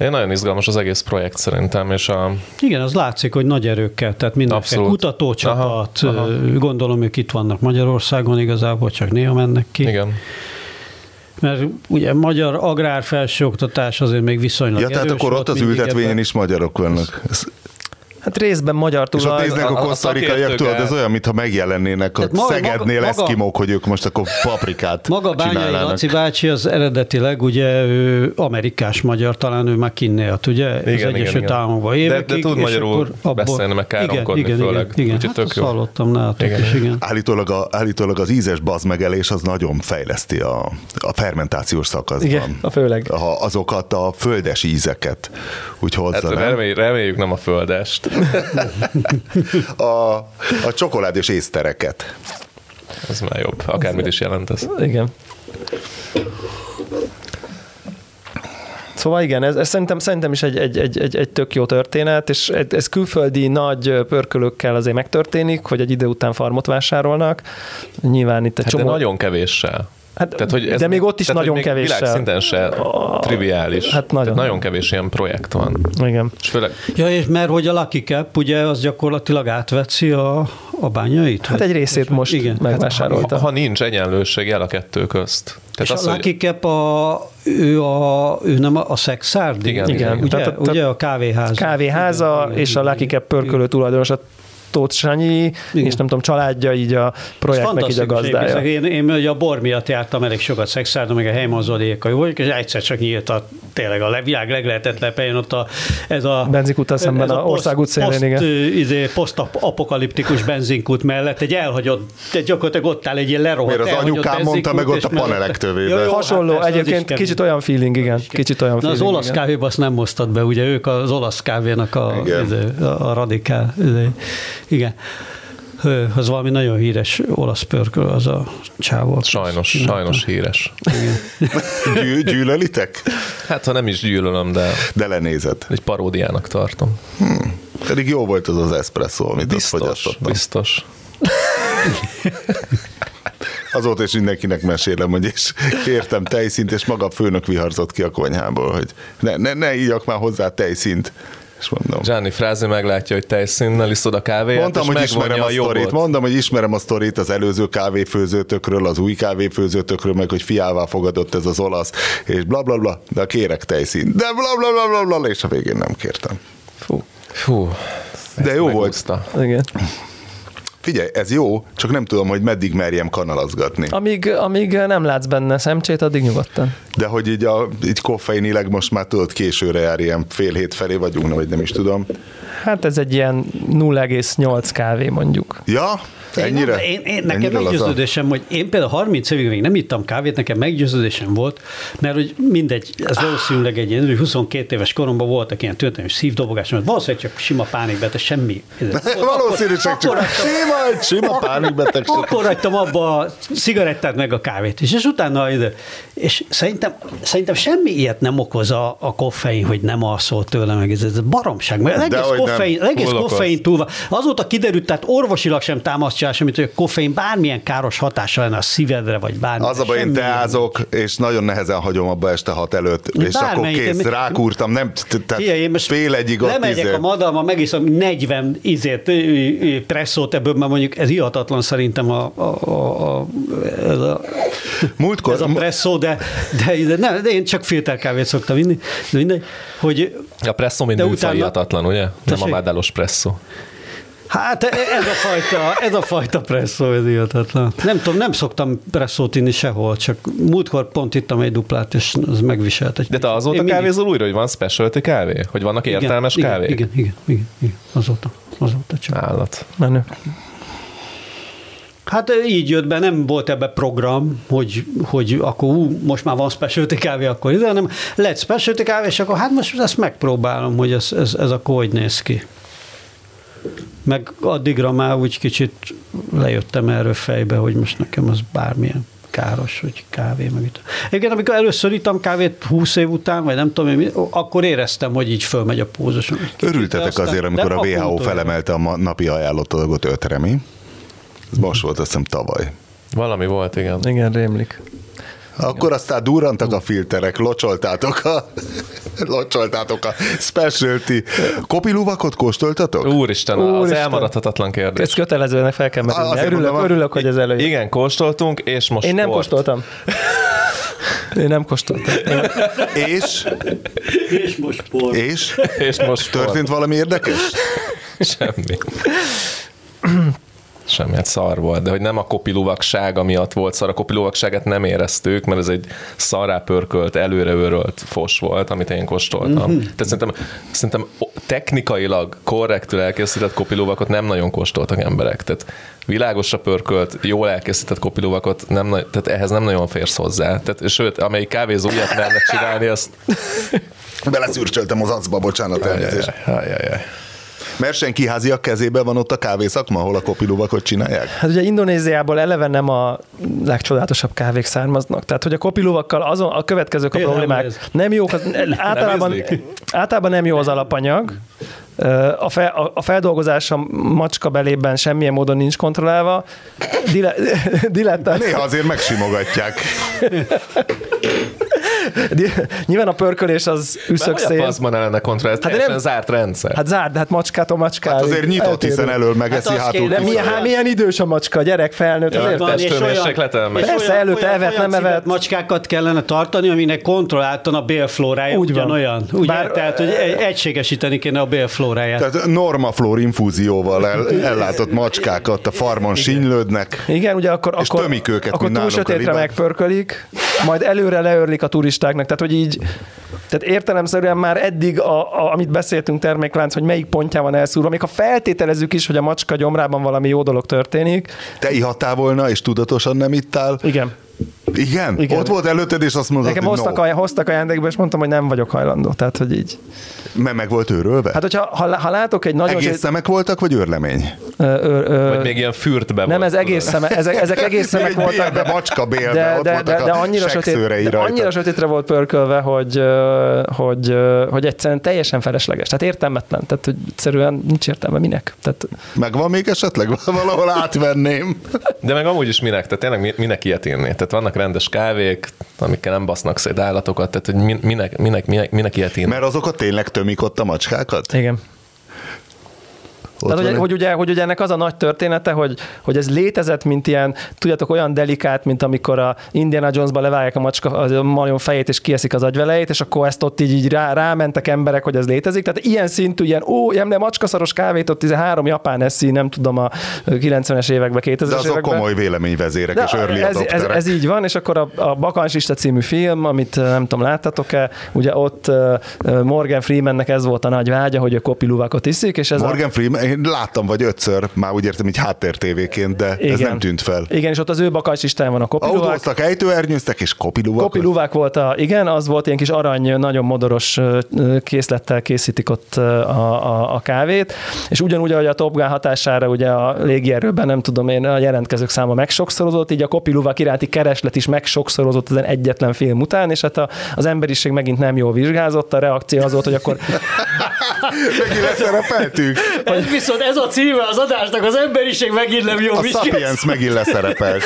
Én nagyon izgalmas az egész projekt szerintem, és a... Igen, az látszik, hogy nagy erőkkel, tehát mindenféle kutatócsapat, aha, aha. gondolom, ők itt vannak Magyarországon igazából, csak néha mennek ki. Igen. Mert ugye magyar agrár felsőoktatás azért még viszonylag Ja, tehát akkor ott az ültetvényen is magyarok vannak. Ez Hát részben magyar tulaj. És ott néznek a, a kosztarikaiak, tudod, ez olyan, mintha megjelennének a Szegednél maga, eszkimók, hogy ők most akkor paprikát Maga Bányai Laci bácsi az eredetileg ugye ő amerikás magyar, talán ő már kinnélt, ugye? Igen, az Egyesült Államokban évekig. De, de tud magyarul abból, beszélni, meg káromkodni igen, igen, főleg. Igen, igen. Hát azt hallottam nálatok igen. is, igen. Állítólag, a, állítólag az ízes bazmegelés az nagyon fejleszti a, a fermentációs szakaszban. Igen, a főleg. A, azokat a földes ízeket. Úgy hozza, hát, reméljük, reméljük nem a földest. a, a csokoládés észtereket. Ez már jobb, akármit is jelent ez. Igen. Szóval igen, ez, ez szerintem, szerintem is egy, egy, egy, egy, egy tök jó történet, és ez külföldi nagy pörkölökkel azért megtörténik, hogy egy idő után farmot vásárolnak. Nyilván itt egy hát csomó... nagyon kevéssel. Hát, tehát, hogy ez, de még ott is tehát, nagyon kevés. szinten se a, triviális. Hát nagyon. Tehát nagyon kevés ilyen projekt van. Igen. És főleg... Ja, és mert hogy a Lucky Cap, ugye, az gyakorlatilag átvetszi a, a bányait? Hát egy részét most igen. megvásárolta. Ha, ha nincs egyenlőség el a kettő közt, Tehát és az, a Lucky hogy... Cap a, ő, a, ő nem a, a szexárdi? Igen, igen. igen. Ugye, tehát, ugye a kávéház. Kávéháza igen, és a Lucky Cap pörkölő tulajdonos Tóth Sanyi, Igen. és nem tudom, családja így a projektnek így a gazdája. Én, én, én a bor miatt jártam elég sokat szexárdon, meg a Heyman Zodéka jó, és egyszer csak nyílt a tényleg a világ leglehetetlenebb helyen ott a, ez a... Benzinkút szemben a országút szélén, igen. Izé, posztapokaliptikus benzinkút mellett egy elhagyott, egy gyakorlatilag ott áll egy ilyen lerohadt Miért az anyukám mondta meg ott a panelek tövében. Hasonló, hát egyébként kicsit olyan feeling, igen. Kicsit olyan feeling, az olasz kávéba azt nem moztad be, ugye ők az olasz kávénak a, izé, a, a radikál. Igen. Az valami nagyon híres olasz pörköl, az a csávó. Sajnos, csinálta. sajnos híres. Gyű, gyűlölitek? Hát, ha nem is gyűlölöm, de... De lenézed. Egy paródiának tartom. Hmm. Pedig jó volt az az espresso, amit biztos, azt fogyasztottam. Biztos. Azóta is mindenkinek mesélem, hogy és kértem tejszint, és maga a főnök viharzott ki a konyhából, hogy ne, ne, ne ígyak már hozzá tejszint. És mondom. Gianni Frázi meglátja, hogy tejszínnel iszod a kávéját, Mondtam, hogy ismerem a, a sztorit. Mondom, hogy ismerem a sztorit az előző kávéfőzőtökről, az új kávéfőzőtökről, meg hogy fiává fogadott ez az olasz, és bla bla bla, de kérek tejszínt. De bla bla bla bla, bla és a végén nem kértem. Fú. Fú. De jó volt. Igen. Figyelj, ez jó, csak nem tudom, hogy meddig merjem kanalazgatni. Amíg, amíg nem látsz benne szemcsét, addig nyugodtan. De hogy így, a, így koffeinileg most már tudod későre jár, ilyen fél hét felé vagyunk, vagy nem is tudom. Hát ez egy ilyen 0,8 kávé mondjuk. Ja? Ennyire? Én, én, én nekem meggyőződésem, a... hogy én például 30 évig még nem ittam kávét, nekem meggyőződésem volt, mert hogy mindegy, ez valószínűleg egy ilyen 22 éves koromban voltak ilyen történelmi szívdobogás, mert valószínűleg csak sima pánikbeteg, semmi. valószínűleg csak, csak sima, sima pánikbeteg. Akkor hagytam abba a cigarettát meg a kávét is, és utána ide. És szerintem, szerintem semmi ilyet nem okoz a, a koffein, hogy nem alszol tőle, meg ez, ez baromság. Mert egész, koffein, egész koffein túl van. Azóta kiderült, tehát orvosilag sem támasztja el semmit, hogy a koffein bármilyen káros hatása lenne a szívedre, vagy bármi. Az a baj, én teázok, és nagyon nehezen hagyom abba este hat előtt, és akkor kész, rákúrtam, nem, tehát fél egyig ott Lemegyek izé. a madalma, megiszom 40 izét, presszót ebből, mondjuk ez ihatatlan szerintem a, a, a, a, ez a, Múltkor, ez a presszó, de, de, de, nem, de én csak filterkávét szoktam inni, de mindegy, hogy a presszó mint utána, ugye? Nem a mádálos presszó. Hát e- ez a fajta, ez a fajta presszó, ez ihatatlan. Nem tudom, nem szoktam presszót inni sehol, csak múltkor pont ittam egy duplát, és az megviselt. Egy De te azóta mindig... kávézol újra, hogy van specialty kávé? Hogy vannak értelmes igen, kávé? Igen, igen, igen, igen, azóta, azóta csak. Állat. Menő. Hát így jött be, nem volt ebbe program, hogy, hogy akkor ú, most már van specialty kávé, akkor ide, hanem lett specialty kávé, és akkor hát most ezt megpróbálom, hogy ez, ez, ez akkor hogy néz ki meg addigra már úgy kicsit lejöttem erről fejbe, hogy most nekem az bármilyen káros, hogy kávé meg itt. Egyébként, amikor először ittam kávét 20 év után, vagy nem tudom, akkor éreztem, hogy így fölmegy a pózos. Örültetek aztán, azért, amikor a WHO felemelte a napi ajánlott adagot ötre, mi? Ez most volt, azt hiszem tavaly. Valami volt, igen. Igen, rémlik. Akkor aztán durrantak a filterek, locsoltátok a, locsoltátok a specialty. Kopiluvakot kóstoltatok? Úristen, Úristen, az elmaradhatatlan kérdés. Ez kötelezőnek fel kell merülni. Örülök, mondom, örülök, hogy ez előjön. Igen, kóstoltunk, és most Én nem sport. kóstoltam. Én nem kóstoltam. És? És most sport. És? És most sport. Történt valami érdekes? Semmi semmi, hát szar volt, de hogy nem a kopiluvaksága miatt volt szar, a kopiluvakságát nem éreztük, mert ez egy szarrá pörkölt, előreőrölt fos volt, amit én kóstoltam. Mm-hmm. Tehát szerintem, szerintem technikailag korrektül elkészített kopiluvakot nem nagyon kóstoltak emberek. Tehát világosra pörkölt, jól elkészített kopiluvakot, nem, tehát ehhez nem nagyon férsz hozzá. Tehát, sőt, amelyik kávézó ilyet merne csinálni, azt... Beleszürcsöltem az acba, bocsánat, elnézést. Ajajaj. Mert senki háziak kezében van ott a kávészakma, ahol a kopiluvakot csinálják? Hát ugye Indonéziából eleve nem a legcsodálatosabb kávék származnak. Tehát, hogy a kopiluvakkal azon a következők a problémák. Nem, nem jók, az, általában, nem általában nem jó az alapanyag, a, fe, a, a feldolgozás a macska belében semmilyen módon nincs kontrollálva. Dile, Néha azért megsimogatják. Nyilván a pörkölés az üszökszél. Az van ellene kontra, ez hát nem, zárt rendszer. Hát zárt, de hát macskát a macskát. Hát azért nyitott, hiszen elől megeszi hát hátul. De milyen, hát, milyen idős a macska, gyerek felnőtt, ja, azért van, és olyan, Persze, előtte evet, nem evet. macskákat kellene tartani, aminek kontrolláltan a bélflórája Úgy ugyanolyan. Ugye? Bár, Tehát, hogy egységesíteni kéne a bélflóráját. Tehát normaflór infúzióval el, ellátott macskákat a farmon sinylődnek. Igen, ugye akkor, és akkor, tömik őket, akkor túl sötétre megpörkölik, majd előre leörlik a turistáknak. Tehát, hogy így tehát értelemszerűen már eddig, a, a, amit beszéltünk terméklánc, hogy melyik pontján van elszúrva, még ha feltételezzük is, hogy a macska gyomrában valami jó dolog történik. Te ihattál volna, és tudatosan nem ittál? Igen. Igen? Igen? Ott volt előtted, és azt mondtad, Nekem hoztak, no. aj- hoztak ajándékba, és mondtam, hogy nem vagyok hajlandó. Tehát, hogy így. Mert meg volt őrölve? Hát, hogyha ha, ha látok egy nagyon... Egész szemek voltak, vagy őrlemény? Ö, ö, ö, vagy még ilyen fürtbe Nem, ez egész szeme, ezek, ezek egész szemek voltak. De macska bélbe, de, ott de, de, de, annyira sötét, de annyira sötétre volt pörkölve, hogy, hogy, hogy egyszerűen teljesen felesleges. Tehát értelmetlen. Tehát, hogy egyszerűen nincs értelme minek. Tehát... Meg még esetleg? Valahol átvenném. De meg amúgy is minek? Tehát tényleg minek ilyet írni? Tehát vannak rendes kávék, amikkel nem basznak szét állatokat, tehát hogy minek, minek, minek, minek ilyet írni? Mert azokat tényleg tömik ott a macskákat? Igen. Tehát, hogy, hogy, ugye, hogy ugye ennek az a nagy története, hogy, hogy ez létezett, mint ilyen, tudjátok, olyan delikát, mint amikor a Indiana Jonesba levágják a macska a marion fejét, és kieszik az agyvelejét, és akkor ezt ott így, így rá, rámentek emberek, hogy ez létezik. Tehát ilyen szintű, ilyen, ó, ilyen, de macskaszaros kávét ott három japán eszi, nem tudom, a 90-es években, 2000-es De azok években. komoly véleményvezérek de és early ez, ez, ez, így van, és akkor a, a Bakansista című film, amit nem tudom, láttatok-e, ugye ott Morgan Freemannek ez volt a nagy vágya, hogy a kopiluvákot iszik, és ez Morgan a... Freeman, én láttam vagy ötször, már úgy értem, így háttértévéként, de Igen. ez nem tűnt fel. Igen, és ott az ő bakas istán van a kopiluvák. Autóztak, ejtőernyőztek, és kopiluvák. Kopiluvák volt a, igen, az volt ilyen kis arany, nagyon modoros készlettel készítik ott a, a, a kávét, és ugyanúgy, ahogy a Top Gun hatására ugye a légierőben, nem tudom én, a jelentkezők száma megsokszorozott, így a kopiluvák iránti kereslet is megsokszorozott ezen egyetlen film után, és hát a, az emberiség megint nem jól vizsgázott, a reakció az volt, hogy akkor... megint leszerepeltünk. Hogy viszont ez a címe az adásnak, az emberiség megint nem jó. A Sapiens megint leszerepelt.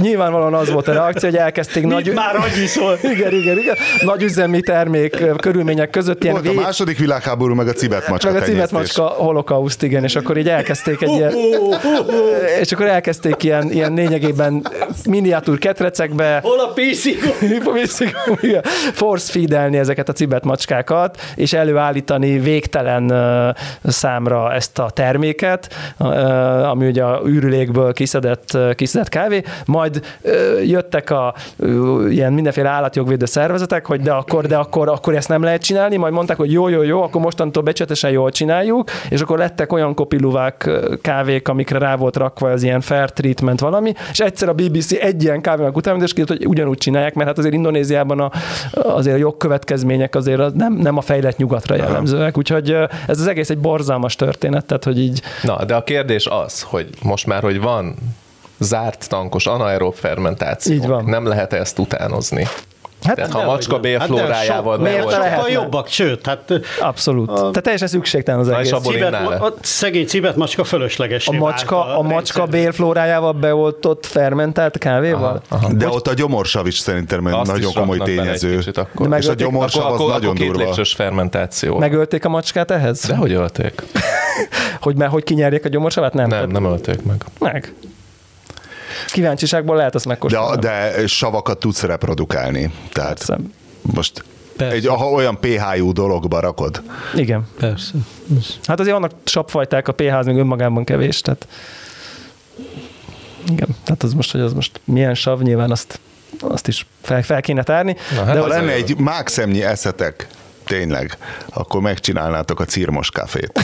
Nyilvánvalóan az volt a reakció, hogy elkezdték Mit nagy... már szól. Igen, igen, igen. Nagy üzemi termék körülmények között. Ilyen volt vég... a második világháború, meg a cibetmacska Meg a cibetmacska holokauszt, igen, és akkor így elkezdték egy ilyen... és akkor elkezdték ilyen, ilyen lényegében miniatúr ketrecekbe... Hol a PC? Force feedelni ezeket a cibetmacskákat, és előállítani végtelen számra ezt a terméket, ami ugye a űrülékből kiszedett, kiszedett kávé, majd jöttek a ilyen mindenféle állatjogvédő szervezetek, hogy de akkor, de akkor, akkor ezt nem lehet csinálni, majd mondták, hogy jó, jó, jó, akkor mostantól becsetesen jól csináljuk, és akkor lettek olyan kopiluvák kávék, amikre rá volt rakva az ilyen fair treatment valami, és egyszer a BBC egy ilyen kávénak után, és hogy ugyanúgy csinálják, mert hát azért Indonéziában a, azért a jogkövetkezmények azért nem, nem a fejlett nyugatra jellemzőek, úgyhogy ez az egész egy borzalmas történet, tehát hogy így... Na, de a kérdés az, hogy most már, hogy van zárt tankos anaerób fermentáció, Így van. nem lehet ezt utánozni. Hát, Tehát, ha a macska bélflórájával hát Miért sokkal jobbak, sőt, hát... Abszolút. A... Tehát teljesen szükségtelen az egész. Cibet, a szegény cibet macska fölösleges. A macska, a macska bélflórájával beoltott fermentált kávéval? Aha, aha. De Most... ott a gyomorsav is szerintem egy nagyon komoly tényező. Akkor. De és a gyomorsav akkor, az akkor, nagyon akkor durva. fermentáció. Megölték a macskát ehhez? Dehogy ölték. hogy, már, hogy kinyerjék a gyomorsavát? Nem, nem, nem ölték meg. Meg. Kíváncsiságból lehet azt megkóstolni. De, de savakat tudsz reprodukálni. Tehát Persze. most Persze. Egy ha olyan pH-jú dologba rakod. Igen. Persze. Hát azért vannak sapfajták, a pH még önmagában kevés, tehát igen, tehát az most, hogy az most milyen sav, nyilván azt, azt is fel, fel kéne tárni. Na, hát de ha lenne egy mákszemnyi eszetek, tényleg, akkor megcsinálnátok a círmos kafét.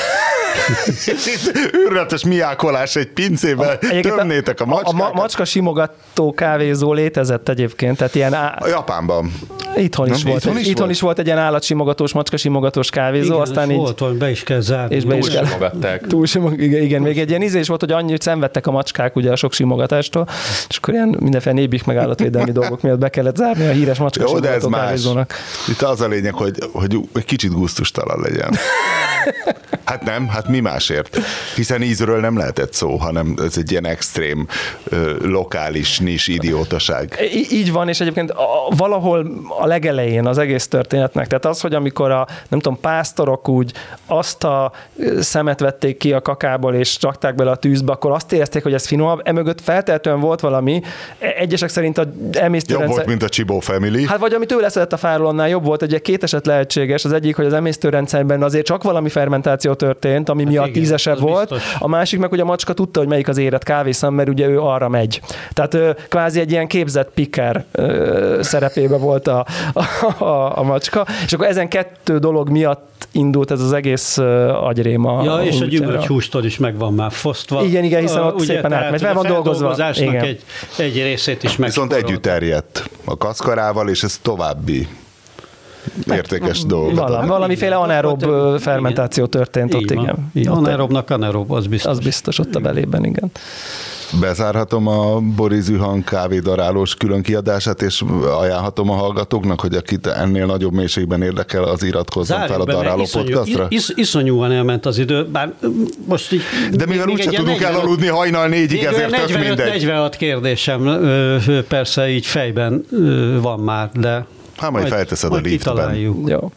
Őrületes miákolás egy pincébe, tömnétek a macskákat. A, a macska simogató kávézó létezett egyébként, tehát ilyen... Á... A Japánban. Itthon is, volt, itthon, is, itthon volt? is volt egy ilyen állatsimogatós, macskasimogatós kávézó, igen, aztán így... Volt, hogy be is kell zárni. És be is kell. simogatták. Túl simog, igen, igen, még egy ilyen ízés volt, hogy annyit szenvedtek a macskák ugye a sok simogatástól, és akkor ilyen mindenféle nébik meg állatvédelmi dolgok miatt be kellett zárni a híres macskasimogató kávézónak. Itt az a lényeg, hogy, hogy egy kicsit gusztustalan legyen. Hát nem, hát mi másért? Hiszen ízről nem lehetett szó, hanem ez egy ilyen extrém, lokális, nis idiótaság. Így van, és egyébként valahol a legelején az egész történetnek, tehát az, hogy amikor a, nem tudom, pásztorok úgy azt a szemet vették ki a kakából, és rakták bele a tűzbe, akkor azt érezték, hogy ez finomabb, emögött feltehetően volt valami, e, egyesek szerint a emésztőrendszer... Jobb volt, mint a Csibó Family. Hát vagy ami tőle szedett a fárolonnál jobb volt, ugye két eset lehetséges, az egyik, hogy az emésztőrendszerben azért csak valami fermentáció történt, ami hát miatt igen, tízesebb volt, biztos. a másik meg, hogy a macska tudta, hogy melyik az érett kávészám, mert ugye ő arra megy. Tehát kvázi egy ilyen képzett piker szerepébe volt a, a, a, a macska, és akkor ezen kettő dolog miatt indult ez az egész agyréma. Ja, és a gyümölcshústól is megvan már fosztva. Igen, igen, hiszen ott ugye, szépen átmegy, fel van dolgozva. Igen. Egy, egy részét is meg. Viszont együtt terjedt a kaszkarával, és ez további értékes dolog. Valami, valamiféle anaerob fermentáció történt ott, igen. igen. Anaerobnak anaerob, az biztos. Az biztos ott a belében, igen. Bezárhatom a Boris Zuhan kávédarálós külön kiadását, és ajánlhatom a hallgatóknak, hogy akit ennél nagyobb mélységben érdekel, az iratkozzon Zárjuk fel a daráló iszonyú, podcastra. Is, iszonyúan elment az idő, bár most így... De mivel úgyse tudunk 40, elaludni hajnal négyig, ezért 45, tök mindegy. 46 kérdésem persze így fejben van már, de Hát majd, majd felteszed majd a liftben. Jó.